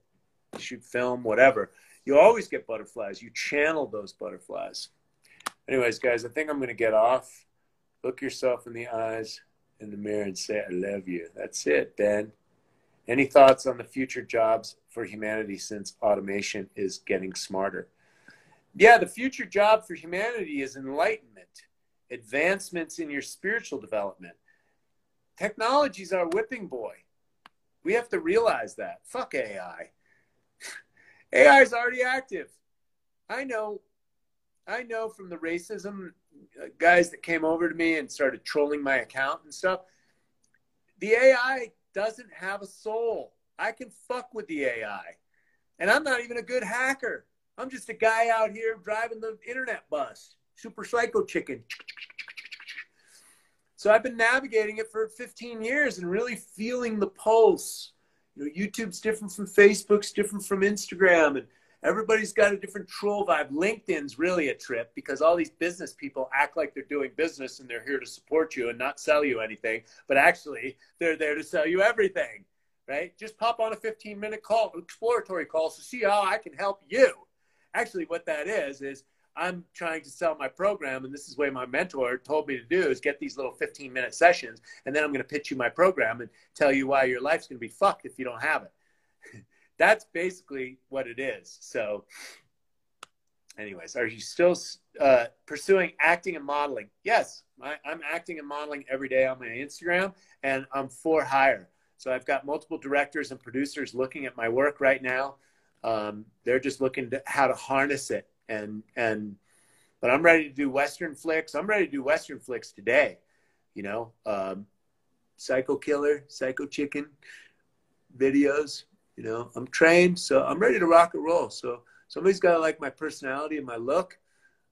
shoot film, whatever. You always get butterflies. You channel those butterflies. Anyways, guys, I think I'm going to get off. Look yourself in the eyes in the mirror and say, I love you. That's it, Ben. Any thoughts on the future jobs for humanity since automation is getting smarter? Yeah, the future job for humanity is enlightenment, advancements in your spiritual development. Technology is our whipping boy. We have to realize that. Fuck AI. AI is already active. I know, I know from the racism uh, guys that came over to me and started trolling my account and stuff. The AI doesn't have a soul. I can fuck with the AI. And I'm not even a good hacker. I'm just a guy out here driving the internet bus, super psycho chicken. So I've been navigating it for 15 years and really feeling the pulse. You know, YouTube's different from Facebook's different from Instagram and everybody's got a different troll vibe. LinkedIn's really a trip because all these business people act like they're doing business and they're here to support you and not sell you anything, but actually they're there to sell you everything, right? Just pop on a 15 minute call, exploratory call to see how I can help you. Actually, what that is, is I'm trying to sell my program, and this is the way my mentor told me to do is get these little 15 minute sessions, and then I'm going to pitch you my program and tell you why your life's going to be fucked if you don't have it (laughs) that's basically what it is. So, anyways, are you still uh, pursuing acting and modeling? Yes, I, I'm acting and modeling every day on my Instagram, and I'm for hire. So I've got multiple directors and producers looking at my work right now. Um, they're just looking to how to harness it, and and but I'm ready to do Western flicks. I'm ready to do Western flicks today. You know, um, Psycho Killer, Psycho Chicken videos, you know, I'm trained, so I'm ready to rock and roll. So somebody's got to like my personality and my look,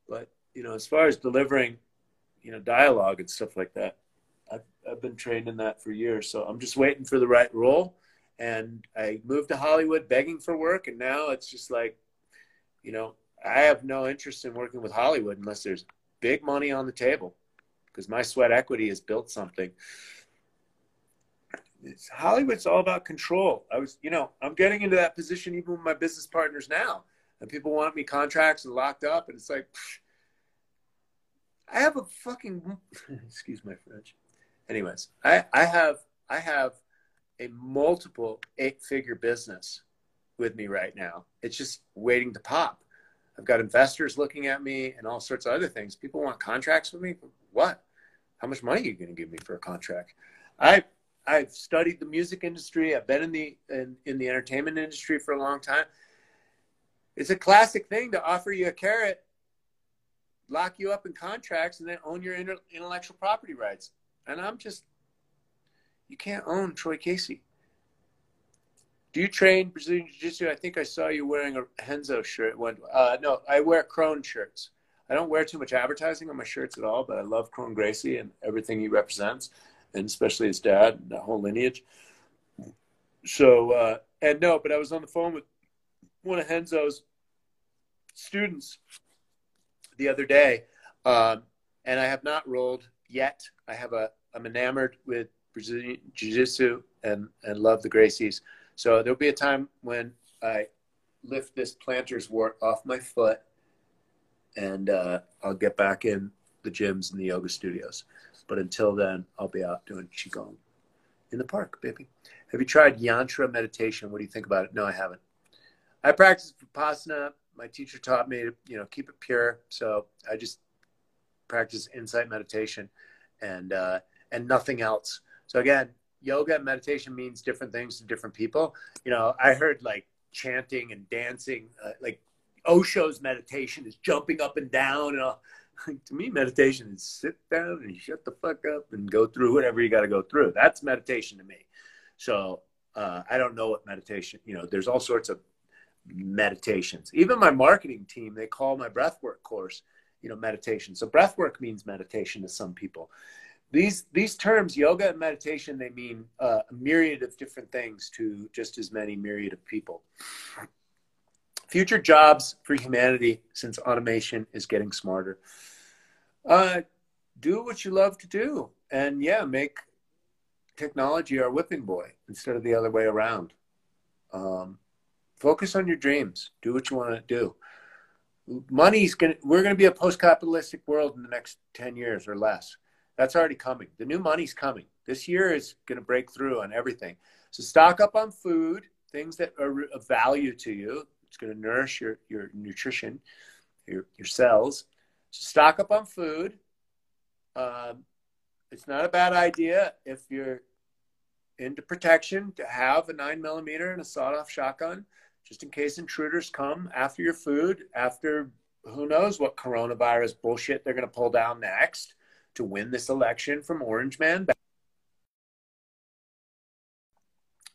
but you know, as far as delivering, you know, dialogue and stuff like that, I've I've been trained in that for years. So I'm just waiting for the right role. And I moved to Hollywood begging for work, and now it's just like, you know, I have no interest in working with Hollywood unless there's big money on the table, because my sweat equity has built something it's, Hollywood's all about control. I was, you know, I'm getting into that position even with my business partners now, and people want me contracts and locked up, and it's like, I have a fucking, (laughs) excuse my French. Anyways, I, I have, I have a multiple eight-figure business with me right now. It's just waiting to pop. I've got investors looking at me and all sorts of other things. People want contracts with me. What? How much money are you going to give me for a contract? I I've studied the music industry. I've been in the in, in the entertainment industry for a long time. It's a classic thing to offer you a carrot, lock you up in contracts, and then own your intellectual property rights. And I'm just, you can't own Troy Casey. Do you train Brazilian Jiu Jitsu? I think I saw you wearing a Renzo shirt. One, uh, no, I wear Kron shirts. I don't wear too much advertising on my shirts at all, but I love Kron Gracie and everything he represents and especially his dad, and that whole lineage. So, uh, and no, but I was on the phone with one of Renzo's students the other day, um, and I have not rolled yet. I have a, I'm enamored with Brazilian Jiu Jitsu and, and love the Gracies. So there'll be a time when I lift this planter's wart off my foot and uh, I'll get back in the gyms and the yoga studios. But until then, I'll be out doing Qigong in the park, baby. Have you tried Yantra meditation? What do you think about it? No, I haven't. I practice Vipassana my teacher taught me to, you know, keep it pure. So I just practice insight meditation and, uh, and nothing else. So again, yoga and meditation means different things to different people. You know, I heard like chanting and dancing, uh, like Osho's meditation is jumping up and down. And all. (laughs) to me, meditation is sit down and shut the fuck up and go through whatever you got to go through. That's meditation to me. So uh, I don't know what meditation. You know, there's all sorts of meditations. Even my marketing team, they call my breathwork course, you know, meditation. So breathwork means meditation to some people these these terms yoga and meditation they mean uh, a myriad of different things to just as many myriad of people. Future jobs for humanity since automation is getting smarter. Uh, do what you love to do and yeah make technology our whipping boy instead of the other way around. Um, focus on your dreams. Do what you want to do. Money's gonna we're gonna be a post-capitalistic world in the next 10 years or less that's already coming. The new money's coming. This year is going to break through on everything. So stock up on food, things that are of value to you. It's going to nourish your, your nutrition, your, your cells. So stock up on food. Um, it's not a bad idea if you're into protection to have a nine millimeter and a sawed off shotgun just in case intruders come after your food, after who knows what coronavirus bullshit they're going to pull down next to win this election from Orange Man.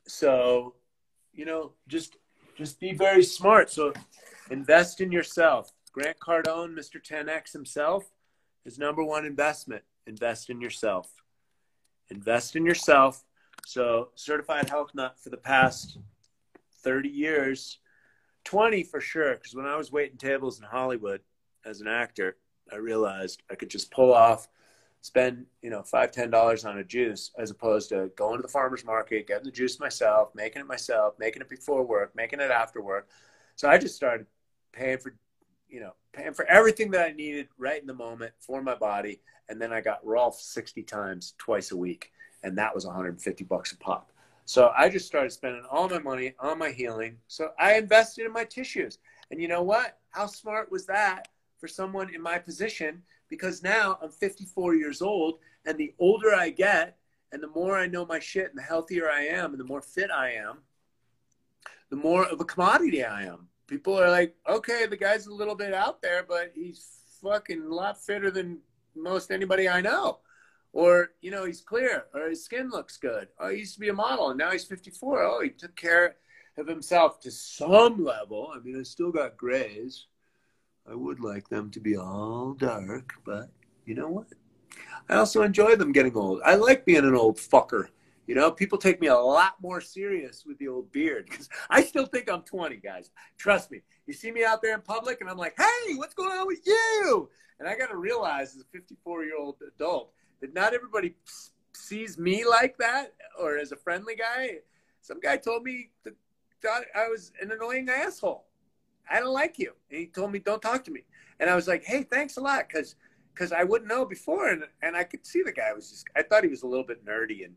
So, you know, just just be very smart. So invest in yourself. Grant Cardone, Mr. 10X himself, his number one investment. Invest in yourself. Invest in yourself. So certified health nut for the past 30 years, 20 for sure. Because when I was waiting tables in Hollywood as an actor, I realized I could just pull off spend you know five ten dollars on a juice as opposed to going to the farmers market getting the juice myself making it myself making it before work making it after work. So i just started paying for you know paying for everything that i needed right in the moment for my body. And then i got rolf 60 times twice a week. And that was 150 bucks a pop. So i just started spending all my money on my healing. So i invested in my tissues. And you know what? How smart was that for someone in my position because now I'm 54 years old, and the older I get, and the more I know my shit, and the healthier I am, and the more fit I am, the more of a commodity I am. People are like, okay, the guy's a little bit out there, but he's fucking a lot fitter than most anybody I know. Or, you know, he's clear, or his skin looks good. Oh, he used to be a model, and now he's 54. Oh, he took care of himself to some level. I mean, I still got grays I would like them to be all dark, but you know what? I also enjoy them getting old. I like being an old fucker. You know, people take me a lot more serious with the old beard because I still think I'm 20, guys. Trust me. You see me out there in public and I'm like, hey, what's going on with you? And I got to realize as a 54 year old adult that not everybody sees me like that or as a friendly guy. Some guy told me that I was an annoying asshole. I don't like you. And he told me, don't talk to me. And I was like, hey, thanks a lot. Cause, cause I wouldn't know before. And, and I could see the guy was just, I thought he was a little bit nerdy and,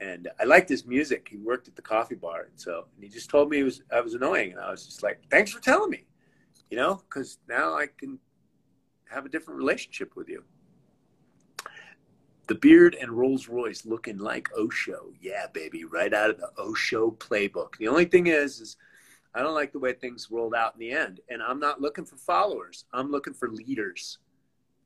and I liked his music. He worked at the coffee bar. And so, and he just told me he was, I was annoying. And I was just like, thanks for telling me, you know, cause now I can have a different relationship with you. The beard and Rolls Royce looking like Osho. Yeah, baby, right out of the Osho playbook. The only thing is, is I don't like the way things rolled out in the end. And I'm not looking for followers. I'm looking for leaders,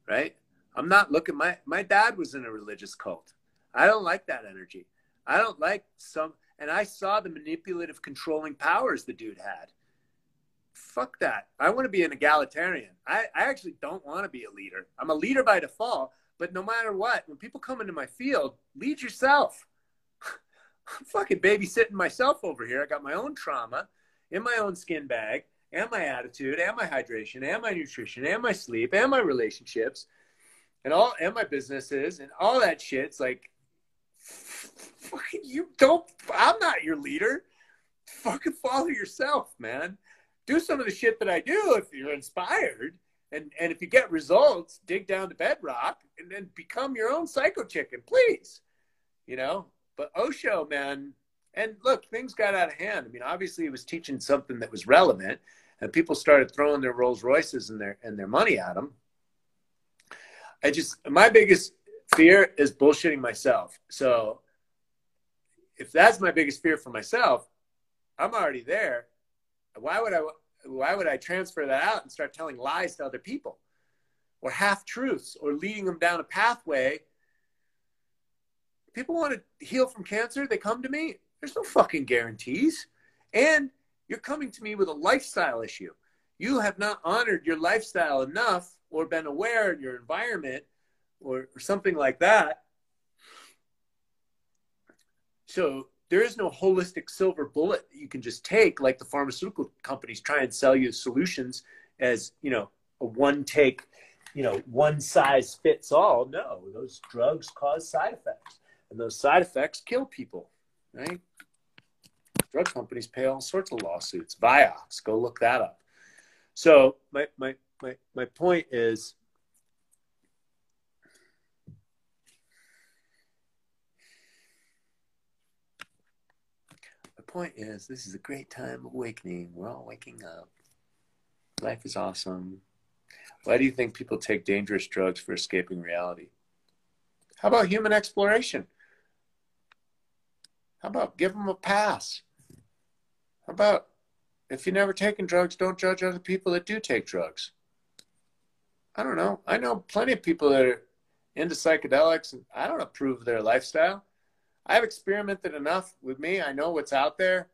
right? I'm not looking. My my dad was in a religious cult. I don't like that energy. I don't like some. And I saw the manipulative, controlling powers the dude had. Fuck that. I want to be an egalitarian. I, I actually don't want to be a leader. I'm a leader by default, but no matter what, when people come into my field, lead yourself. (laughs) I'm fucking babysitting myself over here. I got my own trauma in my own skin bag and my attitude and my hydration and my nutrition and my sleep and my relationships and all and my businesses and all that shit. It's like fucking you don't I'm not your leader. Fucking follow yourself, man. Do some of the shit that I do if you're inspired. And and if you get results, dig down to bedrock and then become your own psycho chicken, please. You know? But Osho, man, and look, things got out of hand. I mean, obviously, he was teaching something that was relevant, and people started throwing their Rolls Royces and their and their money at him. I just my biggest fear is bullshitting myself. So if that's my biggest fear for myself, I'm already there. Why would I why would I transfer that out and start telling lies to other people? Or half truths or leading them down a pathway. People want to heal from cancer, they come to me. There's no fucking guarantees. And you're coming to me with a lifestyle issue. You have not honored your lifestyle enough or been aware in your environment or, or something like that. So there is no holistic silver bullet that you can just take like the pharmaceutical companies try and sell you solutions as, you know, a one take, you know, one size fits all. No, those drugs cause side effects and those side effects kill people, right? Drug companies pay all sorts of lawsuits. Vioxx, go look that up. So my my my my point is the point is this is a great time of awakening. We're all waking up. Life is awesome. Why do you think people take dangerous drugs for escaping reality? How about human exploration? How about give them a pass? How about if you've never taken drugs, don't judge other people that do take drugs? I don't know. I know plenty of people that are into psychedelics, and I don't approve of their lifestyle. I've experimented enough with me. I know what's out there.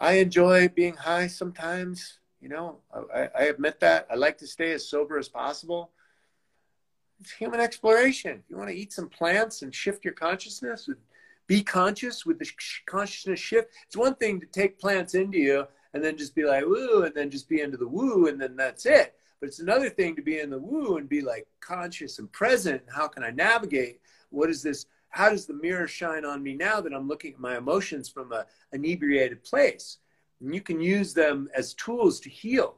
I enjoy being high sometimes. You know, I, I admit that. I like to stay as sober as possible. It's human exploration. You want to eat some plants and shift your consciousness and be conscious with the consciousness shift. It's one thing to take plants into you and then just be like, woo, and then just be into the woo, and then that's it. But it's another thing to be in the woo and be like conscious and present. How can I navigate? What is this? How does the mirror shine on me now that I'm looking at my emotions from a inebriated place? And you can use them as tools to heal.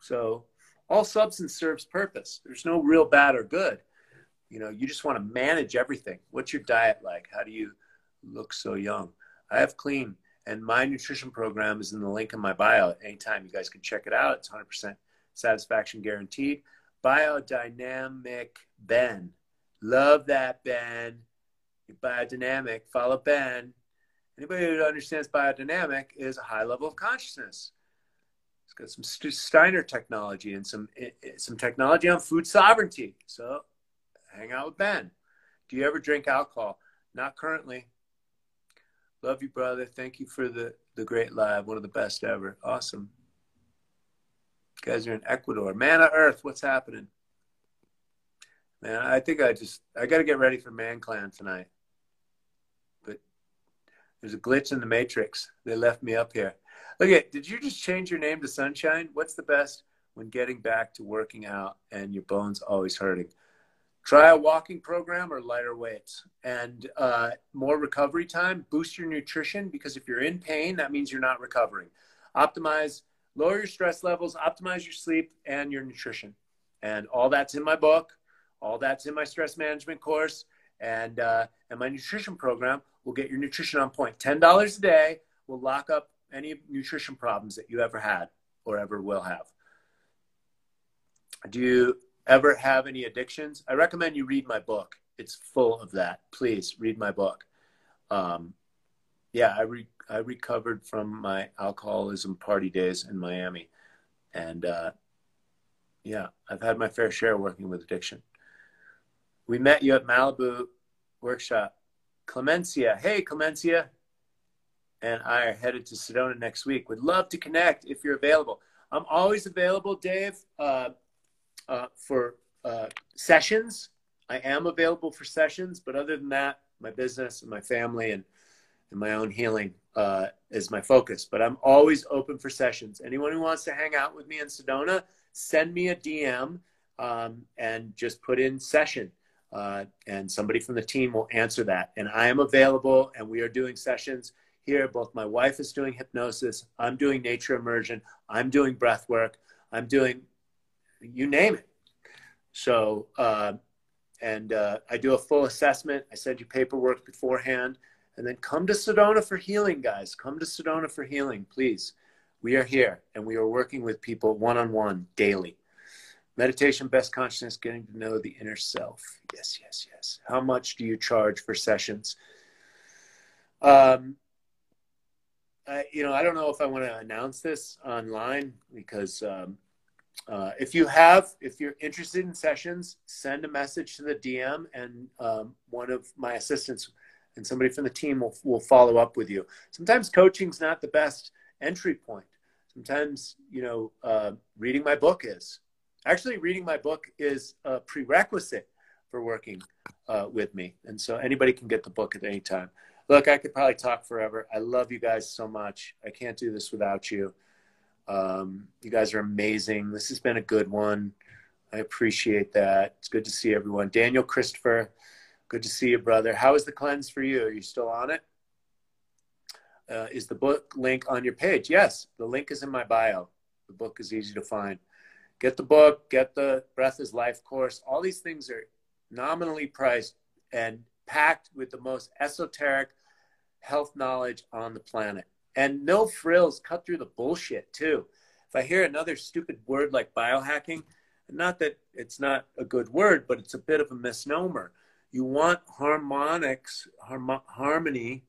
So all substance serves purpose. There's no real bad or good. You know, you just want to manage everything. What's your diet like? How do you look so young? I have clean, and my nutrition program is in the link in my bio. Anytime you guys can check it out. It's 100% satisfaction guaranteed. Biodynamic Ben. Love that, Ben. biodynamic. Follow Ben. Anybody who understands biodynamic is a high level of consciousness. It's got some Steiner technology and some eh, eh, some technology on food sovereignty. So hang out with Ben. Do you ever drink alcohol? Not currently. Love you, brother. Thank you for the, the great live. One of the best ever. Awesome. You guys are in Ecuador. Man of Earth, what's happening? Man, I think I just I got to get ready for Man Clan tonight. But there's a glitch in the matrix. They left me up here. Look at, did you just change your name to Sunshine? What's the best when getting back to working out and your bones always hurting? Try a walking program or lighter weights and uh, more recovery time. Boost your nutrition because if you're in pain, that means you're not recovering. Optimize, lower your stress levels, optimize your sleep and your nutrition. And all that's in my book. All that's in my stress management course. And, uh, and my nutrition program will get your nutrition on point. $10 a day will lock up any nutrition problems that you ever had or ever will have. Do you ever have any addictions? I recommend you read my book. It's full of that. Please read my book. Um, yeah, I, re- I recovered from my alcoholism party days in Miami. And uh, yeah, I've had my fair share working with addiction. We met you at Malibu workshop. Clemencia. Hey, Clemencia. And I are headed to Sedona next week. Would love to connect if you're available. I'm always available, Dave, uh, uh, for uh, sessions. I am available for sessions, but other than that, my business and my family and, and my own healing uh, is my focus. But I'm always open for sessions. Anyone who wants to hang out with me in Sedona, send me a DM um, and just put in session uh, and somebody from the team will answer that. And I am available, and we are doing sessions here. Both my wife is doing hypnosis, I'm doing nature immersion, I'm doing breath work, I'm doing you name it. So, uh, and uh, I do a full assessment. I send you paperwork beforehand, and then come to Sedona for healing, guys. Come to Sedona for healing, please. We are here and we are working with people one on one daily. Meditation, best consciousness, getting to know the inner self. Yes, yes, yes. How much do you charge for sessions? Um, I, you know, I don't know if I want to announce this online because um, uh, if you have, if you're interested in sessions, send a message to the DM, and um, one of my assistants and somebody from the team will will follow up with you. Sometimes coaching's not the best entry point. Sometimes, you know, uh, reading my book is. Actually, reading my book is a prerequisite for working uh, with me, and so anybody can get the book at any time. Look, I could probably talk forever. I love you guys so much. I can't do this without you. Um, you guys are amazing. This has been a good one. I appreciate that. It's good to see everyone. Daniel Christopher, good to see you, brother. How is the cleanse for you? Are you still on it? Uh, is the book link on your page? Yes, the link is in my bio. The book is easy to find. Get the book, get the Breath is Life course. All these things are nominally priced and packed with the most esoteric health knowledge on the planet. And no frills cut through the bullshit too. If i hear another stupid word like biohacking not that it's not a good word but it's a bit of a misnomer. You want harmonics harm- harmony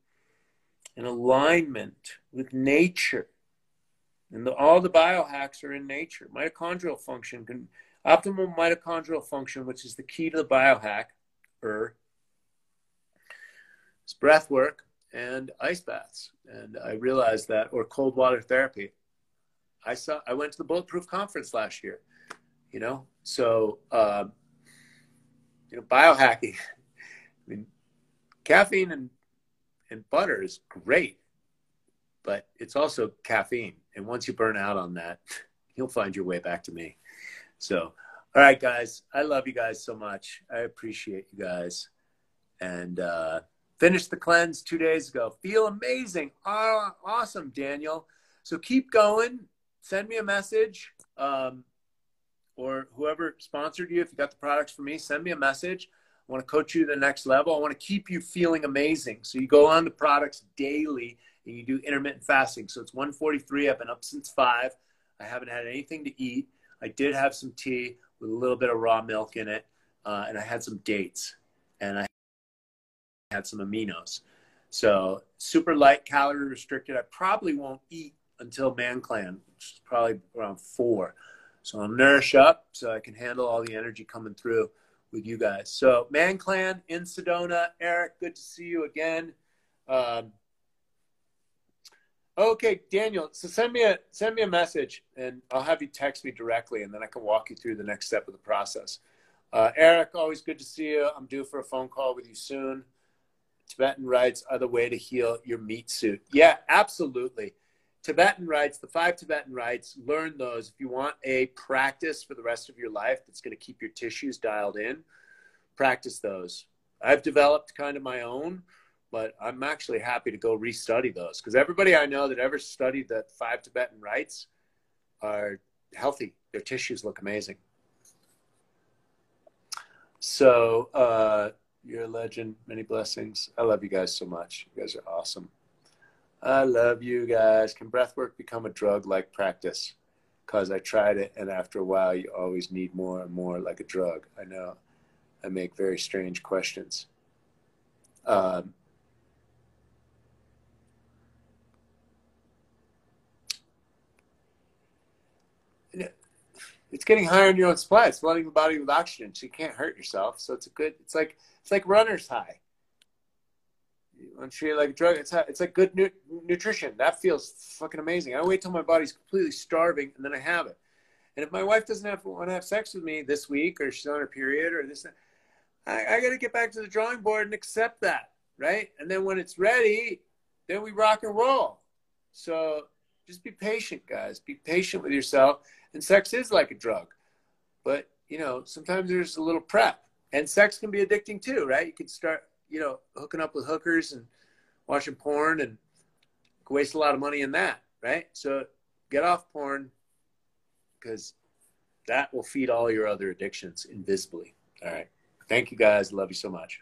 and alignment with nature. And the, all the biohacks are in nature. Mitochondrial function can optimal mitochondrial function which is the key to the biohack er it's breath work and ice baths. And I realized that, or cold water therapy. I saw, I went to the Bulletproof Conference last year, you know? So, um, you know, biohacking, (laughs) I mean, caffeine and, and butter is great, but it's also caffeine. And once you burn out on that, (laughs) you'll find your way back to me. So, all right, guys, I love you guys so much. I appreciate you guys. And, uh, Finished the cleanse two days ago. Feel amazing. Oh, awesome, Daniel. So keep going. Send me a message. Um, or whoever sponsored you, if you got the products for me, send me a message. I want to coach you to the next level. I want to keep you feeling amazing. So you go on the products daily and you do intermittent fasting. So it's 143. I've been up since five. I haven't had anything to eat. I did have some tea with a little bit of raw milk in it, uh, and I had some dates. And I had some aminos. So super light, calorie restricted. I probably won't eat until Man Clan, which is probably around four. So I'll nourish up so I can handle all the energy coming through with you guys. So Man Clan in Sedona, Eric, good to see you again. Um, okay, Daniel. So send me a send me a message, and I'll have you text me directly, and then I can walk you through the next step of the process. Uh, Eric, always good to see you. I'm due for a phone call with you soon. Tibetan rites are the way to heal your meat suit. Yeah, absolutely. Tibetan rites, the five Tibetan rites, learn those. If you want a practice for the rest of your life that's going to keep your tissues dialed in, practice those. I've developed kind of my own, but I'm actually happy to go restudy those because everybody I know that ever studied the five Tibetan rites are healthy. Their tissues look amazing. So, uh, you're a legend. Many blessings. I love you guys so much. You guys are awesome. I love you guys. Can breathwork become a drug like practice? Because I tried it, and after a while, you always need more and more like a drug. I know I make very strange questions. Um, it's getting higher in your own supply. It's flooding the body with oxygen, so you can't hurt yourself. So it's a good. It's like it's like runner's high. I'm sure like drug. It's it's like good nu- nutrition. That feels fucking amazing. I wait till my body's completely starving and then I have it. And if my wife doesn't have want to have sex with me this week, or she's on her period, or this, I, I got to get back to the drawing board and accept that, right? And then when it's ready, then we rock and roll. So just be patient, guys. Be patient with yourself and sex is like a drug. But, you know, sometimes there's a little prep. And sex can be addicting too, right? You can start, you know, hooking up with hookers and watching porn and waste a lot of money in that, right? So get off porn because that will feed all your other addictions invisibly. All right. Thank you guys. Love you so much.